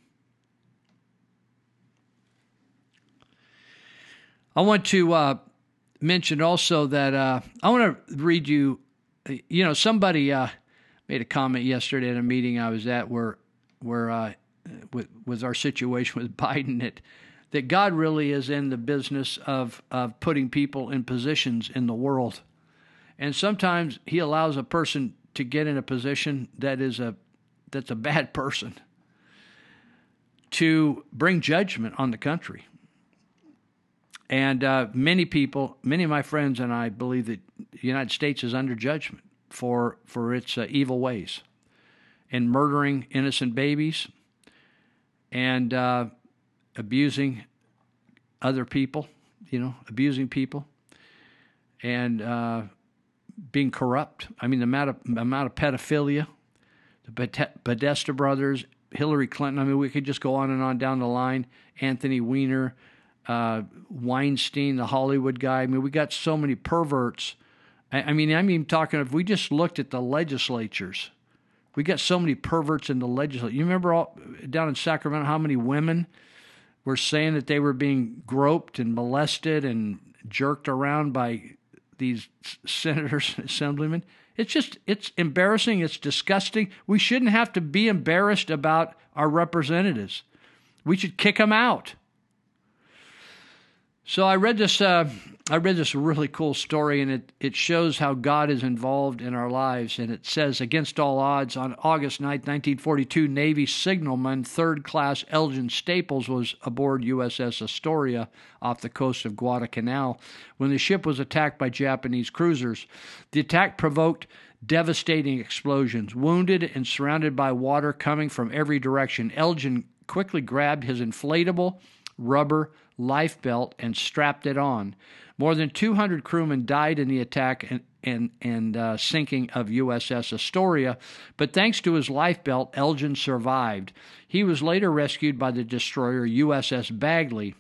I want to uh, mention also that uh, I want to read you. You know, somebody uh, made a comment yesterday at a meeting I was at where, where uh, with, with our situation with Biden, that that God really is in the business of of putting people in positions in the world, and sometimes He allows a person to get in a position that is a that's a bad person to bring judgment on the country. And uh, many people, many of my friends and I believe that the United States is under judgment for for its uh, evil ways in murdering innocent babies and uh, abusing other people, you know, abusing people and uh, being corrupt. I mean, the amount of, amount of pedophilia, the Podesta brothers, Hillary Clinton. I mean, we could just go on and on down the line. Anthony Weiner, uh, Weinstein, the Hollywood guy. I mean, we got so many perverts. I, I mean, I'm even talking if we just looked at the legislatures, we got so many perverts in the legislature. You remember all, down in Sacramento how many women were saying that they were being groped and molested and jerked around by these senators and assemblymen? It's just, it's embarrassing. It's disgusting. We shouldn't have to be embarrassed about our representatives. We should kick them out. So I read this. Uh, I read this really cool story, and it it shows how God is involved in our lives. And it says, against all odds, on August 9, 1942, Navy signalman third class Elgin Staples was aboard USS Astoria off the coast of Guadalcanal when the ship was attacked by Japanese cruisers. The attack provoked devastating explosions. Wounded and surrounded by water coming from every direction, Elgin quickly grabbed his inflatable rubber life belt and strapped it on. More than 200 crewmen died in the attack and, and, and uh, sinking of USS Astoria, but thanks to his life belt, Elgin survived. He was later rescued by the destroyer USS Bagley.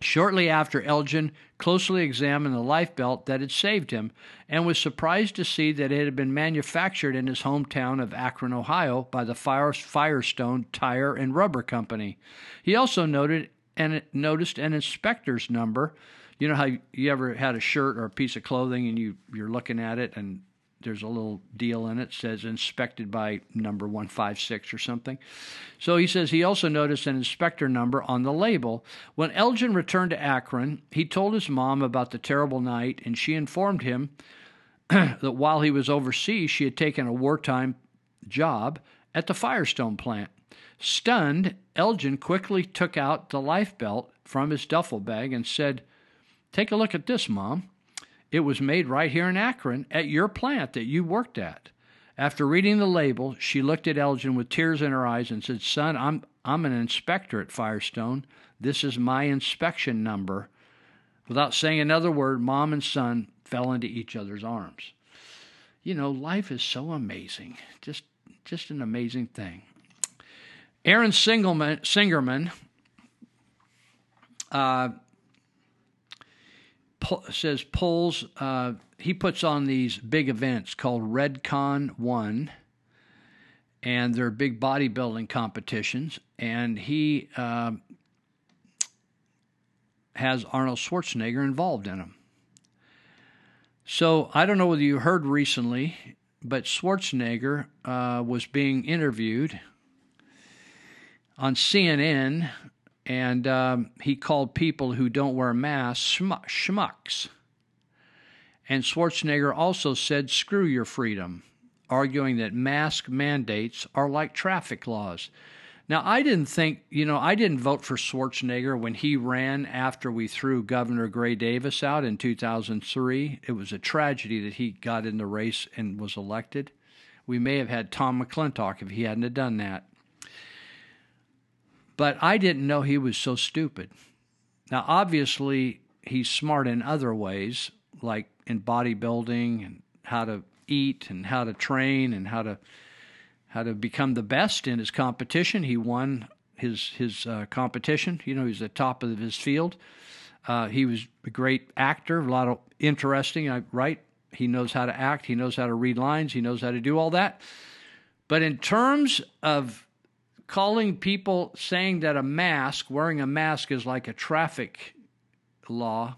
Shortly after, Elgin closely examined the life belt that had saved him and was surprised to see that it had been manufactured in his hometown of Akron, Ohio, by the Firestone Tire and Rubber Company. He also noted and it noticed an inspector's number. You know how you ever had a shirt or a piece of clothing and you you're looking at it and there's a little deal in it says inspected by number 156 or something. So he says he also noticed an inspector number on the label. When Elgin returned to Akron, he told his mom about the terrible night and she informed him that while he was overseas, she had taken a wartime job at the Firestone plant. Stunned, Elgin quickly took out the life belt from his duffel bag and said, Take a look at this, Mom. It was made right here in Akron at your plant that you worked at. After reading the label, she looked at Elgin with tears in her eyes and said, Son, I'm, I'm an inspector at Firestone. This is my inspection number. Without saying another word, mom and son fell into each other's arms. You know, life is so amazing. Just just an amazing thing. Aaron Singelman, Singerman uh, says polls. Uh, he puts on these big events called Redcon One, and they're big bodybuilding competitions. And he uh, has Arnold Schwarzenegger involved in them. So I don't know whether you heard recently, but Schwarzenegger uh, was being interviewed on CNN, and um, he called people who don't wear masks schmuck, schmucks. And Schwarzenegger also said, screw your freedom, arguing that mask mandates are like traffic laws. Now, I didn't think, you know, I didn't vote for Schwarzenegger when he ran after we threw Governor Gray Davis out in 2003. It was a tragedy that he got in the race and was elected. We may have had Tom McClintock if he hadn't have done that. But I didn't know he was so stupid. Now, obviously, he's smart in other ways, like in bodybuilding and how to eat and how to train and how to how to become the best in his competition. He won his his uh, competition. You know, he's the top of his field. Uh, he was a great actor, a lot of interesting. I right. He knows how to act. He knows how to read lines. He knows how to do all that. But in terms of calling people saying that a mask, wearing a mask, is like a traffic law,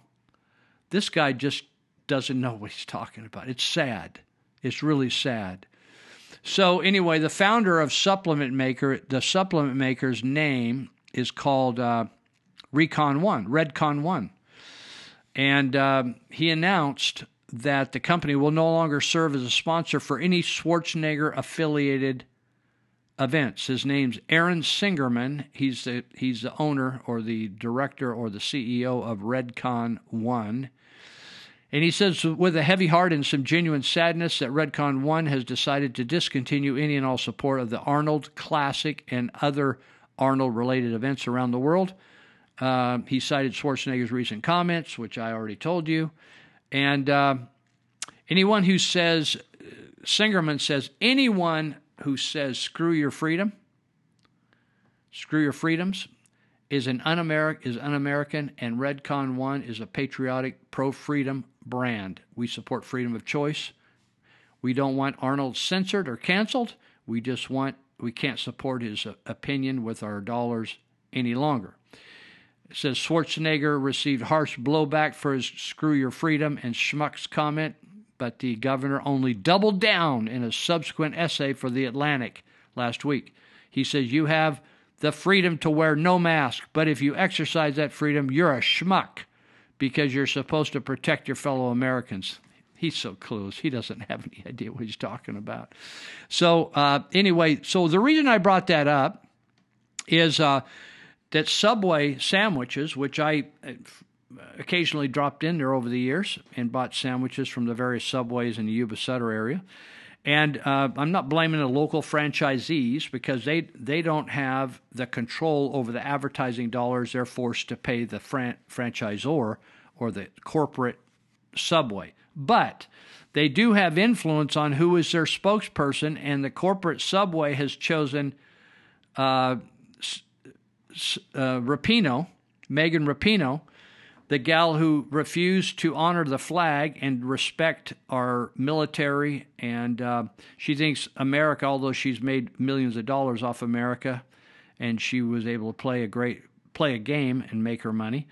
this guy just doesn't know what he's talking about. It's sad. It's really sad. So anyway, the founder of Supplement Maker, the supplement maker's name is called uh, Recon One, Redcon One, and uh, he announced that the company will no longer serve as a sponsor for any Schwarzenegger affiliated events. His name's Aaron Singerman. He's the he's the owner or the director or the CEO of Redcon One. And he says, with a heavy heart and some genuine sadness, that Redcon One has decided to discontinue any and all support of the Arnold Classic and other Arnold related events around the world. Uh, he cited Schwarzenegger's recent comments, which I already told you. And uh, anyone who says, Singerman says, anyone who says, screw your freedom, screw your freedoms, is an un-American, is un-American, and Redcon One is a patriotic, pro-freedom brand. We support freedom of choice. We don't want Arnold censored or canceled. We just want we can't support his uh, opinion with our dollars any longer. It says Schwarzenegger received harsh blowback for his "screw your freedom" and schmucks comment, but the governor only doubled down in a subsequent essay for the Atlantic last week. He says you have the freedom to wear no mask, but if you exercise that freedom, you're a schmuck because you're supposed to protect your fellow Americans. He's so clueless. He doesn't have any idea what he's talking about. So, uh, anyway, so the reason I brought that up is uh, that Subway sandwiches, which I uh, occasionally dropped in there over the years and bought sandwiches from the various Subways in the Yuba Sutter area. And uh, I'm not blaming the local franchisees because they they don't have the control over the advertising dollars they're forced to pay the fran- franchisor or the corporate subway. But they do have influence on who is their spokesperson, and the corporate subway has chosen uh, uh, Rapinoe, Megan Rapinoe, the gal who refused to honor the flag and respect our military. And uh, she thinks America, although she's made millions of dollars off America, and she was able to play a great play a game and make her money,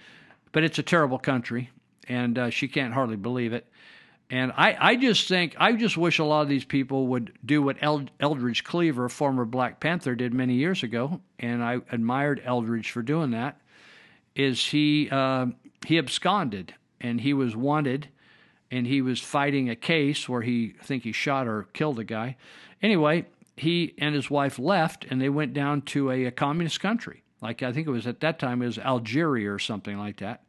but it's a terrible country, and uh, she can't hardly believe it. And I, I just think, I just wish a lot of these people would do what Eld- Eldridge Cleaver, former Black Panther, did many years ago. And I admired Eldridge for doing that. Is he uh, he absconded and he was wanted and he was fighting a case where he I think he shot or killed a guy. Anyway, he and his wife left and they went down to a, a communist country. Like I think it was at that time it was Algeria or something like that.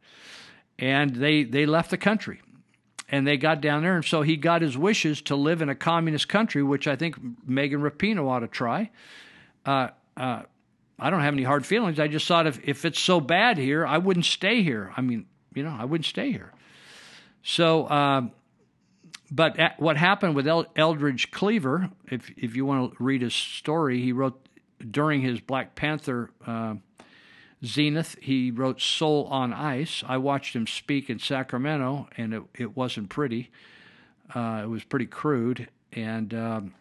And they they left the country. And they got down there and so he got his wishes to live in a communist country, which I think Megan Rapinoe ought to try. Uh, uh, I don't have any hard feelings. I just thought if, if it's so bad here, I wouldn't stay here. I mean, you know, I wouldn't stay here. So, uh, but at, what happened with El- Eldridge Cleaver, if if you want to read his story, he wrote during his Black Panther uh, zenith. He wrote "Soul on Ice." I watched him speak in Sacramento, and it it wasn't pretty. Uh, it was pretty crude, and um,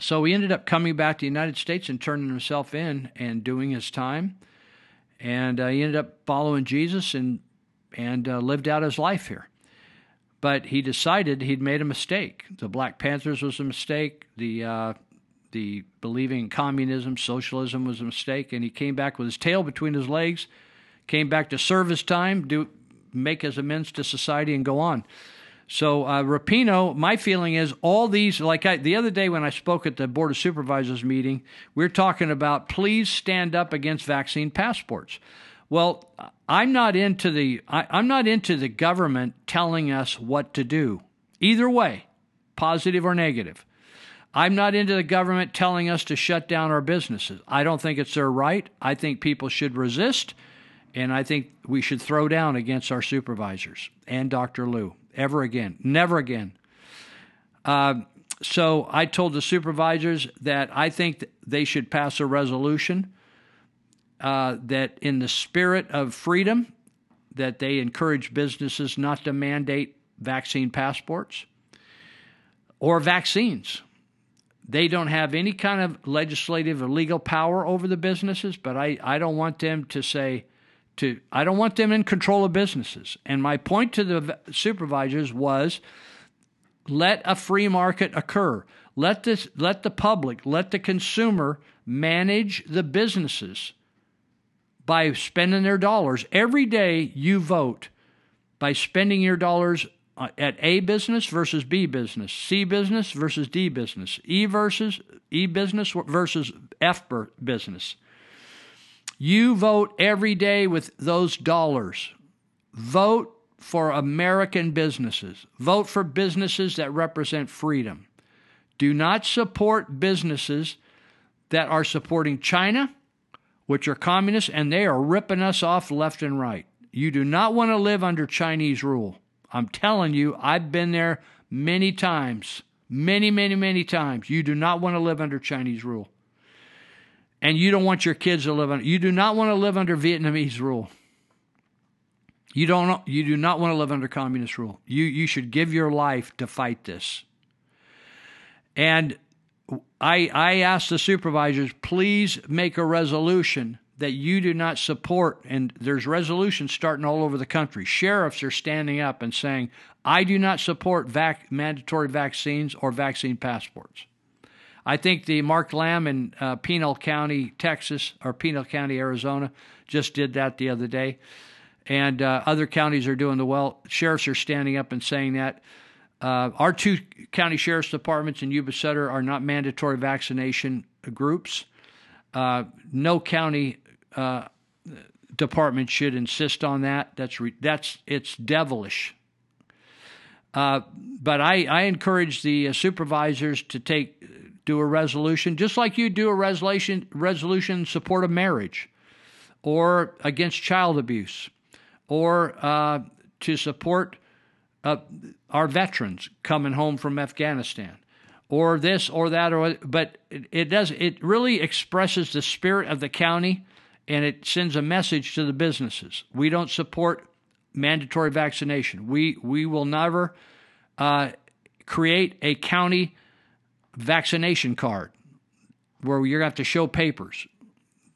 so he ended up coming back to the United States and turning himself in and doing his time. And uh, he ended up following Jesus and and uh, lived out his life here. But he decided he'd made a mistake. The Black Panthers was a mistake. The uh, the believing in communism, socialism was a mistake, and he came back with his tail between his legs, came back to serve his time, do make his amends to society, and go on. So uh, Rapinoe, my feeling is all these. Like I, the other day when I spoke at the Board of Supervisors meeting, we are talking about please stand up against vaccine passports. Well, I'm not into the I, I'm not into the government telling us what to do. Either way, positive or negative. I'm not into the government telling us to shut down our businesses. I don't think it's their right. I think people should resist, and I think we should throw down against our supervisors and Dr. Luu ever again. Never again. Uh, so I told the supervisors that I think that they should pass a resolution uh, that, in the spirit of freedom, that they encourage businesses not to mandate vaccine passports or vaccines. They don't have any kind of legislative or legal power over the businesses, but I, I don't want them to say, to I don't want them in control of businesses. And my point to the supervisors was let a free market occur. Let this let the public, let the consumer manage the businesses by spending their dollars. Every day you vote by spending your dollars uh, at A business versus B business, C business versus D business, E versus E business versus F business. You vote every day with those dollars. Vote for American businesses. Vote for businesses that represent freedom. Do not support businesses that are supporting China, which are communists, and they are ripping us off left and right. You do not want to live under Chinese rule. I'm telling you, I've been there many times, many, many, many times. You do not want to live under Chinese rule. And you don't want your kids to live under, you do not want to live under Vietnamese rule. You don't you do not want to live under communist rule. You you should give your life to fight this. And I I asked the supervisors, please make a resolution that you do not support, and there's resolutions starting all over the country. Sheriffs are standing up and saying, I do not support vac- mandatory vaccines or vaccine passports. I think the Mark Lamb in uh, Pinal County, Texas, or Pinal County, Arizona, just did that the other day. And uh, other counties are doing the well. Sheriffs are standing up and saying that. Uh, our two county sheriff's departments in Yuba Sutter are not mandatory vaccination groups. Uh, no county uh, department should insist on that. That's re- that's it's devilish. Uh, but I, I encourage the uh, supervisors to take do a resolution just like you do a resolution resolution in support of marriage, or against child abuse, or uh, to support uh, our veterans coming home from Afghanistan or this or that or but it, does it really expresses the spirit of the county and it sends a message to the businesses. We don't support mandatory vaccination. We we will never uh, create a county vaccination card where you're going to have to show papers.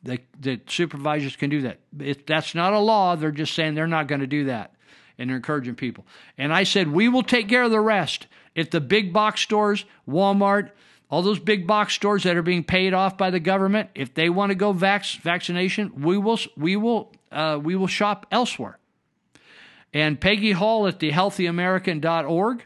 The, supervisors can do that. If that's not a law, they're just saying they're not going to do that, and they're encouraging people. And I said we will take care of the rest. If the big box stores, Walmart, all those big box stores that are being paid off by the government, if they want to go vax vaccination, we will we will uh, we will shop elsewhere. And Peggy Hall at the healthyamerican.org,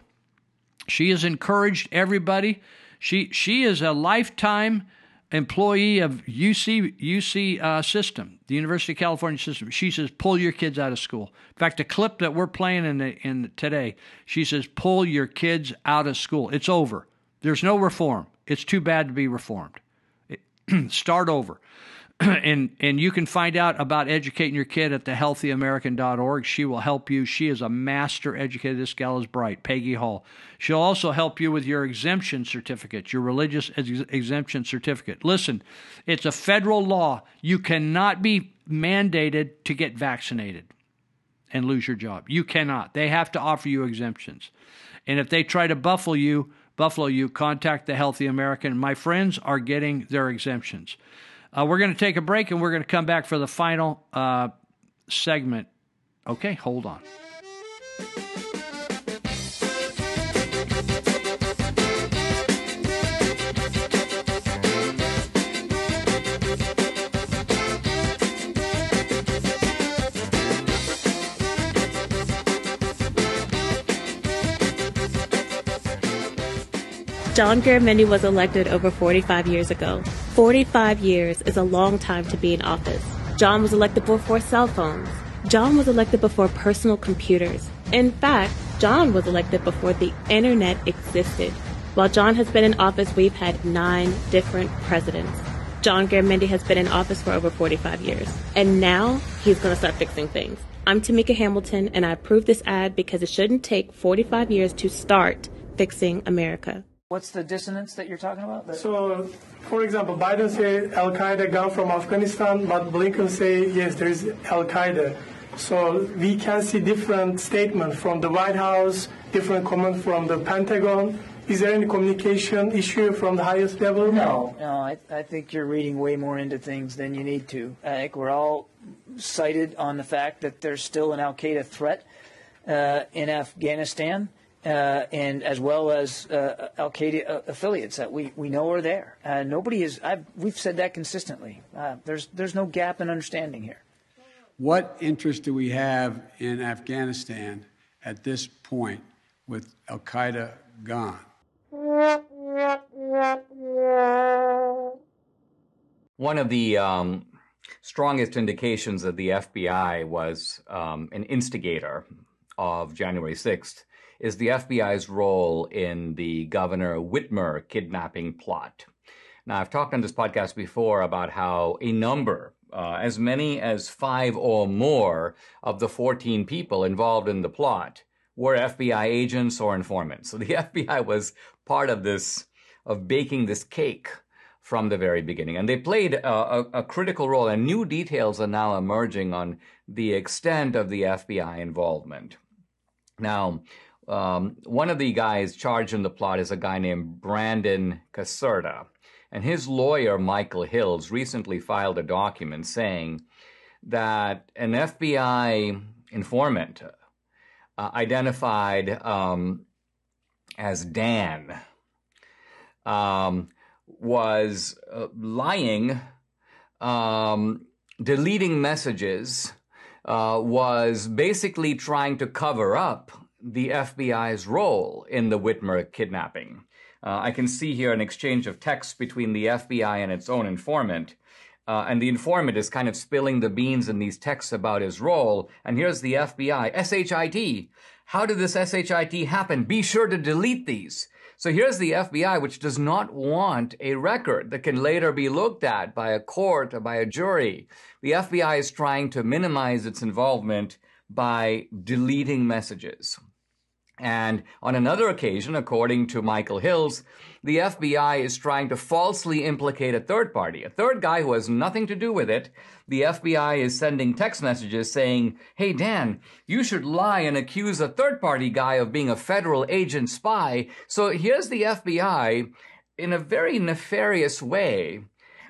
she has encouraged everybody. She she is a lifetime employee of UC UC uh, system, the University of California system. She says, pull your kids out of school. In fact, the clip that we're playing in the, in today, she says, pull your kids out of school. It's over. There's no reform. It's too bad to be reformed. It, start over. and and you can find out about educating your kid at thehealthyamerican.org. She will help you. She is a master educator. This gal is bright, Peggy Hall. She'll also help you with your exemption certificate, your religious ex- exemption certificate. Listen, it's a federal law. You cannot be mandated to get vaccinated and lose your job. You cannot. They have to offer you exemptions. And if they try to buffalo you, buffalo you, contact the Healthy American. My friends are getting their exemptions. Uh, we're going to take a break and we're going to come back for the final uh, segment. Okay, hold on. John Garamendi was elected over 45 years ago. 45 years is a long time to be in office. John was elected before cell phones. John was elected before personal computers. In fact, John was elected before the internet existed. While John has been in office, we've had nine different presidents. John Garamendi has been in office for over 45 years. And now he's going to start fixing things. I'm Tamika Hamilton, and I approve this ad because it shouldn't take 45 years to start fixing America. What's the dissonance that you're talking about? So, for example, Biden say Al Qaeda gone from Afghanistan, but Blinken say yes, there is Al Qaeda. So we can see different statements from the White House, different comments from the Pentagon. Is there any communication issue from the highest level? No, no. I, I think you're reading way more into things than you need to. I think we're all cited on the fact that there's still an Al Qaeda threat uh, in Afghanistan uh, and as well as uh, Al Qaeda uh, affiliates that we, we know are there. Uh, nobody is. I've, we've said that consistently. Uh, there's there's no gap in understanding here. What interest do we have in Afghanistan at this point with Al Qaeda gone? One of the um, strongest indications that the FBI was um, an instigator of January 6th is the FBI's role in the Governor Whitmer kidnapping plot. Now, I've talked on this podcast before about how a number, uh, as many as five or more of the 14 people involved in the plot were FBI agents or informants. So the FBI was part of this, of baking this cake from the very beginning. And they played a, a, a, critical role, and new details are now emerging on the extent of the FBI involvement. Now, um, one of the guys charged in the plot is a guy named Brandon Caserta. And his lawyer, Michael Hills, recently filed a document saying that an FBI informant uh, identified um, as Dan um, was uh, lying, um, deleting messages, uh, was basically trying to cover up the FBI's role in the Whitmer kidnapping. Uh, I can see here an exchange of texts between the FBI and its own informant. Uh, and the informant is kind of spilling the beans in these texts about his role. And here's the FBI SHIT. How did this SHIT happen? Be sure to delete these. So here's the FBI, which does not want a record that can later be looked at by a court or by a jury. The FBI is trying to minimize its involvement by deleting messages. And on another occasion, according to Michael Hills, the FBI is trying to falsely implicate a third party, a third guy who has nothing to do with it. The FBI is sending text messages saying, Hey, Dan, you should lie and accuse a third party guy of being a federal agent spy. So here's the FBI in a very nefarious way,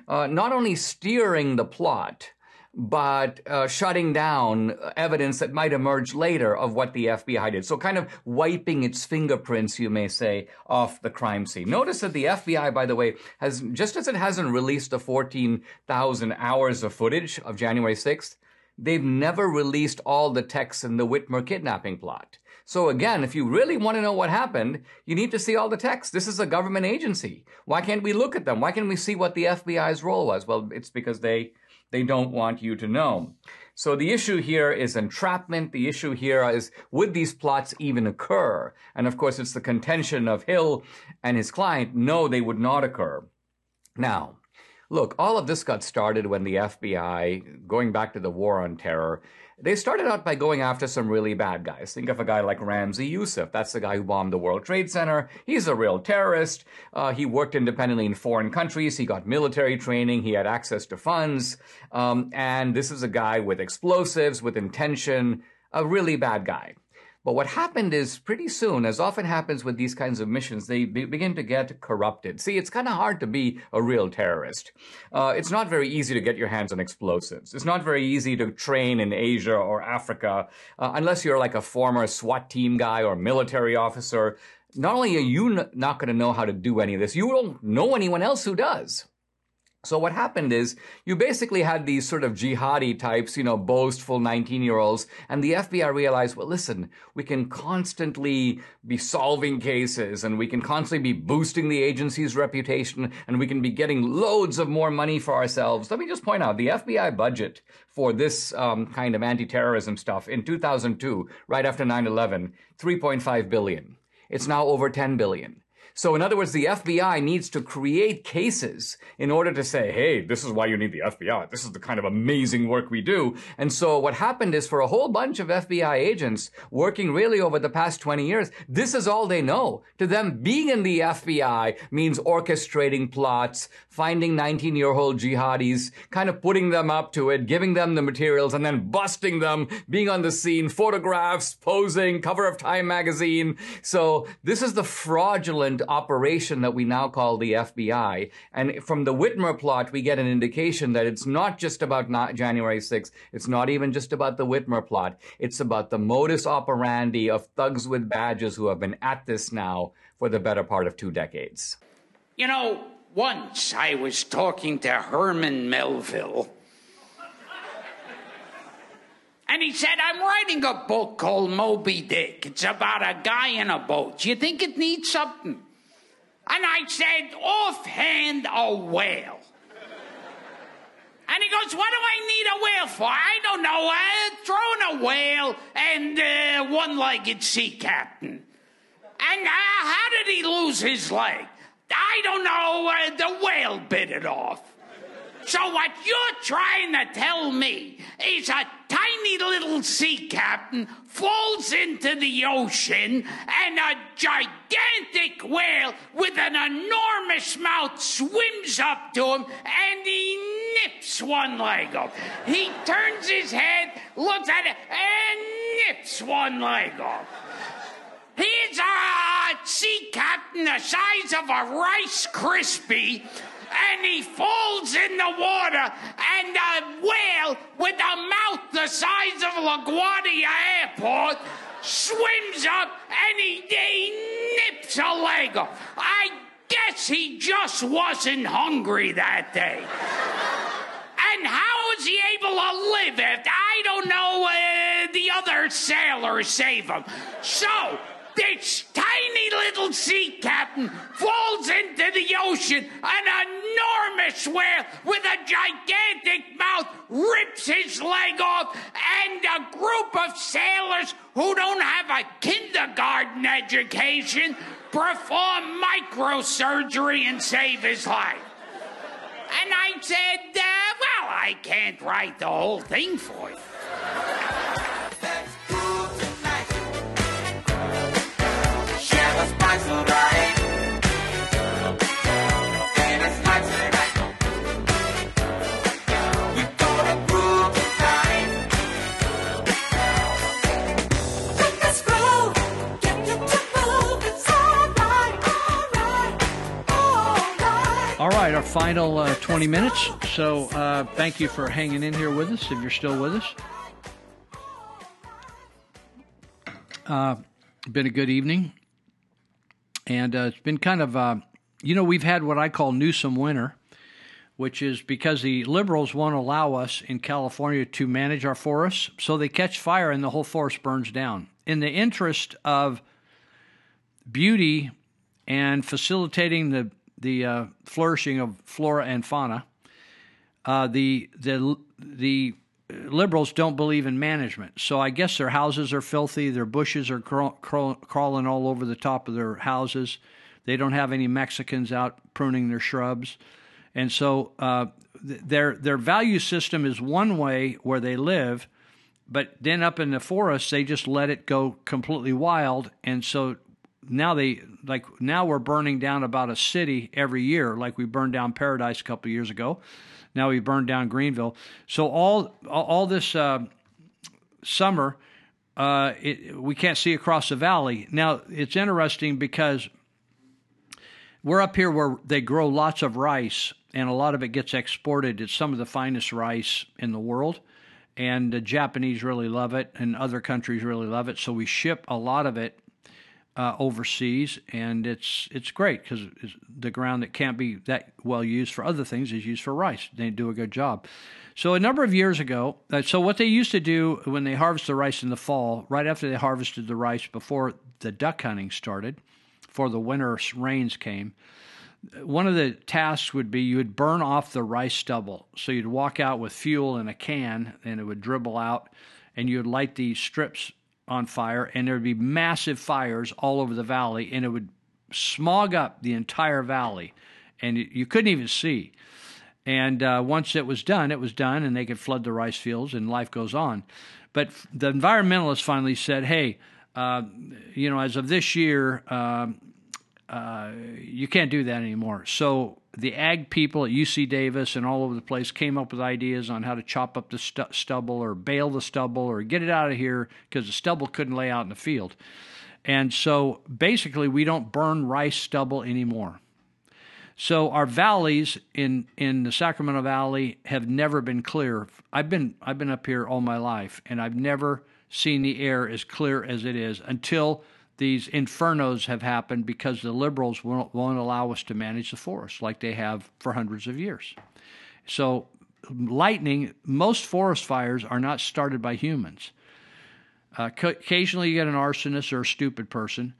uh, not only steering the plot, but uh, shutting down evidence that might emerge later of what the FBI did. So, kind of wiping its fingerprints, you may say, off the crime scene. Notice that the FBI, by the way, has just as it hasn't released the 14,000 hours of footage of January 6th, they've never released all the texts in the Whitmer kidnapping plot. So again, if you really want to know what happened, you need to see all the texts. This is a government agency. Why can't we look at them? Why can't we see what the FBI's role was? Well, it's because they they don't want you to know. So the issue here is entrapment. The issue here is would these plots even occur? And of course, it's the contention of Hill and his client no, they would not occur. Now, Look, all of this got started when the FBI, going back to the war on terror, they started out by going after some really bad guys. Think of a guy like Ramzi Yousef. That's the guy who bombed the World Trade Center. He's a real terrorist. Uh, he worked independently in foreign countries. He got military training. He had access to funds. Um, and this is a guy with explosives, with intention, a really bad guy. But what happened is pretty soon, as often happens with these kinds of missions, they be- begin to get corrupted. See, it's kind of hard to be a real terrorist. Uh, it's not very easy to get your hands on explosives. It's not very easy to train in Asia or Africa uh, unless you're like a former SWAT team guy or military officer. Not only are you not going to know how to do any of this, you don't know anyone else who does. So what happened is you basically had these sort of jihadi types, you know, boastful 19 year olds, and the FBI realized, well, listen, we can constantly be solving cases and we can constantly be boosting the agency's reputation and we can be getting loads of more money for ourselves. Let me just point out the FBI budget for this um, kind of anti-terrorism stuff in 2002, right after 9-11, 3.5 billion. It's now over 10 billion. So, in other words, the FBI needs to create cases in order to say, hey, this is why you need the FBI. This is the kind of amazing work we do. And so, what happened is for a whole bunch of FBI agents working really over the past 20 years, this is all they know. To them, being in the FBI means orchestrating plots, finding 19 year old jihadis, kind of putting them up to it, giving them the materials, and then busting them, being on the scene, photographs, posing, cover of Time magazine. So, this is the fraudulent operation that we now call the FBI. And from the Whitmer plot, we get an indication that it's not just about not January 6th. It's not even just about the Whitmer plot. It's about the modus operandi of thugs with badges who have been at this now for the better part of two decades. You know, once I was talking to Herman Melville. And he said, I'm writing a book called Moby Dick. It's about a guy in a boat. Do you think it needs something? And I said, offhand, a whale. And he goes, What do I need a whale for? I don't know. Uh, throw in a whale and uh, one legged sea captain. And uh, how did he lose his leg? I don't know. Uh, the whale bit it off. So what you're trying to tell me is a tiny little sea captain falls into the ocean and a gigantic whale with an enormous mouth swims up to him and he nips one leg off. He turns his head, looks at it, and nips one leg off. He's a sea captain the size of a Rice Krispie and he falls in the water, and a whale with a mouth the size of LaGuardia Airport swims up and he, he nips a leg off. I guess he just wasn't hungry that day. And how was he able to live if I don't know uh, the other sailors save him? So this tiny little sea captain falls into the ocean. An enormous whale with a gigantic mouth rips his leg off, and a group of sailors who don't have a kindergarten education perform microsurgery and save his life. And I said, uh, well, I can't write the whole thing for you. Final uh, 20 minutes. So uh, thank you for hanging in here with us if you're still with us. Uh, been a good evening. And uh, it's been kind of, uh, you know, we've had what I call Newsom winter, which is because the liberals won't allow us in California to manage our forests. So they catch fire and the whole forest burns down. In the interest of beauty and facilitating the the uh, flourishing of flora and fauna. Uh, the the the liberals don't believe in management, so I guess their houses are filthy. Their bushes are craw- craw- crawling all over the top of their houses. They don't have any Mexicans out pruning their shrubs, And so uh, th- their their value system is one way where they live, but then up in the forest they just let it go completely wild, and so now they like now we're burning down about a city every year, like we burned down Paradise a couple years ago. Now we burned down Greenville. So all all this uh, summer, uh, it, we can't see across the valley. Now it's interesting because we're up here where they grow lots of rice, and a lot of it gets exported. It's some of the finest rice in the world, and the Japanese really love it, and other countries really love it. So we ship a lot of it uh, overseas, and it's it's great because the ground that can't be that well used for other things is used for rice. They do a good job. So a number of years ago, uh, so what they used to do when they harvest the rice in the fall, right after they harvested the rice before the duck hunting started, before the winter rains came, one of the tasks would be you would burn off the rice stubble. So you'd walk out with fuel in a can, and it would dribble out, and you'd light these strips on fire, and there would be massive fires all over the valley, and it would smog up the entire valley, and you couldn't even see. And uh, once it was done, it was done, and they could flood the rice fields, and life goes on. But the environmentalists finally said, "Hey, uh, you know, as of this year, um, uh, you can't do that anymore." So the ag people at UC Davis and all over the place came up with ideas on how to chop up the stu- stubble or bale the stubble or get it out of here because the stubble couldn't lay out in the field. And so basically, we don't burn rice stubble anymore. So our valleys in in the Sacramento Valley have never been clear. I've been I've been up here all my life, and I've never seen the air as clear as it is until these infernos have happened because the liberals won't, won't allow us to manage the forest like they have for hundreds of years. So lightning, most forest fires are not started by humans. Uh, occasionally, you get an arsonist or a stupid person,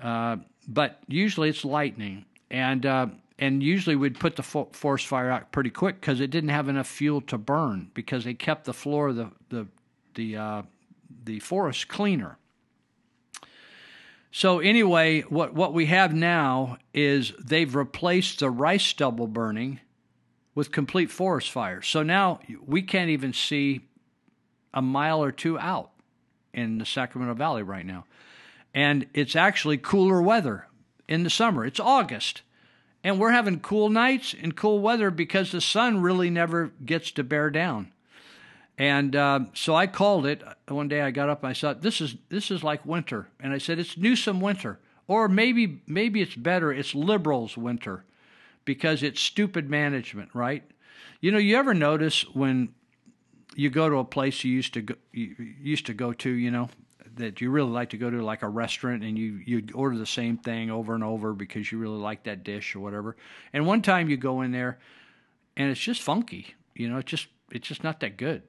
uh, but usually it's lightning, and uh, and usually we'd put the fo- forest fire out pretty quick because it didn't have enough fuel to burn because they kept the floor of the the the uh, the forest cleaner. So anyway, what what we have now is they've replaced the rice stubble burning with complete forest fires. So now we can't even see a mile or two out in the Sacramento Valley right now. And it's actually cooler weather in the summer. It's August. And we're having cool nights and cool weather because the sun really never gets to bear down. And uh, so I called it one day. I got up and I thought, "This is this is like winter," and I said, "It's Newsom winter, or maybe maybe it's better. It's liberals winter, because it's stupid management, right? You know, you ever notice when you go to a place you used to go, you used to go to, you know, that you really like to go to, like a restaurant, and you you order the same thing over and over because you really like that dish or whatever. And one time you go in there, and it's just funky. You know, it's just it's just not that good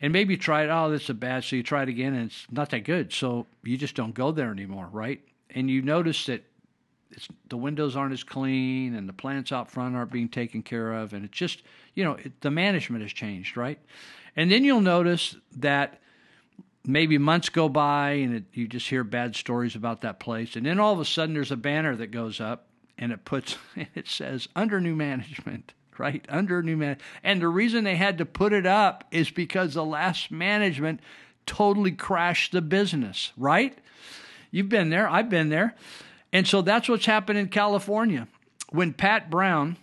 and maybe you try it. Oh, this is bad. So you try it again, and it's not that good. So you just don't go there anymore, right? And you notice that the windows aren't as clean, and the plants out front aren't being taken care of, and it's just you know it, the management has changed, right? And then you'll notice that maybe months go by, and it, you just hear bad stories about that place, and then all of a sudden there's a banner that goes up, and it puts it says under new management right? Under new man. And the reason they had to put it up is because the last management totally crashed the business, right? You've been there, I've been there. And so that's what's happened in California. When Pat Brown,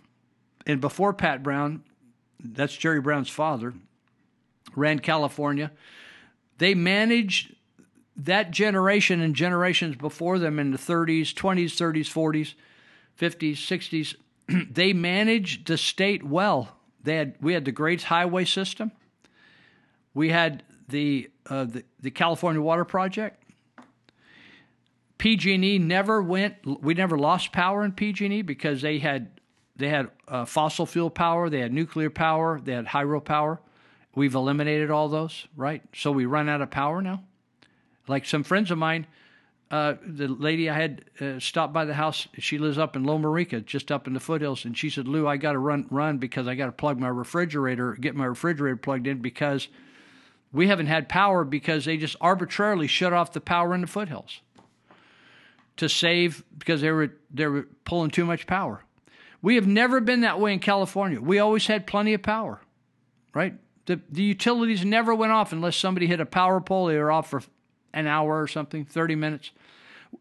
and before Pat Brown, that's Jerry Brown's father, ran California, they managed that generation and generations before them in the 30s, 20s, 30s, 40s, 50s, 60s they managed the state well. They had we had the great highway system. We had the uh, the, the California Water Project. PG&E never went. We never lost power in PG&E because they had they had uh, fossil fuel power, they had nuclear power, they had hydropower. We've eliminated all those, right? So we run out of power now. Like some friends of mine uh, the lady I had uh, stopped by the house, she lives up in Loma Rica, just up in the foothills, and she said, "Lou, I got to run run because I got to plug my refrigerator, get my refrigerator plugged in because we haven't had power because they just arbitrarily shut off the power in the foothills to save because they were they were pulling too much power." We have never been that way in California. We always had plenty of power, right? The, the utilities never went off unless somebody hit a power pole. They were off for an hour or something, 30 minutes.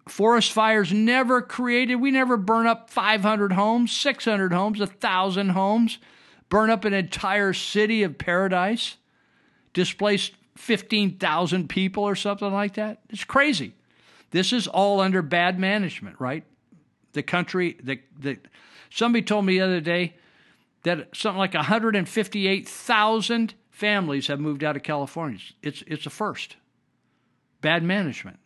Forest fires never created, we never burn up 500 homes, 600 homes, 1,000 homes, burn up an entire city of paradise, displaced 15,000 people or something like that. It's crazy. This is all under bad management, right? The country, the, the, somebody told me the other day that something like 158,000 families have moved out of California. It's, it's a first. Bad management,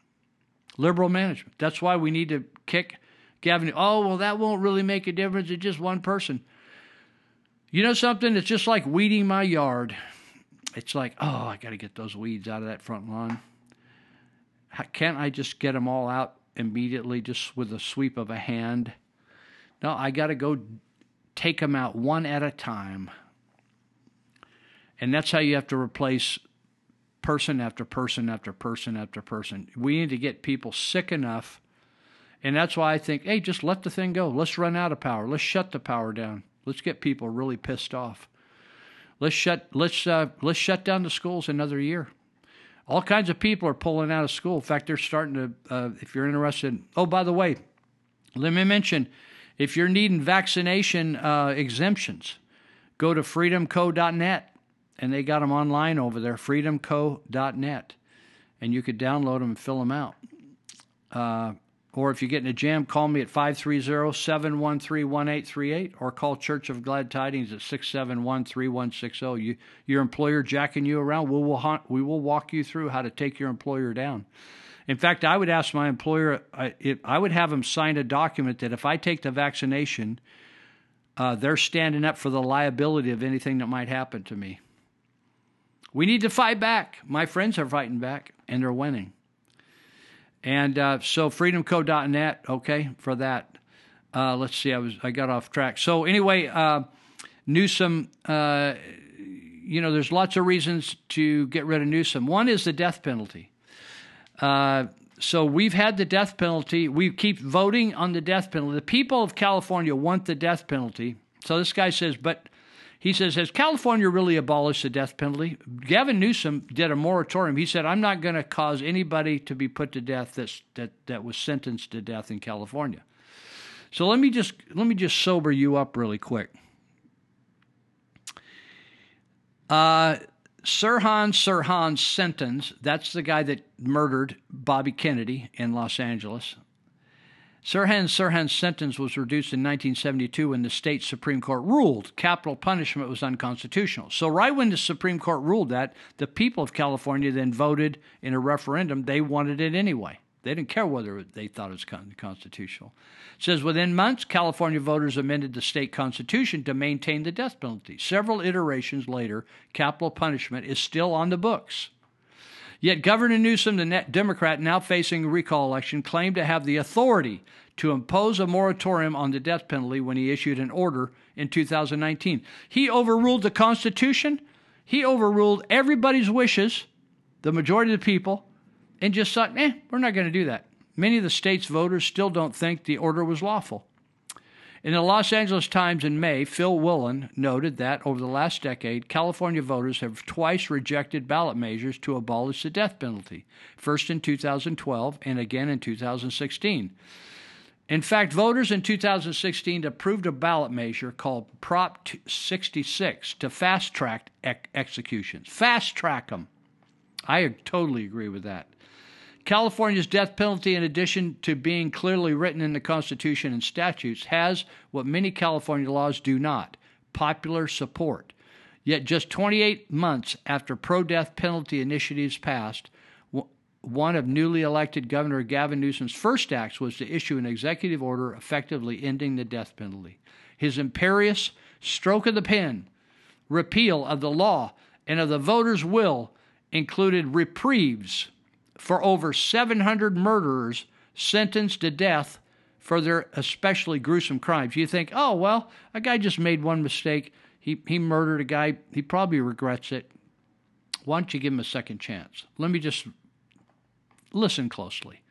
liberal management. That's why we need to kick Gavin. Oh, well, that won't really make a difference. It's just one person. You know something? It's just like weeding my yard. It's like, oh, I got to get those weeds out of that front lawn. How, can't I just get them all out immediately, just with a sweep of a hand? No, I got to go take them out one at a time. And that's how you have to replace person after person after person after person. We need to get people sick enough. And that's why I think, hey, just let the thing go. Let's run out of power. Let's shut the power down. Let's get people really pissed off. Let's shut let's uh, let's shut down the schools another year. All kinds of people are pulling out of school. In fact, they're starting to. Uh, if you're interested, oh, by the way, let me mention, if you're needing vaccination uh, exemptions, go to freedomco.net and they got them online over there, freedomco.net, and you could download them and fill them out. Uh, or if you get in a jam, call me at 530-713-1838 or call Church of Glad Tidings at 671-3160. You, your employer jacking you around, we will, hunt, we will walk you through how to take your employer down. In fact, I would ask my employer, I, it, I would have them sign a document that if I take the vaccination, uh, they're standing up for the liability of anything that might happen to me. We need to fight back. My friends are fighting back, and they're winning. And uh, so freedomco.net, okay, for that. Uh, let's see, I was I got off track. So anyway, uh, Newsom, uh, you know, there's lots of reasons to get rid of Newsom. One is the death penalty. Uh, so we've had the death penalty. We keep voting on the death penalty. The people of California want the death penalty. So this guy says, but he says, Has California really abolished the death penalty? Gavin Newsom did a moratorium. He said, I'm not going to cause anybody to be put to death that's, that, that was sentenced to death in California. So let me just let me just sober you up really quick. Uh, Sirhan Sirhan's sentence, that's the guy that murdered Bobby Kennedy in Los Angeles. Sirhan Sirhan's sentence was reduced in 1972 when the state Supreme Court ruled capital punishment was unconstitutional. So, right when the Supreme Court ruled that, the people of California then voted in a referendum. They wanted it anyway. They didn't care whether they thought it was constitutional. It says within months, California voters amended the state constitution to maintain the death penalty. Several iterations later, capital punishment is still on the books. Yet Governor Newsom, the Democrat now facing a recall election, claimed to have the authority to impose a moratorium on the death penalty when he issued an order in 2019. He overruled the Constitution, he overruled everybody's wishes, the majority of the people, and just thought, eh, we're not going to do that. Many of the state's voters still don't think the order was lawful. In the Los Angeles Times in May, Phil Whelan noted that over the last decade, California voters have twice rejected ballot measures to abolish the death penalty, first in 2012 and again in 2016. In fact, voters in 2016 approved a ballot measure called Prop 66 to fast track executions. Fast track them. I totally agree with that. California's death penalty, in addition to being clearly written in the Constitution and statutes, has what many California laws do not popular support. Yet, just 28 months after pro death penalty initiatives passed, one of newly elected Governor Gavin Newsom's first acts was to issue an executive order effectively ending the death penalty. His imperious stroke of the pen, repeal of the law and of the voters' will included reprieves for over 700 murderers sentenced to death for their especially gruesome crimes. You think, oh, well, a guy just made one mistake. He, he murdered a guy. He probably regrets it. Why don't you give him a second chance? Let me just listen closely.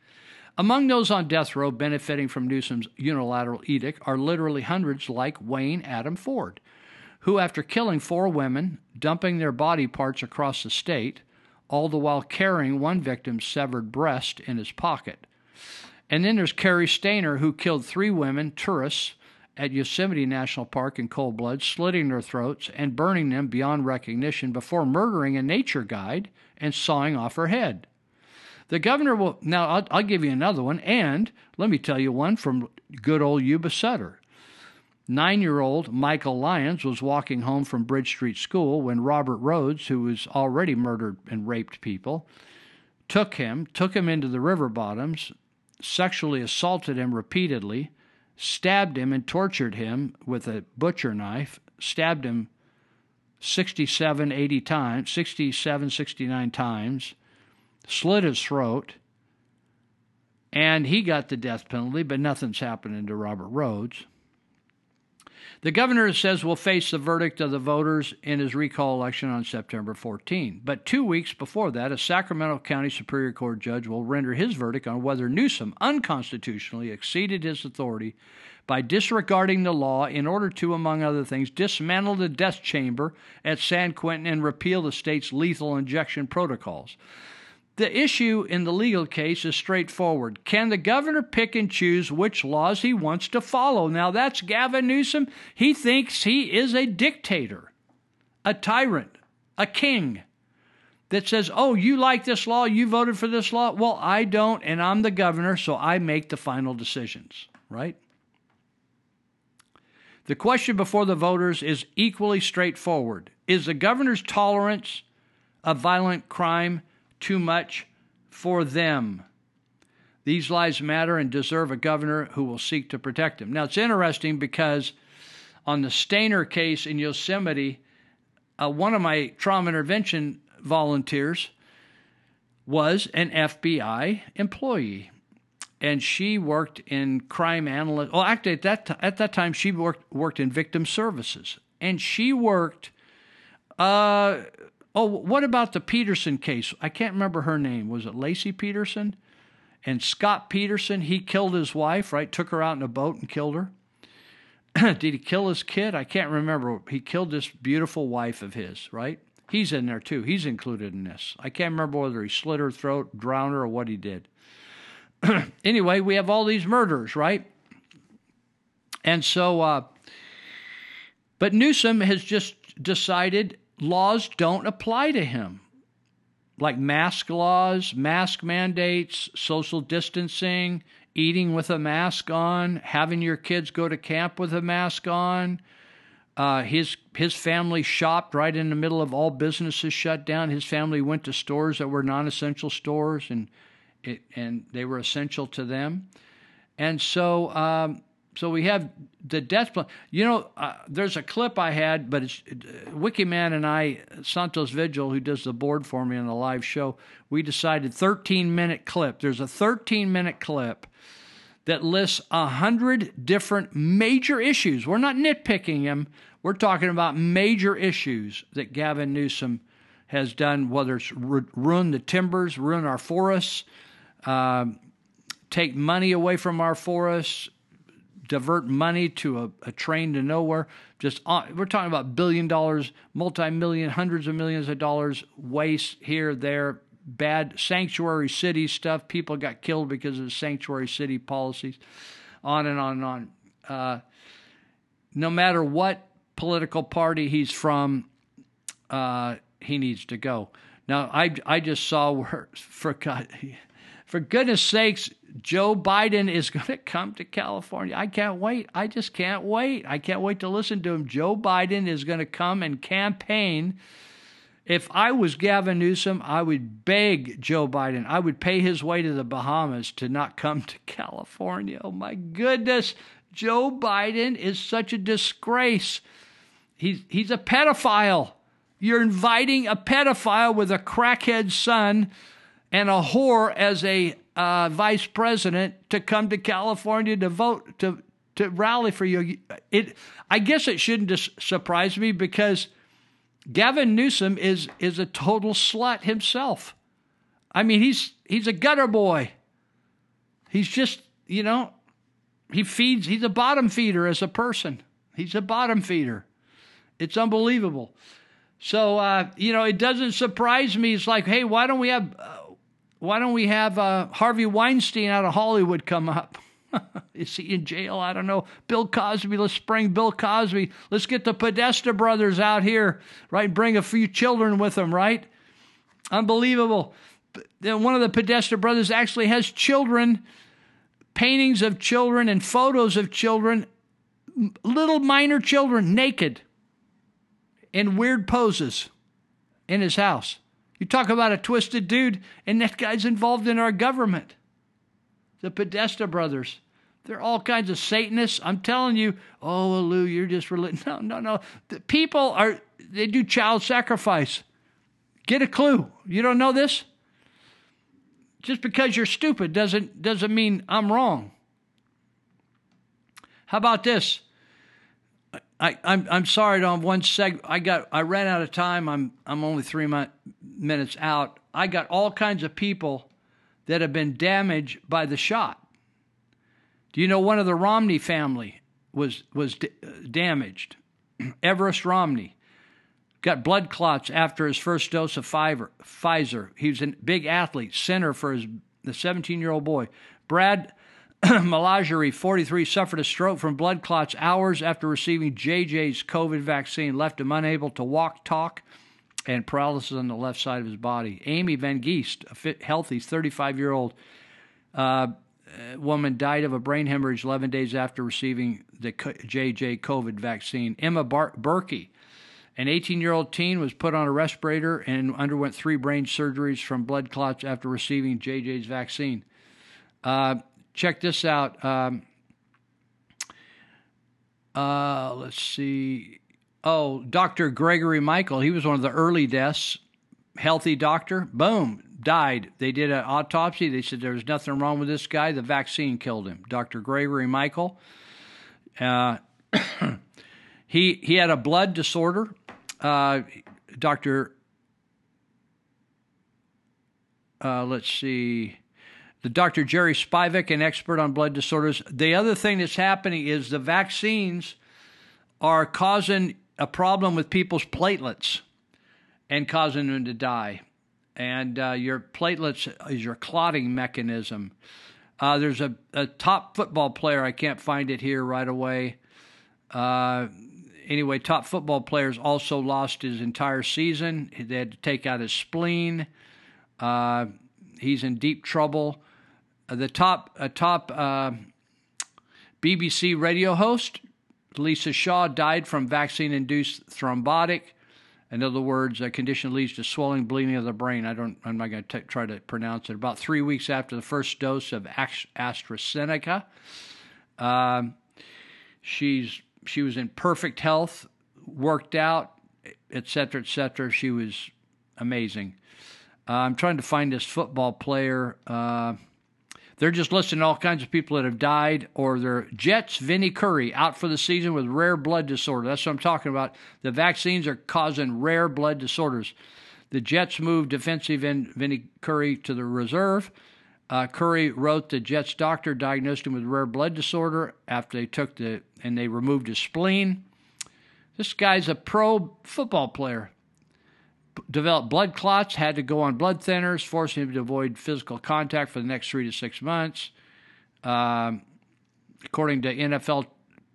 Among those on death row benefiting from Newsom's unilateral edict are literally hundreds like Wayne Adam Ford, who, after killing four women, dumping their body parts across the state, all the while carrying one victim's severed breast in his pocket. And then there's Cary Stayner, who killed three women, tourists, at Yosemite National Park in cold blood, slitting their throats and burning them beyond recognition before murdering a nature guide and sawing off her head. The governor will now. I'll, I'll, give you another one, and let me tell you one from good old Yuba Sutter. Nine-year-old Michael Lyons was walking home from Bridge Street School when Robert Rhoades, who was already murdered and raped people, took him, took him into the river bottoms, sexually assaulted him repeatedly, stabbed him and tortured him with a butcher knife, stabbed him 67, 80 times, 67, 69 times slit his throat, and he got the death penalty, but nothing's happening to Robert Rhoades. The governor says will face the verdict of the voters in his recall election on September 14. But two weeks before that, a Sacramento County Superior Court judge will render his verdict on whether Newsom unconstitutionally exceeded his authority by disregarding the law in order to, among other things, dismantle the death chamber at San Quentin and repeal the state's lethal injection protocols. The issue in the legal case is straightforward. Can the governor pick and choose which laws he wants to follow? Now, that's Gavin Newsom. He thinks he is a dictator, a tyrant, a king that says, Oh, you like this law? You voted for this law? Well, I don't, and I'm the governor, so I make the final decisions, right? The question before the voters is equally straightforward Is the governor's tolerance of violent crime? Too much for them. These lives matter and deserve a governor who will seek to protect them. Now, it's interesting because on the Stayner case in Yosemite, uh, one of my trauma intervention volunteers was an FBI employee. And she worked in crime analyst. Well, actually, at that t- at that time, she worked worked in victim services, and she worked uh, Oh, what about the Peterson case? I can't remember her name. Was it Laci Peterson? And Scott Peterson, he killed his wife, right? Took her out in a boat and killed her. Did he kill his kid? I can't remember. He killed this beautiful wife of his, right? He's in there too. He's included in this. I can't remember whether he slit her throat, drowned her, or what he did. anyway, we have all these murders, right? And so, uh, but Newsom has just decided laws don't apply to him, like mask laws, mask mandates, social distancing, eating with a mask on, having your kids go to camp with a mask on. Uh, his his family shopped right in the middle of all businesses shut down. His family went to stores that were non-essential stores, and it, and they were essential to them. And so um, so we have the death plan. You know, uh, there's a clip I had, but it's uh, Wikiman and I, Santos Vigil, who does the board for me on the live show, we decided 13 minute clip. There's a 13 minute clip that lists a hundred different major issues. We're not nitpicking him. We're talking about major issues that Gavin Newsom has done, whether it's ru- ruin the timbers, ruin our forests, uh, take money away from our forests, divert money to a, a train to nowhere. Just uh, we're talking about billion dollars, multi-million, hundreds of millions of dollars waste here, there, bad sanctuary city stuff. People got killed because of sanctuary city policies, on and on and on. Uh, no matter what political party he's from, uh, he needs to go. Now, I I just saw where for God, for goodness sakes, Joe Biden is going to come to California. I can't wait. I just can't wait. I can't wait to listen to him. Joe Biden is going to come and campaign. If I was Gavin Newsom, I would beg Joe Biden. I would pay his way to the Bahamas to not come to California. Oh my goodness. Joe Biden is such a disgrace. He's, he's a pedophile. You're inviting a pedophile with a crackhead son and a whore as a uh, vice president to come to California to vote to to rally for you. It I guess it shouldn't just surprise me because Gavin Newsom is is a total slut himself. I mean, he's he's a gutter boy. He's just, you know, he feeds, he's a bottom feeder as a person. He's a bottom feeder. It's unbelievable. So, uh, you know, it doesn't surprise me. It's like, hey, why don't we have, uh, why don't we have uh, Harvey Weinstein out of Hollywood come up? Is he in jail? I don't know. Bill Cosby, let's bring Bill Cosby. Let's get the Podesta brothers out here, right? Bring a few children with them, right? Unbelievable. One of the Podesta brothers actually has children, paintings of children and photos of children, little minor children, naked in weird poses in his house. You talk about a twisted dude, and that guy's involved in our government. The Podesta brothers. They're all kinds of Satanists. I'm telling you, oh, Lou, you're just religious. No, no, no. The people are, they do child sacrifice. Get a clue. You don't know this? Just because you're stupid doesn't, doesn't mean I'm wrong. How about this? I, I'm I'm sorry on one seg. I got I ran out of time. I'm I'm only three mi- minutes out. I got all kinds of people that have been damaged by the shot. Do you know one of the Romney family was was d- damaged? Everest Romney got blood clots after his first dose of Pfizer. He was a big athlete, center for his the 17 year old boy. Brad Malagery, 43, suffered a stroke from blood clots hours after receiving JJ's COVID vaccine, left him unable to walk, talk, and paralysis on the left side of his body. Amy Van Geest, a fit, healthy 35 year old uh, woman, died of a brain hemorrhage 11 days after receiving the JJ COVID vaccine. Emma Bar- Burkey, an 18 year old teen, was put on a respirator and underwent three brain surgeries from blood clots after receiving JJ's vaccine. Uh, check this out. Um, uh, let's see. Oh, Dr. Gregory Michael, he was one of the early deaths. Healthy doctor, boom, died. They did an autopsy. They said there was nothing wrong with this guy. The vaccine killed him. Dr. Gregory Michael. Uh, he he had a blood disorder. Uh, Dr. Uh, let's see the Dr. Jerry Spivak, an expert on blood disorders. The other thing that's happening is the vaccines are causing a problem with people's platelets and causing them to die. And uh, your platelets is your clotting mechanism. Uh, there's a, a, top football player, I can't find it here right away. Uh, anyway, top football players also lost his entire season. They had to take out his spleen. Uh, he's in deep trouble. Uh, the top uh, top uh, BBC radio host Lisa Shaw died from vaccine-induced thrombotic. In other words, a condition leads to swelling, bleeding of the brain. I don't. I'm not going to try to pronounce it. About three weeks after the first dose of AstraZeneca, um, she's she was in perfect health, worked out, etc., etc. She was amazing. Uh, I'm trying to find this football player. Uh, they're just listing all kinds of people that have died, or their Jets, Vinny Curry, out for the season with rare blood disorder. That's what I'm talking about. The vaccines are causing rare blood disorders. The Jets moved defensive end Vinny Curry to the reserve. Uh, Curry wrote the Jets doctor diagnosed him with rare blood disorder after they took the and they removed his spleen. This guy's a pro football player developed blood clots, had to go on blood thinners, forcing him to avoid physical contact for the next three to six months. Um, according to NFL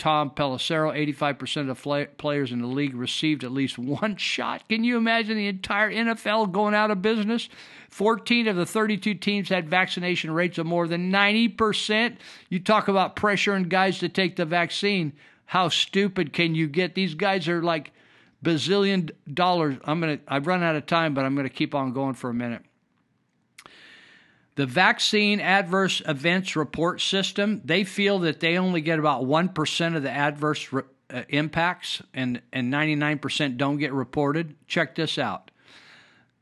Tom Pelissero, 85% of players in the league received at least one shot. Can you imagine the entire NFL going out of business? 14 of the 32 teams had vaccination rates of more than 90%. You talk about pressuring guys to take the vaccine. How stupid can you get? These guys are like bazillion dollars. I'm gonna. I've run out of time, but I'm gonna keep on going for a minute. The vaccine adverse events report system. They feel that they only get about one percent of the adverse re- uh, impacts, and and 99 percent don't get reported. Check this out.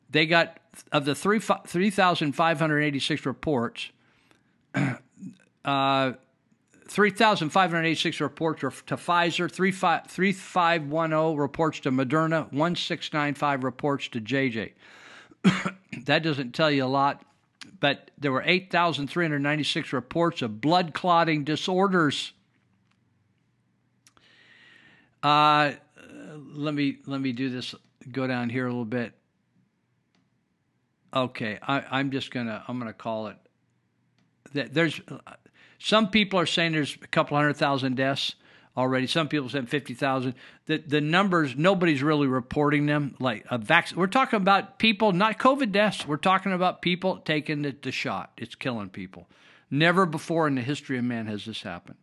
They got of the three 3,586 reports. Uh, 3,586 reports to Pfizer, 3510 reports to Moderna, 1695 reports to JJ. that doesn't tell you a lot, but there were 8,396 reports of blood clotting disorders. Uh, let me let me do this. Go down here a little bit. Okay, I, I'm just gonna I'm gonna call it. There's some people are saying there's a couple hundred thousand deaths already. Some people said fifty thousand. The the numbers nobody's really reporting them. Like a vaccine, we're talking about people, not COVID deaths. We're talking about people taking the, the shot. It's killing people. Never before in the history of man has this happened.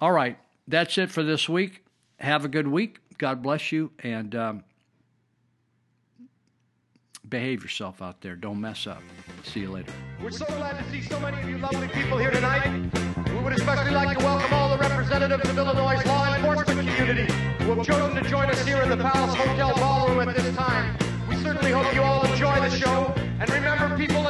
All right, that's it for this week. Have a good week. God bless you, and um, behave yourself out there. Don't mess up. See you later. We're so glad to see so many of you lovely people here tonight. We would especially like to welcome all the representatives of Illinois' law enforcement community who have chosen to join us here in the Palace Hotel Ballroom at this time. We certainly hope you all enjoy the show. And remember, people,